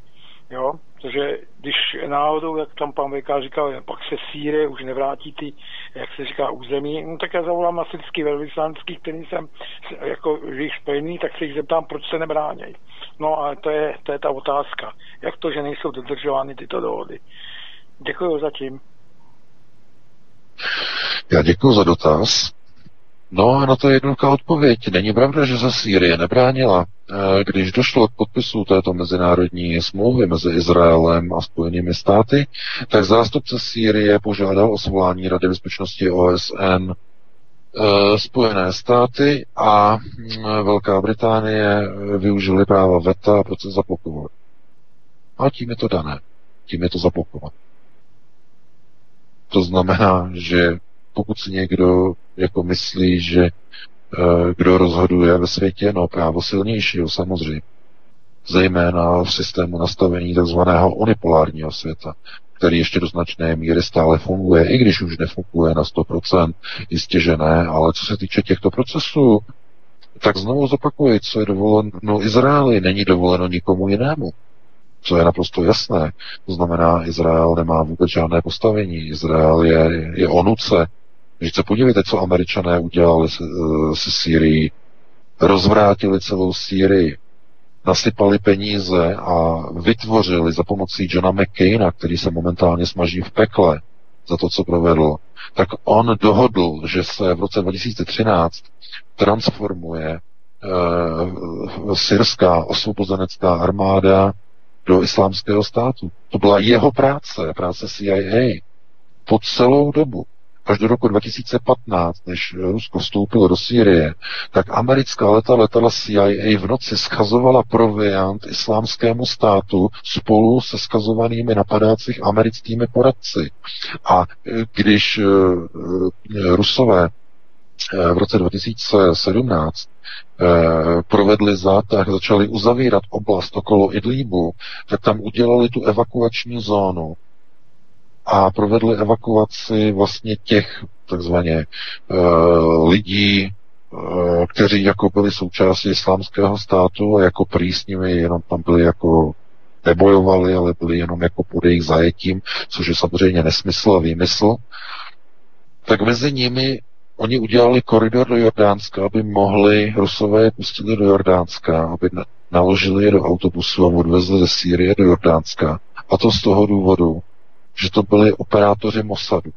Jo, protože když náhodou, jak tam pan VK říkal, pak se síry, už nevrátí ty, jak se říká, území, no tak já zavolám na srdský velvyslanský, který jsem jako jich spojený, tak se jich zeptám, proč se nebránějí. No a to je, to je ta otázka. Jak to, že nejsou dodržovány tyto dohody. Děkuji zatím. Já děkuji za dotaz. No a na to je jednoduchá odpověď. Není pravda, že se Sýrie nebránila. Eh, když došlo k podpisu této mezinárodní smlouvy mezi Izraelem a Spojenými státy, tak zástupce Sýrie požádal o svolání Rady bezpečnosti OSN Spojené státy a Velká Británie využili práva VETA a proces zablokovali. A tím je to dané. Tím je to zablokovat. To znamená, že pokud si někdo jako myslí, že uh, kdo rozhoduje ve světě, no právo silnějšího samozřejmě. Zejména v systému nastavení tzv. unipolárního světa, který ještě do značné míry stále funguje, i když už nefunguje na 100%, jistě, že ne, ale co se týče těchto procesů, tak znovu zopakuji, co je dovoleno Izraeli, není dovoleno nikomu jinému co je naprosto jasné. To znamená, Izrael nemá vůbec žádné postavení. Izrael je, je o nuce. Když se podívejte, co američané udělali se, eh, se Sýrií. Rozvrátili celou Sýrii, nasypali peníze a vytvořili za pomocí Johna McCaina, který se momentálně smaží v pekle za to, co provedl, tak on dohodl, že se v roce 2013 transformuje uh, syrská osvobozenecká armáda do islámského státu. To byla jeho práce, práce CIA. Po celou dobu, až do roku 2015, než Rusko vstoupilo do Sýrie, tak americká leta letala CIA v noci skazovala proviant islámskému státu spolu se skazovanými napadácích americkými poradci. A když eh, Rusové eh, v roce 2017 Eh, provedli zátah, začali uzavírat oblast okolo Idlíbu, tak tam udělali tu evakuační zónu a provedli evakuaci vlastně těch takzvaně uh, lidí, uh, kteří jako byli součástí islámského státu a jako prý s nimi jenom tam byli jako nebojovali, ale byli jenom jako pod jejich zajetím, což je samozřejmě nesmysl a výmysl, tak mezi nimi Oni udělali koridor do Jordánska, aby mohli Rusové je pustili do Jordánska, aby naložili je do autobusu a odvezli ze Sýrie do Jordánska. A to z toho důvodu, že to byli operátoři Mossadu.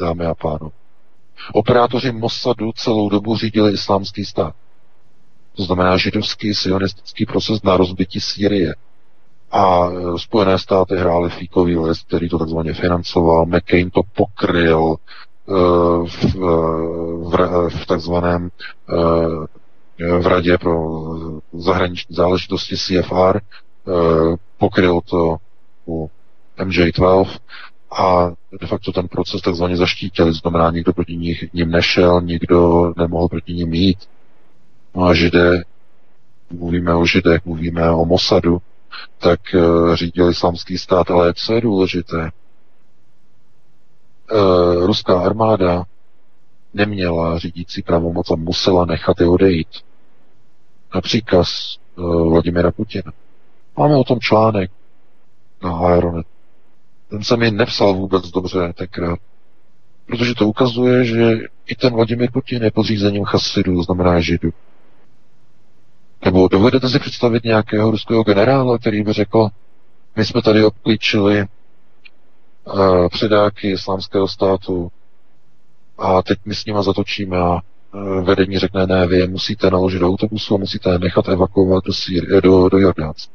Dámy a pánové. Operátoři Mossadu celou dobu řídili islámský stát. To znamená židovský sionistický proces na rozbití Sýrie. A e, Spojené státy hrály fíkový list, který to takzvaně financoval, McCain to pokryl, v, v, v takzvaném v Radě pro zahraniční záležitosti CFR, pokryl to u MJ12 a de facto ten proces takzvaně zaštítili, znamená, nikdo proti nich, ním nešel, nikdo nemohl proti ním jít. No a židé, mluvíme o židech, mluvíme o Mossadu, tak uh, řídil islamský stát, ale co je důležité, e, ruská armáda neměla řídící pravomoc a musela nechat je odejít. Na příkaz e, Vladimira Putina. Máme o tom článek na Aeronet. Ten se mi nepsal vůbec dobře tenkrát. Protože to ukazuje, že i ten Vladimir Putin je podřízením chasidů, znamená židů. Nebo dovedete si představit nějakého ruského generála, který by řekl, my jsme tady obklíčili uh, předáky islámského státu a teď my s nima zatočíme a uh, vedení řekne, ne, vy musíte naložit do autobusu a musíte je nechat evakuovat do, do, do Jordánska.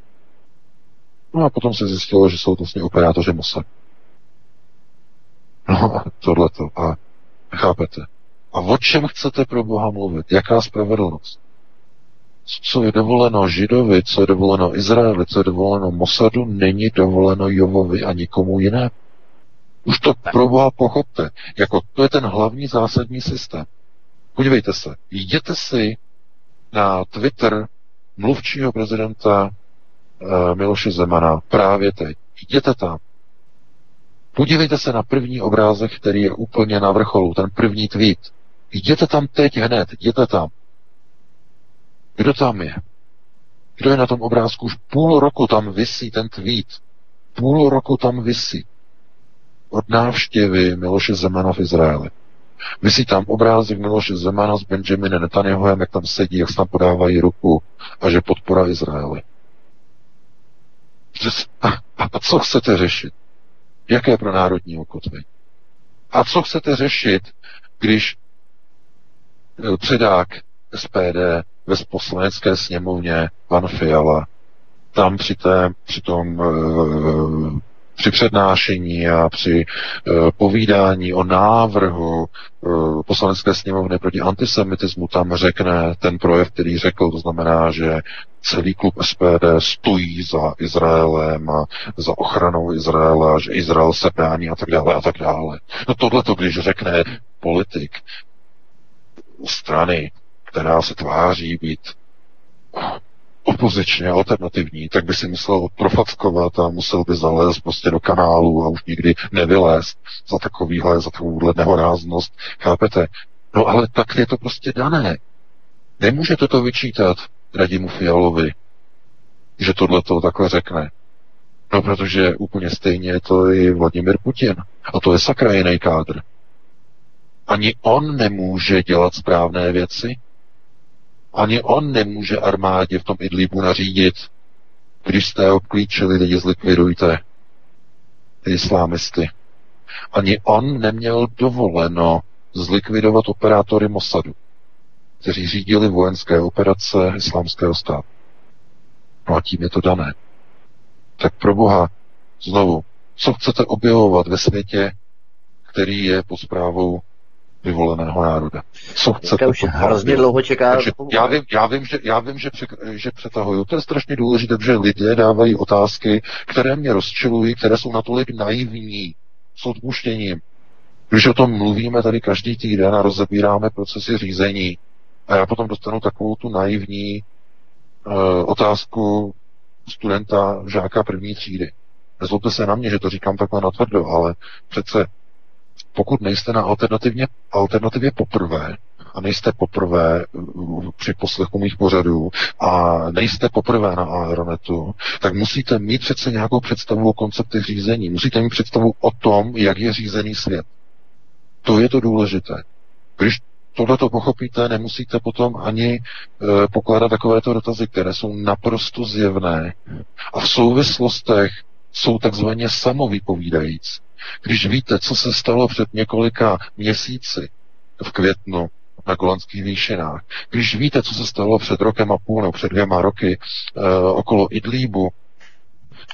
No a potom se zjistilo, že jsou to vlastně operátoři Mossad. No a tohleto. A chápete. A o čem chcete pro Boha mluvit? Jaká spravedlnost? Co je dovoleno Židovi, co je dovoleno Izraeli, co je dovoleno Mosadu, není dovoleno Jovovi a nikomu jinému. Už to pro Boha pochopte. Jako to je ten hlavní zásadní systém. Podívejte se. Jděte si na Twitter mluvčího prezidenta Miloše Zemana právě teď. Jděte tam. Podívejte se na první obrázek, který je úplně na vrcholu, ten první tweet. Jděte tam teď hned, jděte tam. Kdo tam je? Kdo je na tom obrázku? Už půl roku tam visí ten tweet. Půl roku tam visí od návštěvy Miloše Zemana v Izraeli. Vysí tam obrázek Miloše Zemana s Benjaminem Netanyahuem, jak tam sedí, jak se tam podávají ruku a že podpora Izraeli. A, a, co chcete řešit? Jaké pro národní ukotvení? A co chcete řešit, když e, předák SPD ve poslanecké sněmovně pan Fiala tam při, té, při tom při přednášení a při uh, povídání o návrhu uh, poslanecké sněmovny proti antisemitismu tam řekne ten projev, který řekl, to znamená, že celý klub SPD stojí za Izraelem a za ochranou Izraela, že Izrael se brání a tak dále a tak dále. No tohle to, když řekne politik strany, která se tváří být opozičně, alternativní, tak by si musel profackovat a musel by zalézt prostě do kanálu a už nikdy nevylézt za takovýhle, za takovouhle nehoráznost. Chápete? No ale tak je to prostě dané. Nemůžete to vyčítat Radimu Fialovi, že tohle to takhle řekne. No, protože úplně stejně je to i Vladimir Putin. A to je sakra jiný kádr. Ani on nemůže dělat správné věci, ani on nemůže armádě v tom Idlibu nařídit, když jste obklíčili lidi, zlikvidujte ty islámisty. Ani on neměl dovoleno zlikvidovat operátory Mossadu, kteří řídili vojenské operace islámského státu. No a tím je to dané. Tak pro Boha, znovu, co chcete objevovat ve světě, který je pod zprávou vyvoleného národa. Co chcete? už hrozně dlouho čeká. Takže já vím, já vím, že, já vím že, přek, že přetahuju. To je strašně důležité, že lidé dávají otázky, které mě rozčilují, které jsou natolik naivní s odpuštěním. Když o tom mluvíme tady každý týden a rozebíráme procesy řízení, a já potom dostanu takovou tu naivní uh, otázku studenta, žáka první třídy. Nezlobte se na mě, že to říkám takhle natvrdo, ale přece pokud nejste na alternativně, alternativě poprvé, a nejste poprvé při poslechu mých pořadů a nejste poprvé na Aeronetu, tak musíte mít přece nějakou představu o konceptech řízení. Musíte mít představu o tom, jak je řízený svět. To je to důležité. Když tohle to pochopíte, nemusíte potom ani e, pokládat takovéto dotazy, které jsou naprosto zjevné a v souvislostech jsou takzvaně samovypovídající. Když víte, co se stalo před několika měsíci v květnu na Golanských výšinách, když víte, co se stalo před rokem a půl nebo před dvěma roky e, okolo Idlíbu,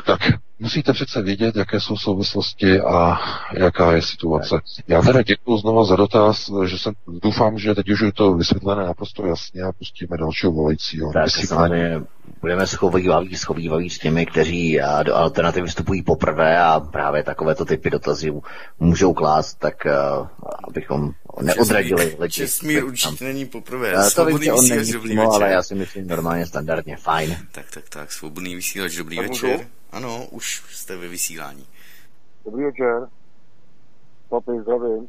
tak musíte přece vědět, jaké jsou souvislosti a jaká je situace. Já teda děkuji znova za dotaz, že jsem, doufám, že teď už je to vysvětlené naprosto jasně a pustíme dalšího volajícího. Tak budeme schovývaví, schovývaví s těmi, kteří do alternativy vstupují poprvé a právě takovéto typy dotazů můžou klást, tak uh, abychom neodradili lidi. Čestmír určitě není poprvé. Uh, to vím, že on není přímo, ale já si myslím normálně standardně fajn. Tak, tak, tak, svobodný vysílač, dobrý tak večer. Můžu? Ano, už jste ve vysílání. Dobrý večer. Chlapi, zdravím.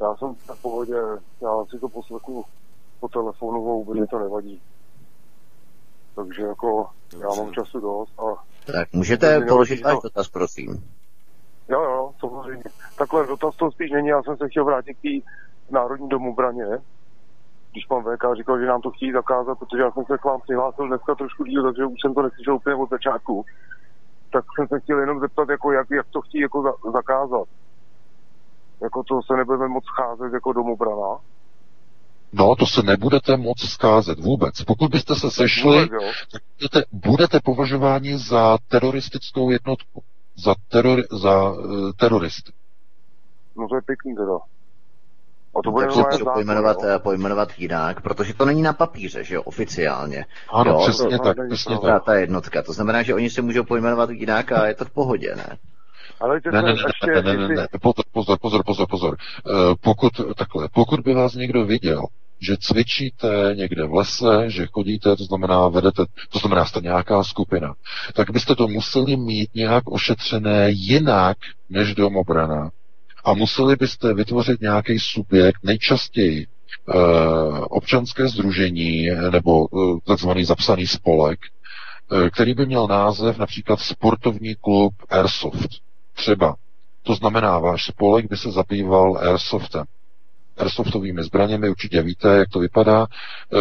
Já jsem v pohodě, já si to poslechu po telefonu, vůbec mi to nevadí. Takže jako Dobře. já mám času dost a... Tak můžete položit váš dotaz, prosím. Jo, jo, samozřejmě. Takhle dotaz to spíš není, já jsem se chtěl vrátit k té Národní domu braně, když pan VK říkal, že nám to chtějí zakázat, protože já jsem se k vám přihlásil dneska trošku díl, takže už jsem to neslyšel úplně od začátku. Tak jsem se chtěl jenom zeptat, jako jak, jak to chtějí jako za, zakázat. Jako to se nebudeme moc scházet jako domobrana. No, to se nebudete moc scházet vůbec. Pokud byste se sešli, vůbec, tak budete, budete považováni za teroristickou jednotku. Za, teror, za uh, teroristy. No to je pěkný teda. A to bude Takže to pojmenovat, no? pojmenovat jinak, protože to není na papíře, že jo, oficiálně. Ano, jo? přesně to, tak, přesně tak. Ta jednotka, to znamená, že oni se můžou pojmenovat jinak a je to v pohodě, ne? Ale ne, ne, ne, ne, ne, ne, pozor, pozor, pozor, pozor, pozor. Uh, pokud, takhle, pokud by vás někdo viděl, že cvičíte někde v lese, že chodíte, to znamená vedete, to znamená jste nějaká skupina, tak byste to museli mít nějak ošetřené jinak než domobrana a museli byste vytvořit nějaký subjekt, nejčastěji e, občanské združení nebo e, takzvaný zapsaný spolek, e, který by měl název například Sportovní klub Airsoft. Třeba. To znamená, váš spolek by se zabýval Airsoftem. Airsoftovými zbraněmi, určitě víte, jak to vypadá.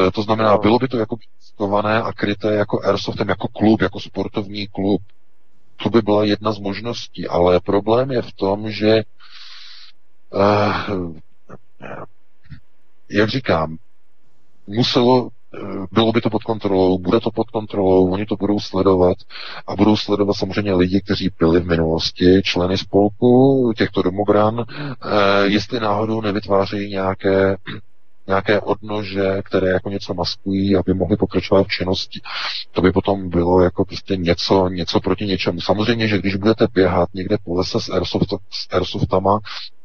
E, to znamená, bylo by to jako skované a kryté jako Airsoftem, jako klub, jako sportovní klub. To by byla jedna z možností, ale problém je v tom, že Uh, jak říkám, muselo bylo by to pod kontrolou, bude to pod kontrolou, oni to budou sledovat a budou sledovat samozřejmě lidi, kteří byli v minulosti členy spolku těchto domobran, jestli náhodou nevytvářejí nějaké nějaké odnože, které jako něco maskují, aby mohli pokračovat v činnosti. To by potom bylo jako prostě něco, něco proti něčemu. Samozřejmě, že když budete běhat někde po lese s, airsoft, s airsoftama, eh,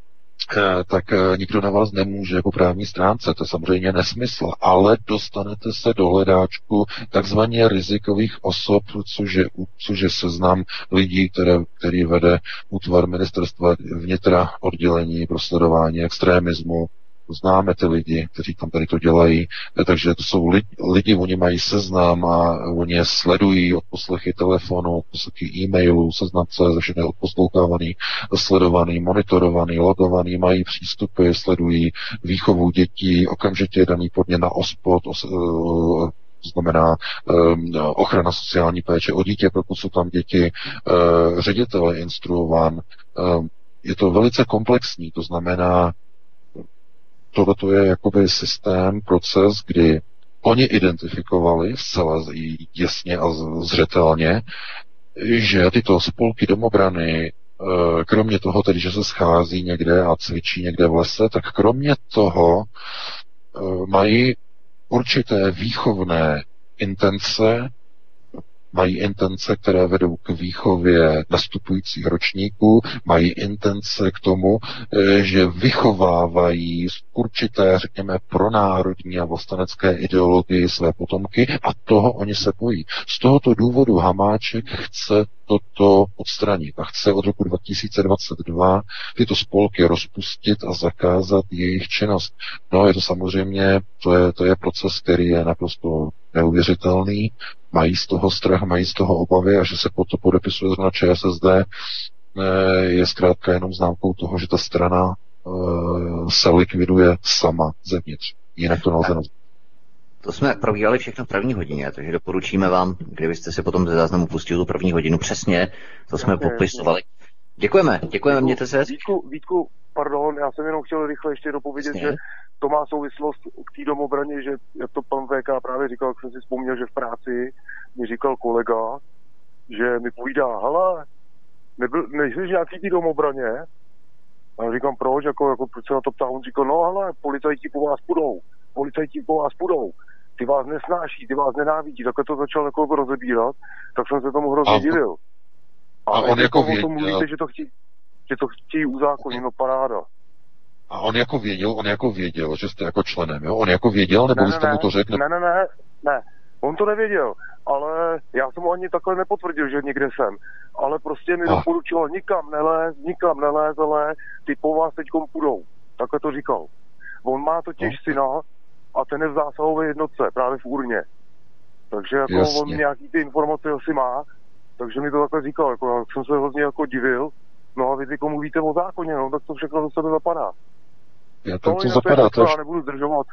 tak eh, nikdo na vás nemůže jako právní stránce, to je samozřejmě nesmysl, ale dostanete se do hledáčku takzvaně rizikových osob, což je, což je seznam lidí, které, který vede útvar ministerstva vnitra oddělení pro sledování extremismu, známe ty lidi, kteří tam tady to dělají, takže to jsou lidi, lidi oni mají seznam a oni je sledují od poslechy telefonu, od poslechy e-mailu, seznam se všechny odposlouchávaný, sledovaný, monitorovaný, logovaný, mají přístupy, sledují výchovu dětí, okamžitě daný podně na ospod, os, uh, to znamená um, ochrana sociální péče o dítě, pokud jsou tam děti, uh, ředitel je instruován. Um, je to velice komplexní, to znamená, tohle je jakoby systém, proces, kdy oni identifikovali zcela jasně a zřetelně, že tyto spolky domobrany, eh, kromě toho tedy, že se schází někde a cvičí někde v lese, tak kromě toho eh, mají určité výchovné intence, mají intence, které vedou k výchově nastupujících ročníků, mají intence k tomu, eh, že vychovávají určité, řekněme, pronárodní a vlastenecké ideologii své potomky a toho oni se bojí. Z tohoto důvodu Hamáček chce toto odstranit a chce od roku 2022 tyto spolky rozpustit a zakázat jejich činnost. No, je to samozřejmě, to je, to je proces, který je naprosto neuvěřitelný, mají z toho strach, mají z toho obavy a že se po to podepisuje zrovna ČSSD, eh, je zkrátka jenom známkou toho, že ta strana se likviduje sama zevnitř. Jinak to nelze nazvat. To jsme probírali všechno v první hodině, takže doporučíme vám, kdybyste si potom ze záznamu pustili tu první hodinu přesně, to jsme okay, popisovali. Děkujeme, děkujeme, Vítku, mějte se Vítku, Vítku, pardon, já jsem jenom chtěl rychle ještě dopovědět, že to má souvislost k té domobraně, že jak to pan VK právě říkal, jak jsem si vzpomněl, že v práci mi říkal kolega, že mi povídá, hele, nebyl, nejsi nějaký tý domobraně? A já říkám, proč, jako, jako proč se na to ptá? On říkal, no hele, policajti po vás půjdou, policajti po vás půjdou, ty vás nesnáší, ty vás nenávidí, takhle to začal jako rozebírat, tak jsem se tomu hrozně divil. A, a on jako věděl... mluvíte, že to chtějí, že to chtějí uzákonit, no paráda. A on jako věděl, on jako věděl, že jste jako členem, jo? On jako věděl, nebo ne, jste ne, mu to řekl? Ne, ne, ne, ne, on to nevěděl, ale já jsem mu ani takhle nepotvrdil, že někde jsem. Ale prostě mi doporučil, nikam nelez, nikam nelez, ale ty po vás teď půjdou. Takhle to říkal. On má totiž no. syna a ten je v zásahové jednotce, právě v Urně. Takže jako Jasně. on nějaký ty informace asi má, takže mi to takhle říkal, jako já jsem se hodně jako divil, no a vy ty komu víte o zákoně, no tak to všechno do sebe zapadá. Já to, to zapadá, to, já nebudu zdržovat.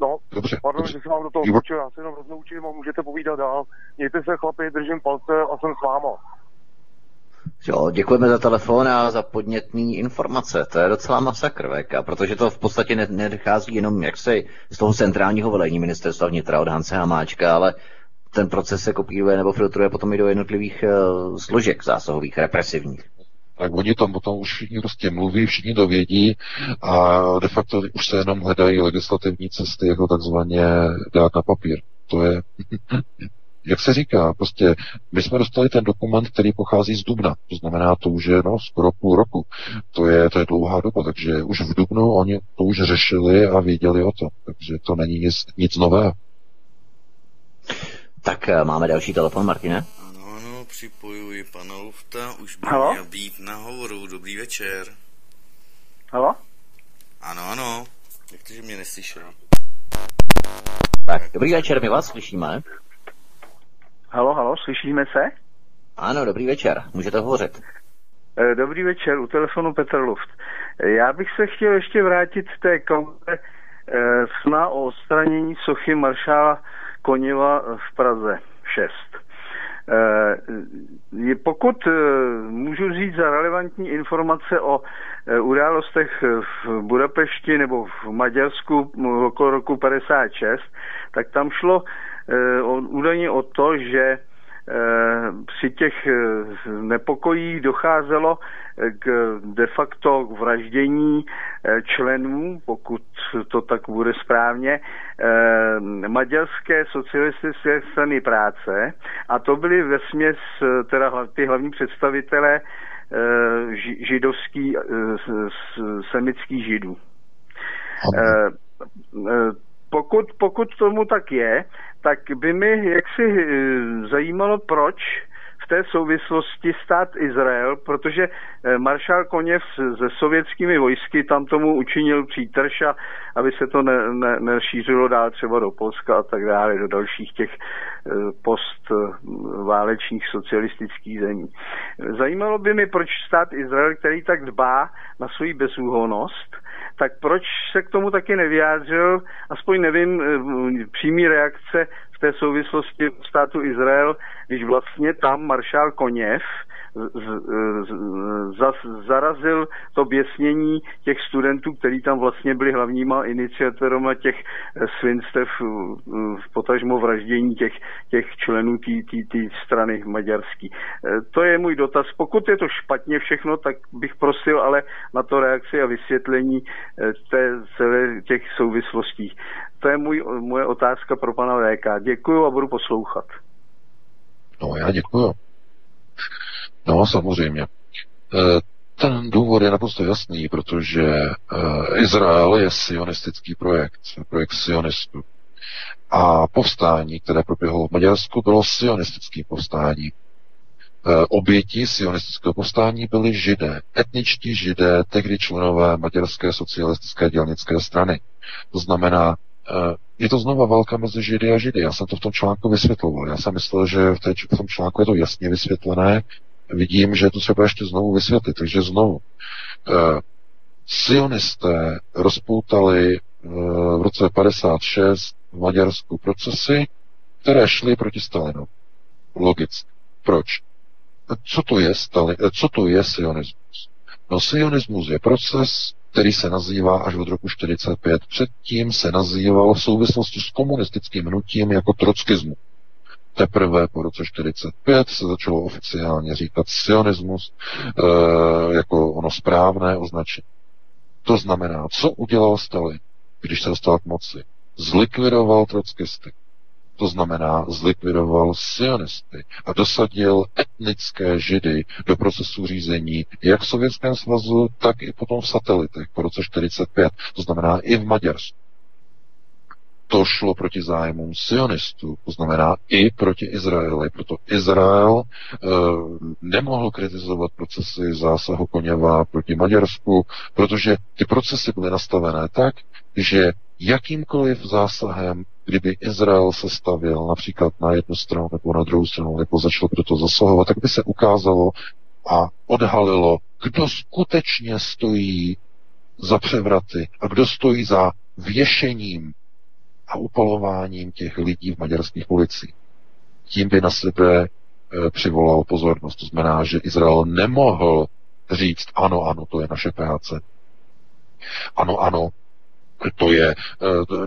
No, dobře, pardon, dobře. že jsem vám do toho skočil, já se jenom roznoučím a můžete povídat dál. Mějte se chlapi, držím palce a jsem s váma. Jo, děkujeme za telefon a za podnětný informace. To je docela masakr, VK, protože to v podstatě nedechází jenom jak se z toho centrálního velení ministerstva vnitra od Hance Hamáčka, ale ten proces se kopíruje nebo filtruje potom i do jednotlivých uh, složek zásahových, represivních. Tak oni tam potom už všichni prostě mluví, všichni to vědí a de facto už se jenom hledají legislativní cesty, jako takzvaně dát na papír. To je jak se říká, prostě my jsme dostali ten dokument, který pochází z Dubna, to znamená, to už je no, skoro půl roku. To je, to je dlouhá doba, takže už v Dubnu oni to už řešili a věděli o to, takže to není nic, nic nového. Tak eh, máme další telefon, Martine. Připojuji pana Lufta, už by Halo? měl být na hovoru. Dobrý večer. Halo? Ano, ano. Jak to, že mě neslyšel? Tak, dobrý večer, my vás slyšíme. Halo, halo, slyšíme se? Ano, dobrý večer, můžete hovořit. Eh, dobrý večer, u telefonu Petr Luft. Eh, já bych se chtěl ještě vrátit k té kauze sna o odstranění sochy maršála Koněva v Praze 6. Je, pokud můžu říct za relevantní informace o událostech v Budapešti nebo v Maďarsku okolo roku 56, tak tam šlo údajně o to, že Eh, při těch eh, nepokojích docházelo eh, k de facto k vraždění členů, pokud to tak bude správně, maďarské socialistické strany práce a to byly ve směs teda ty hlavní představitelé židovský, semický židů. Pokud, pokud tomu tak je, tak by mi jaksi eh, zajímalo, proč té souvislosti stát Izrael, protože eh, maršál Koněv se sovětskými vojsky tam tomu učinil přítrž a aby se to ne, ne, dál třeba do Polska a tak dále, do dalších těch eh, postválečných socialistických zemí. Zajímalo by mi, proč stát Izrael, který tak dbá na svoji bezúhonost, tak proč se k tomu taky nevyjádřil, aspoň nevím, eh, přímý reakce v té souvislosti státu Izrael, když vlastně tam maršál Koněv zarazil to běsnění těch studentů, kteří tam vlastně byli hlavníma iniciatorama těch eh, svinstev v potažmo vraždění těch, těch členů té strany maďarský. Eh, to je můj dotaz. Pokud je to špatně všechno, tak bych prosil ale na to reakci a vysvětlení eh, té, celé těch souvislostí. To je můj, moje otázka pro pana VK. Děkuju a budu poslouchat. No já děkuju. No, samozřejmě. E, ten důvod je naprosto jasný, protože e, Izrael je sionistický projekt, projekt sionistů. A povstání, které proběhlo v Maďarsku, bylo sionistické povstání. E, oběti sionistického povstání byly židé, etničtí židé, tehdy členové Maďarské socialistické dělnické strany. To znamená, je to znova válka mezi Židy a Židy. Já jsem to v tom článku vysvětloval. Já jsem myslel, že v, té, v tom článku je to jasně vysvětlené, vidím, že to třeba ještě znovu vysvětlit. Takže znovu. Eh, sionisté rozpoutali eh, v roce 56 v Maďarsku procesy, které šly proti Stalinu. Logicky. Proč? Co to je, Stalin, eh, co to je sionismus? No sionismus je proces, který se nazývá až od roku 45. Předtím se nazýval v souvislosti s komunistickým hnutím jako trockismus. Teprve po roce 45 se začalo oficiálně říkat sionismus e, jako ono správné označení. To znamená, co udělal Stalin, když se dostal k moci? Zlikvidoval trockisty. To znamená, zlikvidoval sionisty a dosadil etnické židy do procesu řízení jak v Sovětském svazu, tak i potom v satelitech po roce 45. To znamená i v Maďarsku to šlo proti zájmům sionistů, to znamená i proti Izraeli. Proto Izrael e, nemohl kritizovat procesy zásahu Koněva proti Maďarsku, protože ty procesy byly nastavené tak, že jakýmkoliv zásahem, kdyby Izrael se stavil například na jednu stranu nebo na druhou stranu, nebo začal proto zasahovat, tak by se ukázalo a odhalilo, kdo skutečně stojí za převraty a kdo stojí za věšením a upalováním těch lidí v maďarských policii. Tím by na sebe e, přivolal pozornost. To znamená, že Izrael nemohl říct, ano, ano, to je naše práce. Ano, ano, to je e,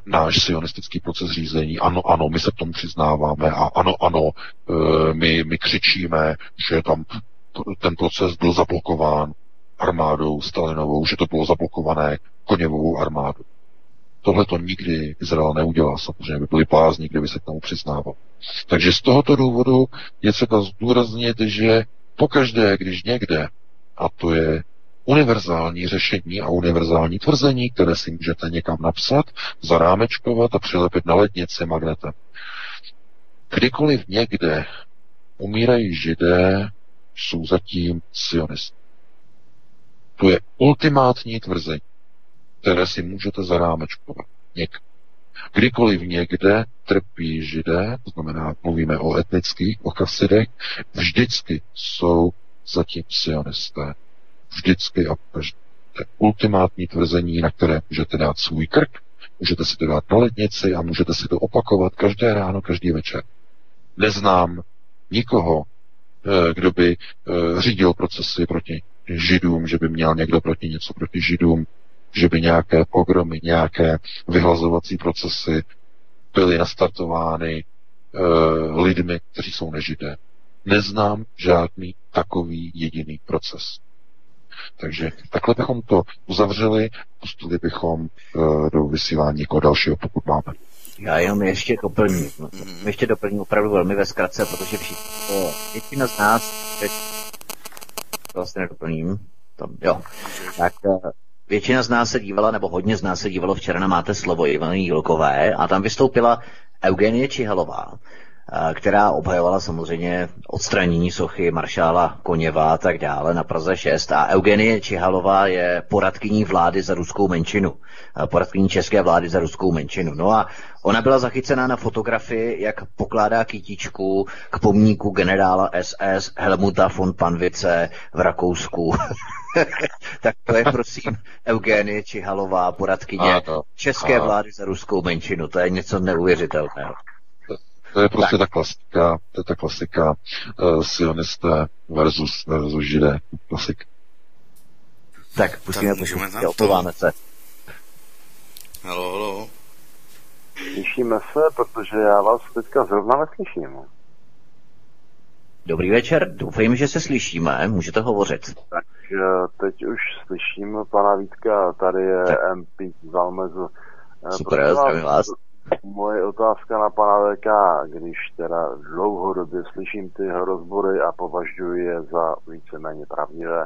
náš sionistický proces řízení. Ano, ano, my se tomu přiznáváme a ano, ano, e, my, my křičíme, že tam ten proces byl zablokován armádou Stalinovou, že to bylo zablokované koněvou armádou. Tohle to nikdy Izrael neudělá, samozřejmě by byli blázni, kdyby se k tomu přiznával. Takže z tohoto důvodu je třeba zdůraznit, že pokaždé, když někde, a to je univerzální řešení a univerzální tvrzení, které si můžete někam napsat, zarámečkovat a přilepit na lednici magnetem. Kdykoliv někde umírají židé, jsou zatím sionisté. To je ultimátní tvrzení které si můžete zarámečkovat. Něk. Kdykoliv někde trpí židé, to znamená, mluvíme o etnických, o chasidech, vždycky jsou zatím sionisté. Vždycky a každé. Ultimátní tvrzení, na které můžete dát svůj krk, můžete si to dát na lednici a můžete si to opakovat každé ráno, každý večer. Neznám nikoho, eh, kdo by eh, řídil procesy proti židům, že by měl někdo proti něco proti židům, že by nějaké pogromy, nějaké vyhlazovací procesy byly nastartovány uh, lidmi, kteří jsou nežidé. Neznám žádný takový jediný proces. Takže takhle bychom to uzavřeli, pustili bychom uh, do vysílání jako dalšího, pokud máme. Já jenom ještě doplním. Ještě doplním opravdu velmi ve zkratce, protože všichni, většina z nás, to vlastně nedoplním, to, jo, tak eh, většina z nás se dívala, nebo hodně z nás se dívalo včera na Máte slovo Ivany Jílkové a tam vystoupila Eugenie Čihalová, která obhajovala samozřejmě odstranění sochy maršála Koněva a tak dále na Praze 6. A Eugenie Čihalová je poradkyní vlády za ruskou menšinu. Poradkyní české vlády za ruskou menšinu. No a ona byla zachycená na fotografii, jak pokládá kytičku k pomníku generála SS Helmuta von Panvice v Rakousku. tak to je prosím Eugenie Čihalová, poradkyně české vlády za ruskou menšinu. To je něco neuvěřitelného. To je prostě tak. ta klasika, to je ta klasika uh, sionisté versus, versus židé. Klasik. Tak pustíme, tak můžeme na se. Halo, halo. Slyšíme se, protože já vás teďka zrovna neslyším. Dobrý večer, doufejme, že se slyšíme, můžete hovořit. Tak teď už slyším pana Vítka, tady je tak. MP Zalmezu. Super, zdravím vás. Moje otázka na pana VK, když teda dlouhodobě slyším ty rozbory a považuji je za víceméně pravdivé,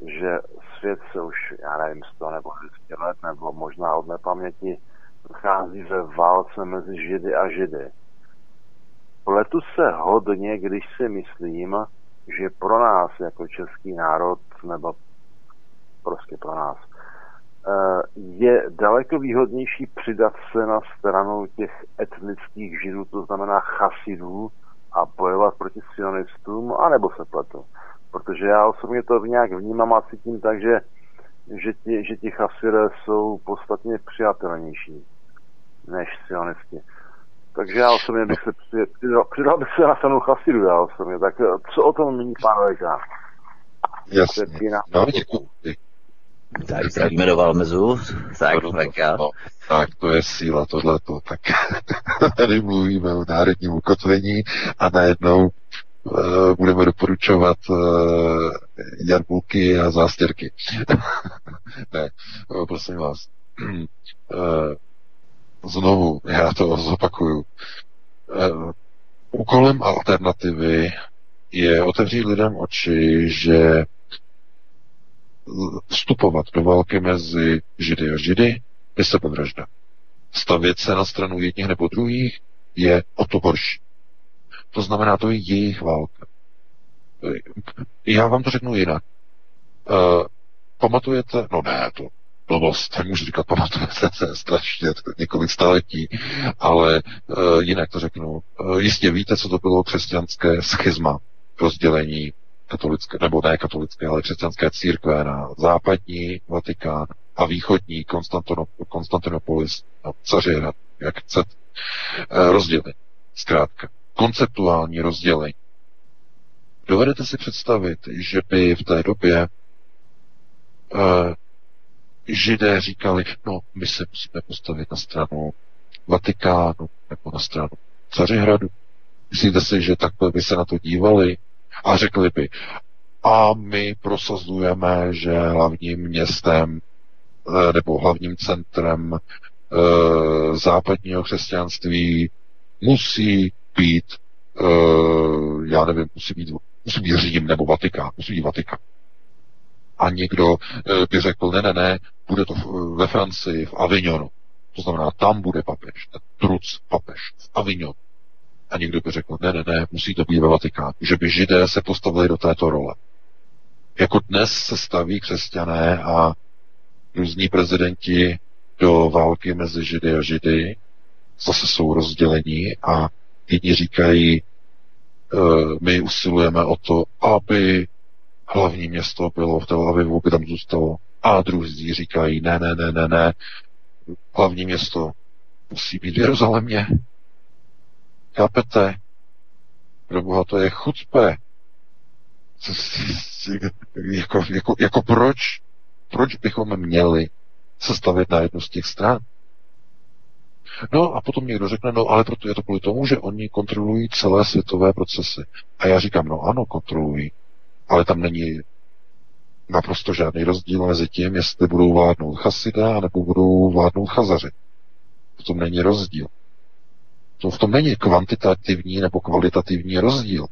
že svět se už, já nevím, 100 nebo 200 let, nebo možná od nepaměti, nachází ve válce mezi Židy a Židy. Pletu se hodně, když si myslím, že pro nás jako český národ, nebo prostě pro nás, je daleko výhodnější přidat se na stranu těch etnických židů, to znamená chasidů, a bojovat proti sionistům, anebo se pletu. Protože já osobně to nějak vnímám a cítím tak, že, že, ti, že ti chasidé jsou podstatně přijatelnější než sionisti. Takže já osobně bych se přidal, přidal bych se na stranu chasidů, já osobně. Tak co o tom mění pán Veka? Jasně. No, děkuji. Tak zdravíme do Valmezu. Tak, no, no, no, tak to je síla tohleto. Tak tady mluvíme o národním ukotvení a najednou uh, budeme doporučovat uh, jarbulky a zástěrky. ne, uh, prosím vás. znovu, já to zopakuju. Úkolem alternativy je otevřít lidem oči, že vstupovat do války mezi Židy a Židy je sebevražda. Stavět se na stranu jedních nebo druhých je o to horší. To znamená, to je jejich válka. Já vám to řeknu jinak. Uh, pamatujete, no ne, to blbost, nemůžu říkat, pamatujete se strašně několik staletí, ale uh, jinak to řeknu. Uh, jistě víte, co to bylo křesťanské schizma, rozdělení katolické, nebo ne katolické, ale křesťanské církve na západní Vatikán a východní Konstantinopolis, no, Cařihrad, jak chcete, eh, rozdělení. Zkrátka, konceptuální rozdělení. Dovedete si představit, že by v té době uh, židé říkali, no, my se musíme postavit na stranu Vatikánu nebo na stranu Cařihradu. Myslíte si, že takhle by se na to dívali? A řekli by, a my prosazujeme, že hlavním městem eh, nebo hlavním centrem e, západního křesťanství musí být, e, já nevím, musí být, musí být Řím nebo Vatikán, musí být Vatikán. A někdo by řekl, ne, ne, ne, bude to ve Francii, v Avignonu. To znamená, tam bude papež, ten truc papež v Avignonu. A někdo by řekl, ne, ne, ne, musí to být ve Vatikánu. Že by židé se postavili do této role. Jako dnes se staví křesťané a různí prezidenti do války mezi židy a židy, zase jsou rozdělení a jedni říkají, uh, my usilujeme o to, aby hlavní město bylo v Tel Avivu, by tam zůstalo. A druzí říkají, ne, ne, ne, ne, ne, hlavní město musí být v Jeruzalémě. Chápete? Pro boha to je chucpe. Jako, jako, jako proč? Proč bychom měli se stavit na jednu z těch stran? No a potom někdo řekne, no ale proto je to kvůli tomu, že oni kontrolují celé světové procesy. A já říkám, no ano, kontrolují, ale tam není naprosto žádný rozdíl mezi tím, jestli budou vládnout chasida, nebo budou vládnout chazaři. V tom není rozdíl. To v tom není kvantitativní nebo kvalitativní rozdíl.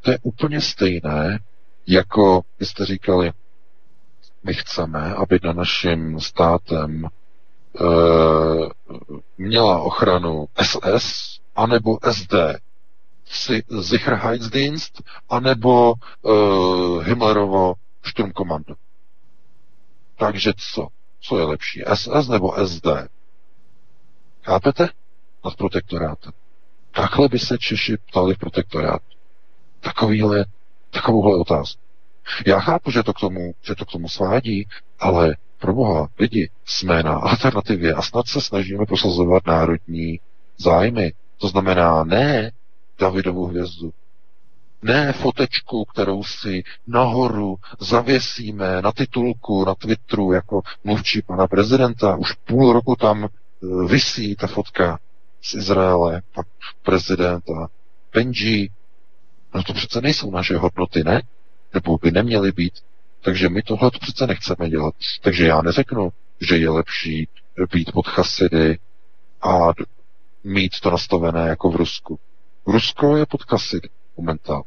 To je úplně stejné, jako jste říkali, my chceme, aby na naším státem e, měla ochranu SS anebo SD, Sicherheitsdienst anebo e, Himmlerovo Sturmkommando. Takže co? Co je lepší? SS nebo SD? Chápete? Nad protektorátem. Takhle by se Češi ptali v protektorátu. Takovýhle, takovouhle otázku. Já chápu, že to k tomu, že to k tomu svádí, ale pro boha, lidi, jsme na alternativě a snad se snažíme prosazovat národní zájmy. To znamená ne Davidovu hvězdu, ne fotečku, kterou si nahoru zavěsíme na titulku, na Twitteru, jako mluvčí pana prezidenta. Už půl roku tam e, vysí ta fotka z Izraele, pak prezident a Benji. No to přece nejsou naše hodnoty, ne? Nebo by neměly být. Takže my tohle to přece nechceme dělat. Takže já neřeknu, že je lepší být pod chasidy a mít to nastavené jako v Rusku. Rusko je pod chasidy momentálně.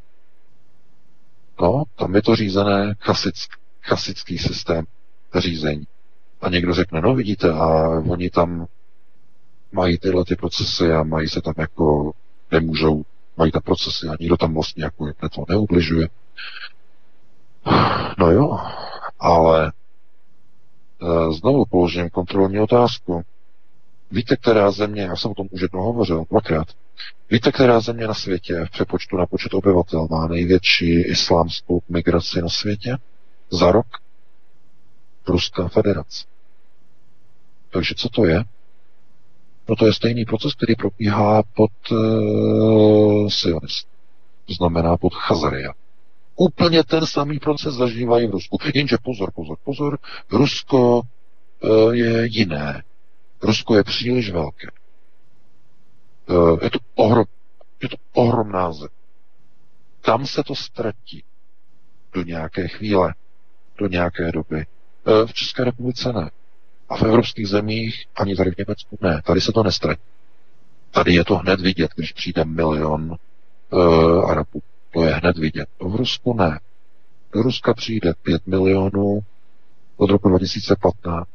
No, tam je to řízené chasick, chasický systém řízení. A někdo řekne, no vidíte, a oni tam mají tyhle ty procesy a mají se tam jako, nemůžou, mají tam procesy a nikdo tam vlastně jako to neubližuje. No jo, ale e, znovu položím kontrolní otázku. Víte, která země, já jsem o tom už jednou hovořil, dvakrát, víte, která země na světě v přepočtu na počet obyvatel má největší islámskou migraci na světě? Za rok? Ruská federace. Takže co to je? No to je stejný proces, který probíhá pod uh, sionist. To znamená pod Chazaria. Úplně ten samý proces zažívají v Rusku. Jenže pozor, pozor, pozor, Rusko uh, je jiné. Rusko je příliš velké. Uh, je to, ohrom, je to ohromná zem. Tam se to ztratí do nějaké chvíle, do nějaké doby. Uh, v České republice ne. A v evropských zemích, ani tady v Německu, ne. Tady se to nestratí. Tady je to hned vidět, když přijde milion uh, Arabů. To je hned vidět. V Rusku ne. Do Ruska přijde 5 milionů od roku 2015.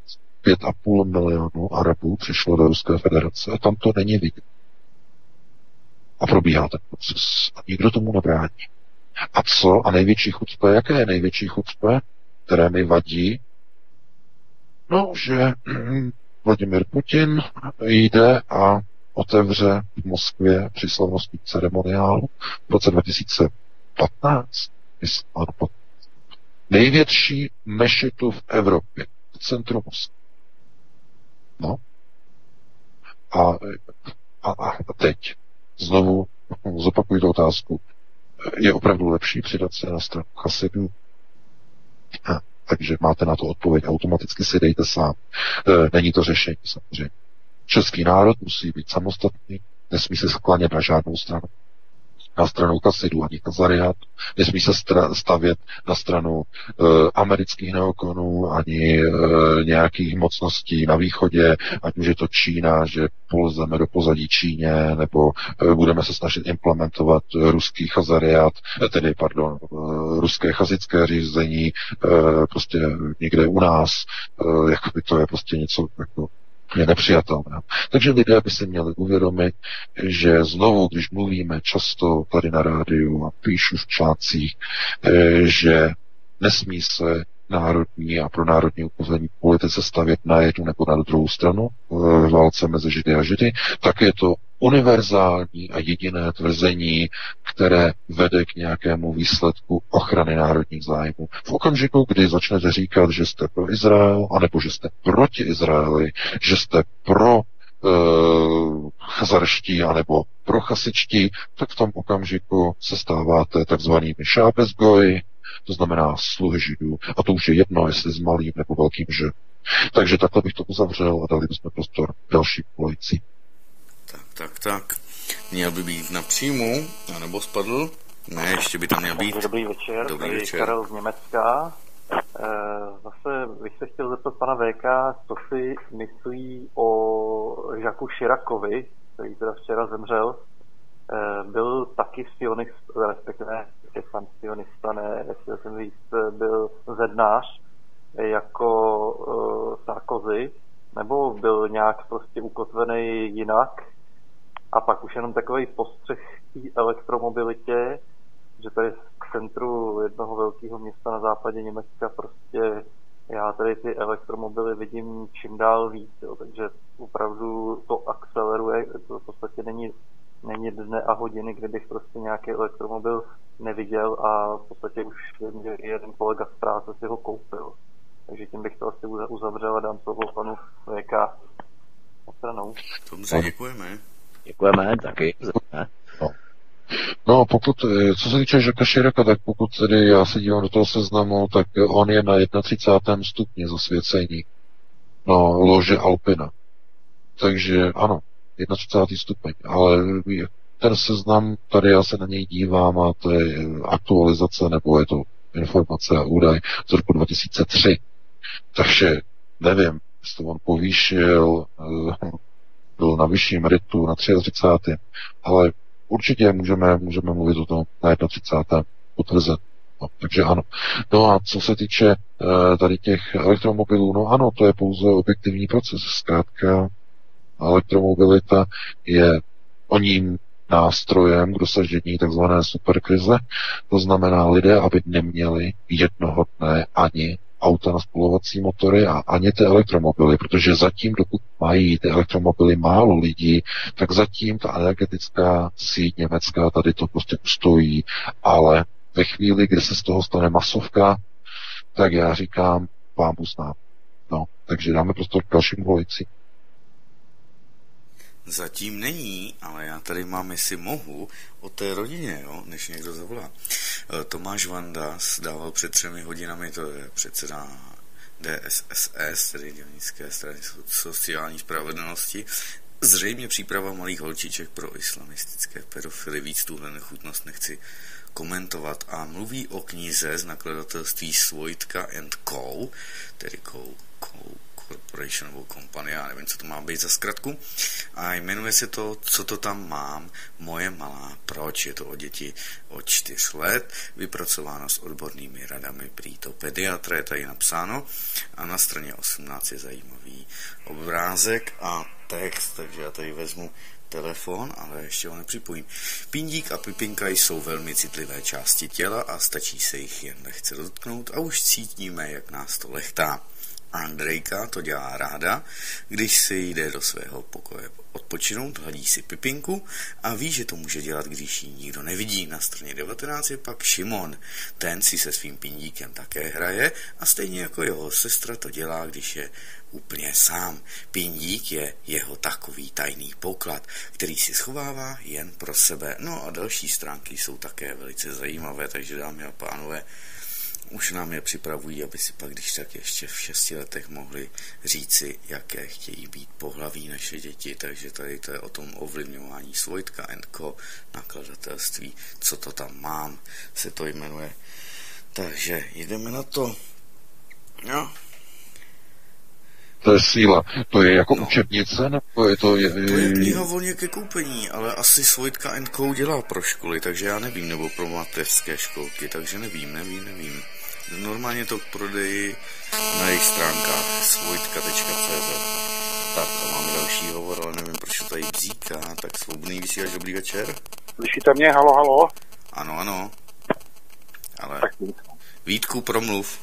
5,5 milionů Arabů přišlo do Ruské federace a tam to není vidět. A probíhá ten proces. A nikdo tomu nebrání. A co? A největší chucpe? Jaké je největší chucpe, které mi vadí No, že Vladimir Putin jde a otevře v Moskvě při slavnostní ceremoniálu v roce 2015, ano, největší mešitu v Evropě, v centru Moskvy. No. A, a, a teď znovu zopakuju tu otázku. Je opravdu lepší přidat se na stranu Chasidů? Takže máte na to odpověď, automaticky si dejte sám. E, není to řešení samozřejmě. Český národ musí být samostatný, nesmí se sklánět na žádnou stranu na stranu Kasidu ani Kazariat, nesmí se stavět na stranu e, amerických neokonů ani e, nějakých mocností na východě, ať už je to Čína, že polzeme do pozadí Číně, nebo e, budeme se snažit implementovat ruský Chazariat, e, tedy, pardon, e, ruské chazické řízení e, prostě někde u nás, e, jako by to je prostě něco jako je nepřijatelné. Takže lidé by si měli uvědomit, že znovu, když mluvíme často tady na rádiu a píšu v článcích, eh, že nesmí se národní a pro národní upozorní politice stavět na jednu nebo na druhou stranu v válce mezi Židy a Židy, tak je to univerzální a jediné tvrzení, které vede k nějakému výsledku ochrany národních zájmů. V okamžiku, kdy začnete říkat, že jste pro Izrael, anebo že jste proti Izraeli, že jste pro uh, hazarští anebo prochasičtí, tak v tom okamžiku se stáváte takzvanými šábezgoj, to znamená sluhy židů. A to už je jedno, jestli s malým nebo velkým že. Takže takhle bych to uzavřel a dali bychom prostor další volající. Tak, tak, tak. Měl by být na příjmu, anebo spadl? Ne, ještě by tam měl být. Dobrý večer, dobrý večer. Karel z Německa. Eh, zase bych se chtěl zeptat pana VK, co si myslí o Žaku Širakovi, který teda včera zemřel. Eh, byl taky sionist, respektive pan sionista, ne, chtěl jsem říct, byl zednář jako uh, Sarkozy, nebo byl nějak prostě ukotvený jinak. A pak už jenom takový postřeh té elektromobilitě, že tady v centru jednoho velkého města na západě Německa prostě já tady ty elektromobily vidím čím dál víc, jo, takže opravdu to akceleruje, to v podstatě není, není dne a hodiny, kdybych prostě nějaký elektromobil neviděl a v podstatě už vím, že jeden kolega z práce si ho koupil. Takže tím bych to asi uzavřel a dám slovo panu VK na stranou. Dobře, děkujeme. Děkujeme, taky. No. No, pokud, eh, co se týče Žaka Širaka, tak pokud tedy já se dívám do toho seznamu, tak on je na 31. stupni zasvěcení. No, lože Alpina. Takže ano, 31. stupeň, ale ten seznam, tady já se na něj dívám a to je aktualizace, nebo je to informace a údaj z roku 2003. Takže nevím, jestli on povýšil, eh, byl na vyšším ritu na 33. Ale určitě můžeme, můžeme mluvit o tom na 31. potvrzet. No, takže ano. No a co se týče uh, tady těch elektromobilů, no ano, to je pouze objektivní proces. Zkrátka elektromobilita je o ním nástrojem k dosažení tzv. superkrize. To znamená lidé, aby neměli jednohodné ani auta na spolovací motory a ani ty elektromobily, protože zatím, dokud mají ty elektromobily málo lidí, tak zatím ta energetická síť německá tady to prostě ustojí, ale ve chvíli, kdy se z toho stane masovka, tak já říkám, vám uznám. No, takže dáme prostor k dalšímu volici. Zatím není, ale já tady mám, jestli mohu, o té rodině, jo, než někdo zavolá. E, Tomáš Vanda dával před třemi hodinami, to je předseda DSSS, tedy Dělnické strany sociální spravedlnosti, Zřejmě příprava malých holčiček pro islamistické pedofily. Víc tuhle nechutnost nechci komentovat. A mluví o knize z nakladatelství Svojtka and Co., tedy Co, Co, Corporation nebo Company, já nevím, co to má být za zkratku. A jmenuje se to Co to tam mám, moje malá, proč je to o děti od čtyř let, vypracováno s odbornými radami prý to pediatra, je tady napsáno a na straně 18 je zajímavý obrázek a text, takže já tady vezmu telefon, ale ještě ho nepřipojím. Pindík a pipinka jsou velmi citlivé části těla a stačí se jich jen lehce dotknout a už cítíme, jak nás to lechtá. Andrejka to dělá ráda, když si jde do svého pokoje odpočinout, hladí si pipinku a ví, že to může dělat, když ji nikdo nevidí. Na straně 19 je pak Šimon. Ten si se svým pindíkem také hraje a stejně jako jeho sestra to dělá, když je úplně sám. Pindík je jeho takový tajný poklad, který si schovává jen pro sebe. No a další stránky jsou také velice zajímavé, takže dámy a pánové, už nám je připravují, aby si pak, když tak ještě v šesti letech mohli říci, jaké chtějí být pohlaví naše děti, takže tady to je o tom ovlivňování Svojtka Co. nakladatelství, co to tam mám, se to jmenuje. Takže jdeme na to. No, to je síla. To je jako no. učebnice, nebo je to... Je, to je kniha volně ke koupení, ale asi Svojtka Co dělá pro školy, takže já nevím, nebo pro mateřské školky, takže nevím, nevím, nevím. Normálně to prodeji na jejich stránkách svojtka.cz Tak, to máme další hovor, ale nevím, proč to tady bzíká. Tak svobodný vysílač, dobrý večer. Slyšíte mě? Halo, halo? Ano, ano. Ale tak. Vítku, promluv.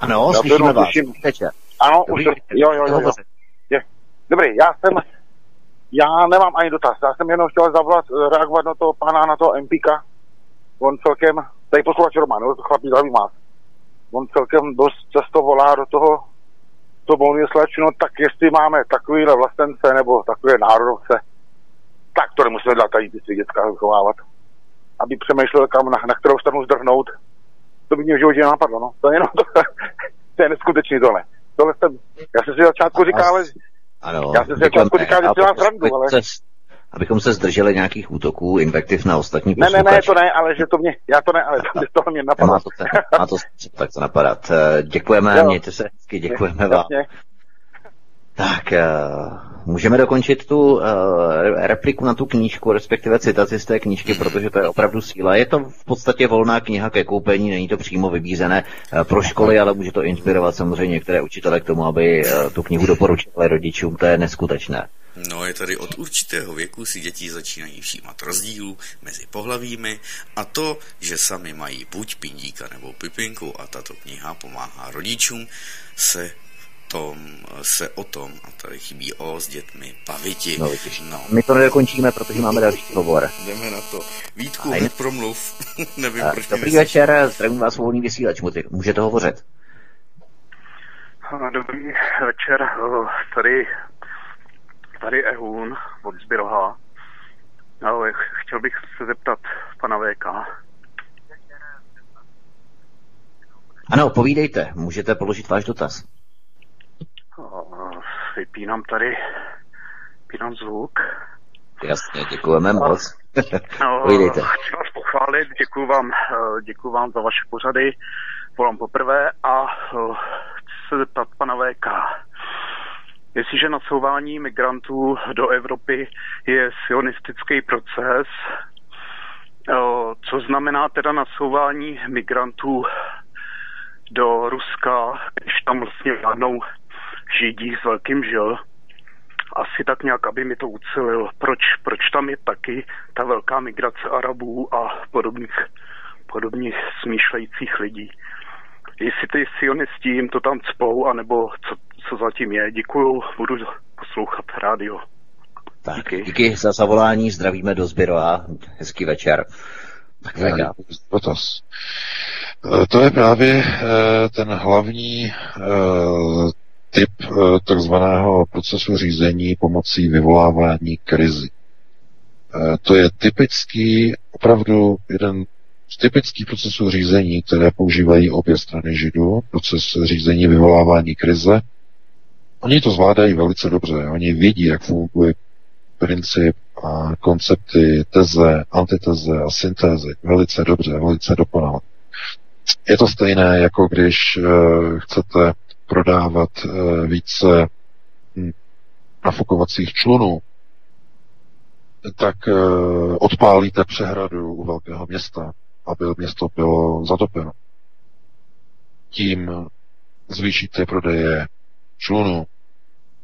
Ano, já slyšíme vás. Slyším. Ano, dobrý, už, jo, jo, jo, jo. Je. Dobrý, já jsem, já nemám ani dotaz, já jsem jenom chtěl zavolat, reagovat na toho pána, na toho MPka. On celkem tady posluchač Roman, jo, to chlapí zdraví vás. On celkem dost často volá do toho, to bonuje slečno, tak jestli máme takovýhle vlastence nebo takové národovce, to nemusíme dát tady ty dětská vychovávat. Aby přemýšlel, kam, na, na kterou stranu zdrhnout. To by mě v životě napadlo, no. To je jenom to, to je neskutečný tohle. Tohle jsem, já jsem si začátku říkal, ale ano, já jsem si začátku říkal, že si vás srandu, ale... Abychom se zdrželi nějakých útoků, invektiv na ostatní Ne, ne, ne, to ne, ale že to mě, já to ne, ale to, to mě napadá. Má to, má to tak to napadat. Eh, děkujeme, jo. mějte se hezky, děkujeme vám. Tak, uh, můžeme dokončit tu uh, repliku na tu knížku, respektive citaci z té knížky, protože to je opravdu síla. Je to v podstatě volná kniha ke koupení, není to přímo vybízené uh, pro školy, ale může to inspirovat samozřejmě některé učitele k tomu, aby tu knihu doporučili rodičům. To je neskutečné. No je tady od určitého věku si děti začínají všímat rozdílů mezi pohlavími a to, že sami mají buď pindíka nebo pipinku a tato kniha pomáhá rodičům se tom, se o tom, a tady chybí O s dětmi, paviti. No, no. My to nedokončíme, protože máme další hovor. Jdeme na to. Vítku, hned promluv. Nevím, a, proč Dobrý večer, zdravím vás volný vysílač, můžete hovořit. Dobrý večer, tady Tady Ehun od Zbyroha. No, chtěl bych se zeptat pana VK. Ano, povídejte, můžete položit váš dotaz. Vypínám tady, vypínám zvuk. Jasně, děkujeme moc. no. Chci vás pochválit, děkuji vám, eh, děkuji vám za vaše pořady. Volám poprvé a eh, chci se zeptat pana VK. Jestliže nasouvání migrantů do Evropy je sionistický proces, co znamená teda nasouvání migrantů do Ruska, když tam vlastně vládnou židí s velkým žil, asi tak nějak, aby mi to ucelil, proč, proč tam je taky ta velká migrace Arabů a podobných, podobných smýšlejících lidí. Jestli ty sionisti jim to tam cpou, anebo co, co zatím je. Děkuju, budu poslouchat rádio. Tak, díky. díky za zavolání, zdravíme do a hezký večer. Tak. E, to je právě e, ten hlavní e, typ takzvaného procesu řízení pomocí vyvolávání krizi. To je typický, opravdu jeden z typických procesů řízení, které používají obě strany židů, proces řízení vyvolávání krize, Oni to zvládají velice dobře. Oni vidí, jak funguje princip a koncepty teze, antiteze a syntézy velice dobře, velice dokonale. Je to stejné, jako když uh, chcete prodávat uh, více hm, nafukovacích člunů, tak uh, odpálíte přehradu u velkého města, aby město bylo zatopeno. Tím zvýšíte prodeje člunu.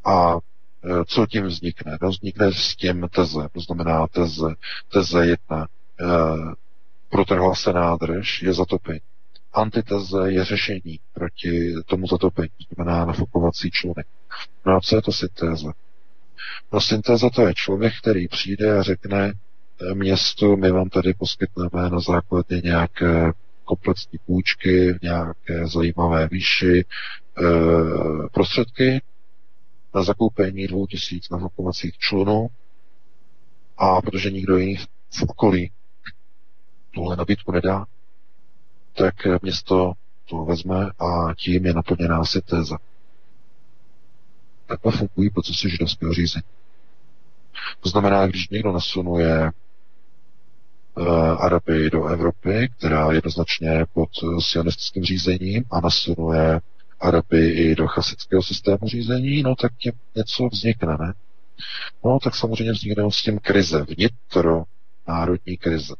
A e, co tím vznikne? No, vznikne s tím teze, to znamená teze, teze jedna, e, protrhla se nádrž, je zatopení. Antiteze je řešení proti tomu zatopení, to znamená nafukovací člunek. No a co je to syntéza? No syntéza to je člověk, který přijde a řekne e, městu, my vám tady poskytneme na základě nějaké komplexní půjčky v nějaké zajímavé výši, Eh, prostředky na zakoupení dvou tisíc nafukovacích člunů a protože nikdo jiný v okolí tuhle nabídku nedá, tak město to vezme a tím je naplněná téza. Takhle fungují procesy židovského řízení. To znamená, když někdo nasunuje uh, Araby do Evropy, která je jednoznačně pod sionistickým řízením a nasunuje Araby i do chasického systému řízení, no tak tím něco vznikne, ne? No tak samozřejmě vznikne s tím krize, vnitro národní krize.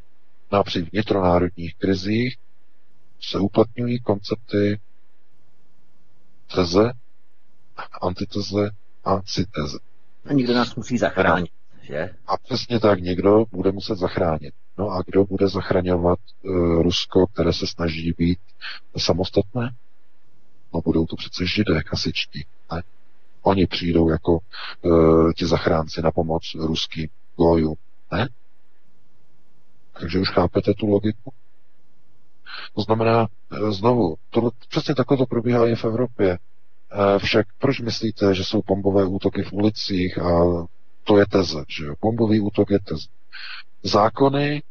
No a při vnitronárodních krizích se uplatňují koncepty teze, antiteze a cyteze. A někdo nás musí zachránit, že? A přesně tak, někdo bude muset zachránit. No a kdo bude zachraňovat uh, Rusko, které se snaží být samostatné? No budou to přece židé kasičtí. Ne? Oni přijdou jako uh, ti zachránci na pomoc ruským gojům. Ne? Takže už chápete tu logiku? To znamená, uh, znovu, tohle, přesně takhle to probíhá i v Evropě. Uh, však proč myslíte, že jsou bombové útoky v ulicích a To je teze, že jo? Bombový útok je teze. Zákony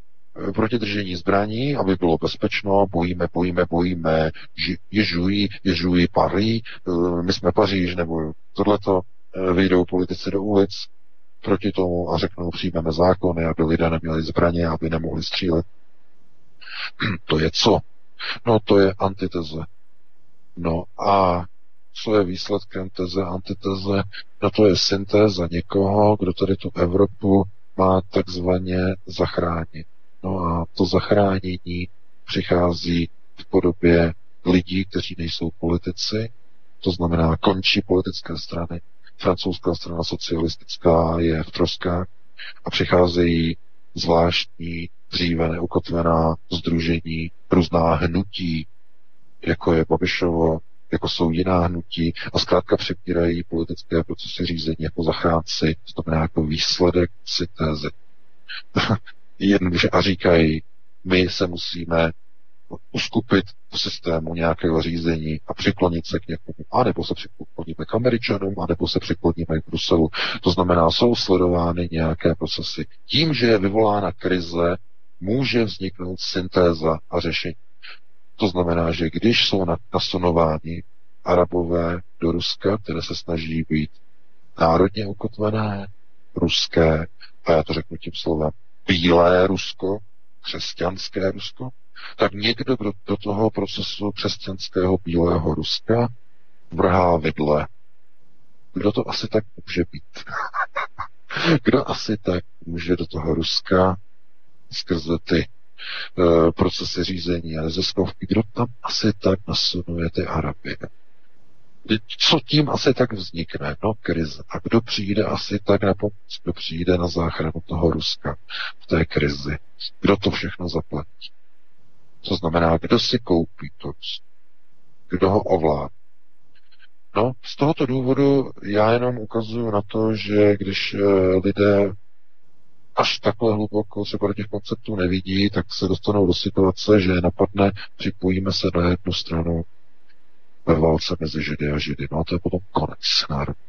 eh, proti držení zbraní, aby bylo bezpečno, bojíme, bojíme, bojíme, ježují, ježují Parí, my jsme Paříž, nebo tohleto, vyjdou politici do ulic proti tomu a řeknou, přijmeme zákony, aby lidé neměli zbraně, aby nemohli střílet. To je co? No to je antiteze. No a co je výsledkem teze, antiteze? No to je syntéza někoho, kdo tady tu Evropu má takzvaně zachránit. No a to zachránění přichází v podobě lidí, kteří nejsou politici, to znamená končí politické strany, francouzská strana socialistická je v troskách a přicházejí zvláštní, dříve neukotvená združení, různá hnutí, jako je Babišovo, jako jsou jiná hnutí a zkrátka přepírají politické procesy řízení jako zachránci, to znamená jako výsledek syntézy. Jednoduše a říkají, my se musíme uskupit v systému nějakého řízení a přiklonit se k někomu, anebo se přikloníme k Američanům, anebo se přikloníme k Bruselu. To znamená, jsou sledovány nějaké procesy. Tím, že je vyvolána krize, může vzniknout syntéza a řešení. To znamená, že když jsou nasunováni arabové do Ruska, které se snaží být národně ukotvené, ruské, a já to řeknu tím slovem, bílé Rusko, křesťanské Rusko, tak někdo do, do toho procesu křesťanského bílého Ruska vrhá vidle. Kdo to asi tak může být? Kdo asi tak může do toho Ruska skrze ty uh, procesy řízení a neziskovky, kdo tam asi tak nasunuje ty Araby? Co tím asi tak vznikne? No, krize. A kdo přijde asi tak na pomoc? Kdo přijde na záchranu toho Ruska v té krizi? Kdo to všechno zaplatí? To znamená, kdo si koupí to Kdo ho ovládá? No, z tohoto důvodu já jenom ukazuju na to, že když eh, lidé až takhle hluboko se do těch konceptů nevidí, tak se dostanou do situace, že napadne, připojíme se na jednu stranu ve válce mezi Židy a Židy. No a to je potom konec národní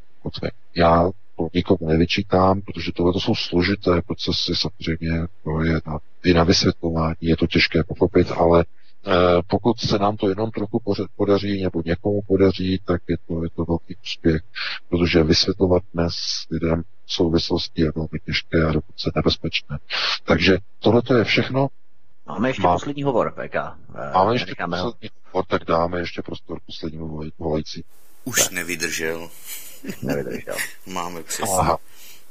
Já to nikomu nevyčítám, protože tohle to jsou složité procesy, samozřejmě to je na, i na vysvětlování, je to těžké pochopit, ale eh, pokud se nám to jenom trochu podaří nebo někomu podaří, tak je to, je to velký úspěch, protože vysvětlovat dnes lidem souvislosti je velmi těžké a dokonce nebezpečné. Takže tohle je všechno. Máme ještě Má... poslední hovor, PK. Eh, Máme ještě poslední hovor, tak dáme ještě prostor poslednímu volající. Už tak. nevydržel. Nevydržel. Máme přesně. Aha.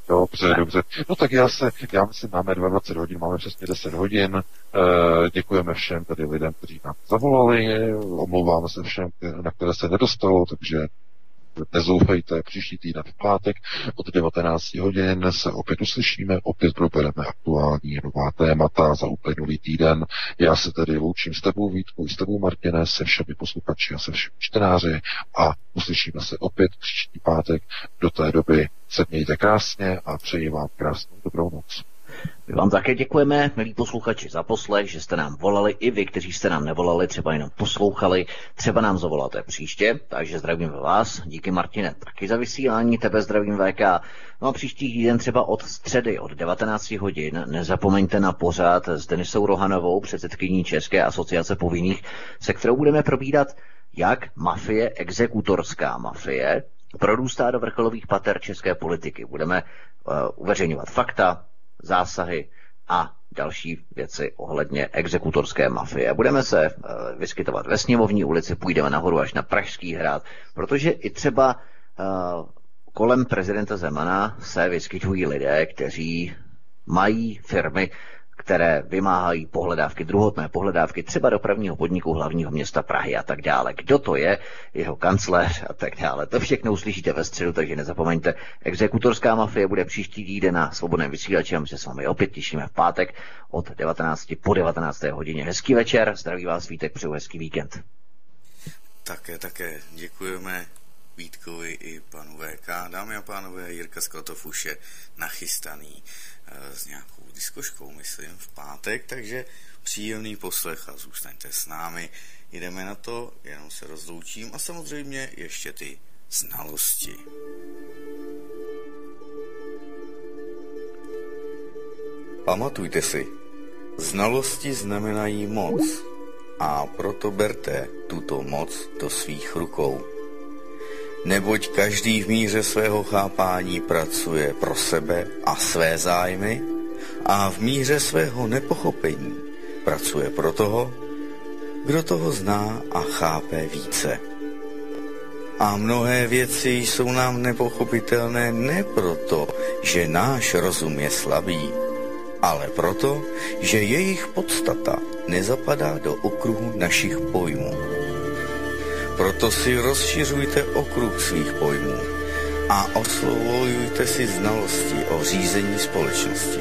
Dobře, dobře. No tak já se, já myslím, máme 22 hodin, máme přesně 10 hodin. E, děkujeme všem tady lidem, kteří nám zavolali, omlouváme se všem, na které se nedostalo, takže Nezoufejte, příští týden v pátek od 19 hodin se opět uslyšíme, opět probereme aktuální nová témata za uplynulý týden. Já se tedy loučím s tebou Vítku, s tebou Martine, se všemi posluchači a se všemi čtenáři a uslyšíme se opět příští pátek. Do té doby se mějte krásně a přeji vám krásnou dobrou noc. My vám také děkujeme, milí posluchači, za poslech, že jste nám volali, i vy, kteří jste nám nevolali, třeba jenom poslouchali, třeba nám zavoláte příště, takže zdravím vás, díky Martine, taky za vysílání, tebe zdravím VK. No a příští týden třeba od středy, od 19 hodin, nezapomeňte na pořád s Denisou Rohanovou, předsedkyní České asociace povinných, se kterou budeme probídat, jak mafie, exekutorská mafie, prodůstá do vrcholových pater české politiky. Budeme uh, uveřejňovat fakta, zásahy a další věci ohledně exekutorské mafie. Budeme se uh, vyskytovat ve sněmovní ulici, půjdeme nahoru až na Pražský hrad, protože i třeba uh, kolem prezidenta Zemana se vyskytují lidé, kteří mají firmy, které vymáhají pohledávky, druhotné pohledávky třeba dopravního podniku hlavního města Prahy a tak dále. Kdo to je, jeho kancléř a tak dále. To všechno uslyšíte ve středu, takže nezapomeňte. Exekutorská mafie bude příští týden na svobodném vysílači a my se s vámi opět těšíme v pátek od 19 po 19. hodině. Hezký večer, zdraví vás Vítek, přeju hezký víkend. Také, také děkujeme Vítkovi i panu VK. Dámy a pánové, Jirka Skotov už je nachystaný e, s nějakou diskoškou, myslím, v pátek, takže příjemný poslech a zůstaňte s námi. Jdeme na to, jenom se rozloučím a samozřejmě ještě ty znalosti. Pamatujte si, znalosti znamenají moc a proto berte tuto moc do svých rukou. Neboť každý v míře svého chápání pracuje pro sebe a své zájmy a v míře svého nepochopení pracuje pro toho, kdo toho zná a chápe více. A mnohé věci jsou nám nepochopitelné ne proto, že náš rozum je slabý, ale proto, že jejich podstata nezapadá do okruhu našich pojmů. Proto si rozšiřujte okruh svých pojmů a oslovujte si znalosti o řízení společnosti.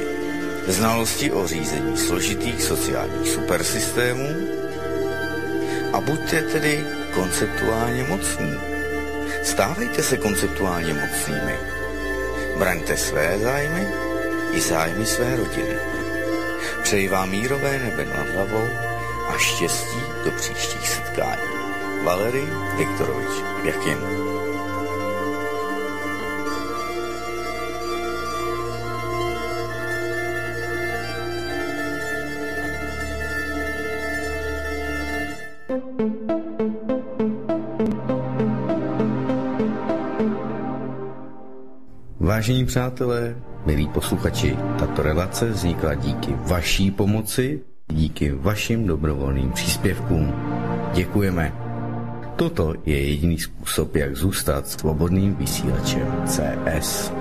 Znalosti o řízení složitých sociálních supersystémů a buďte tedy konceptuálně mocní. Stávejte se konceptuálně mocnými. Braňte své zájmy i zájmy své rodiny. Přeji vám mírové nebe nad hlavou a štěstí do příštích setkání. Valery Viktorovič Jakin. Vážení přátelé, milí posluchači, tato relace vznikla díky vaší pomoci, díky vašim dobrovolným příspěvkům. Děkujeme. Toto je jediný způsob, jak zůstat svobodným vysílačem CS.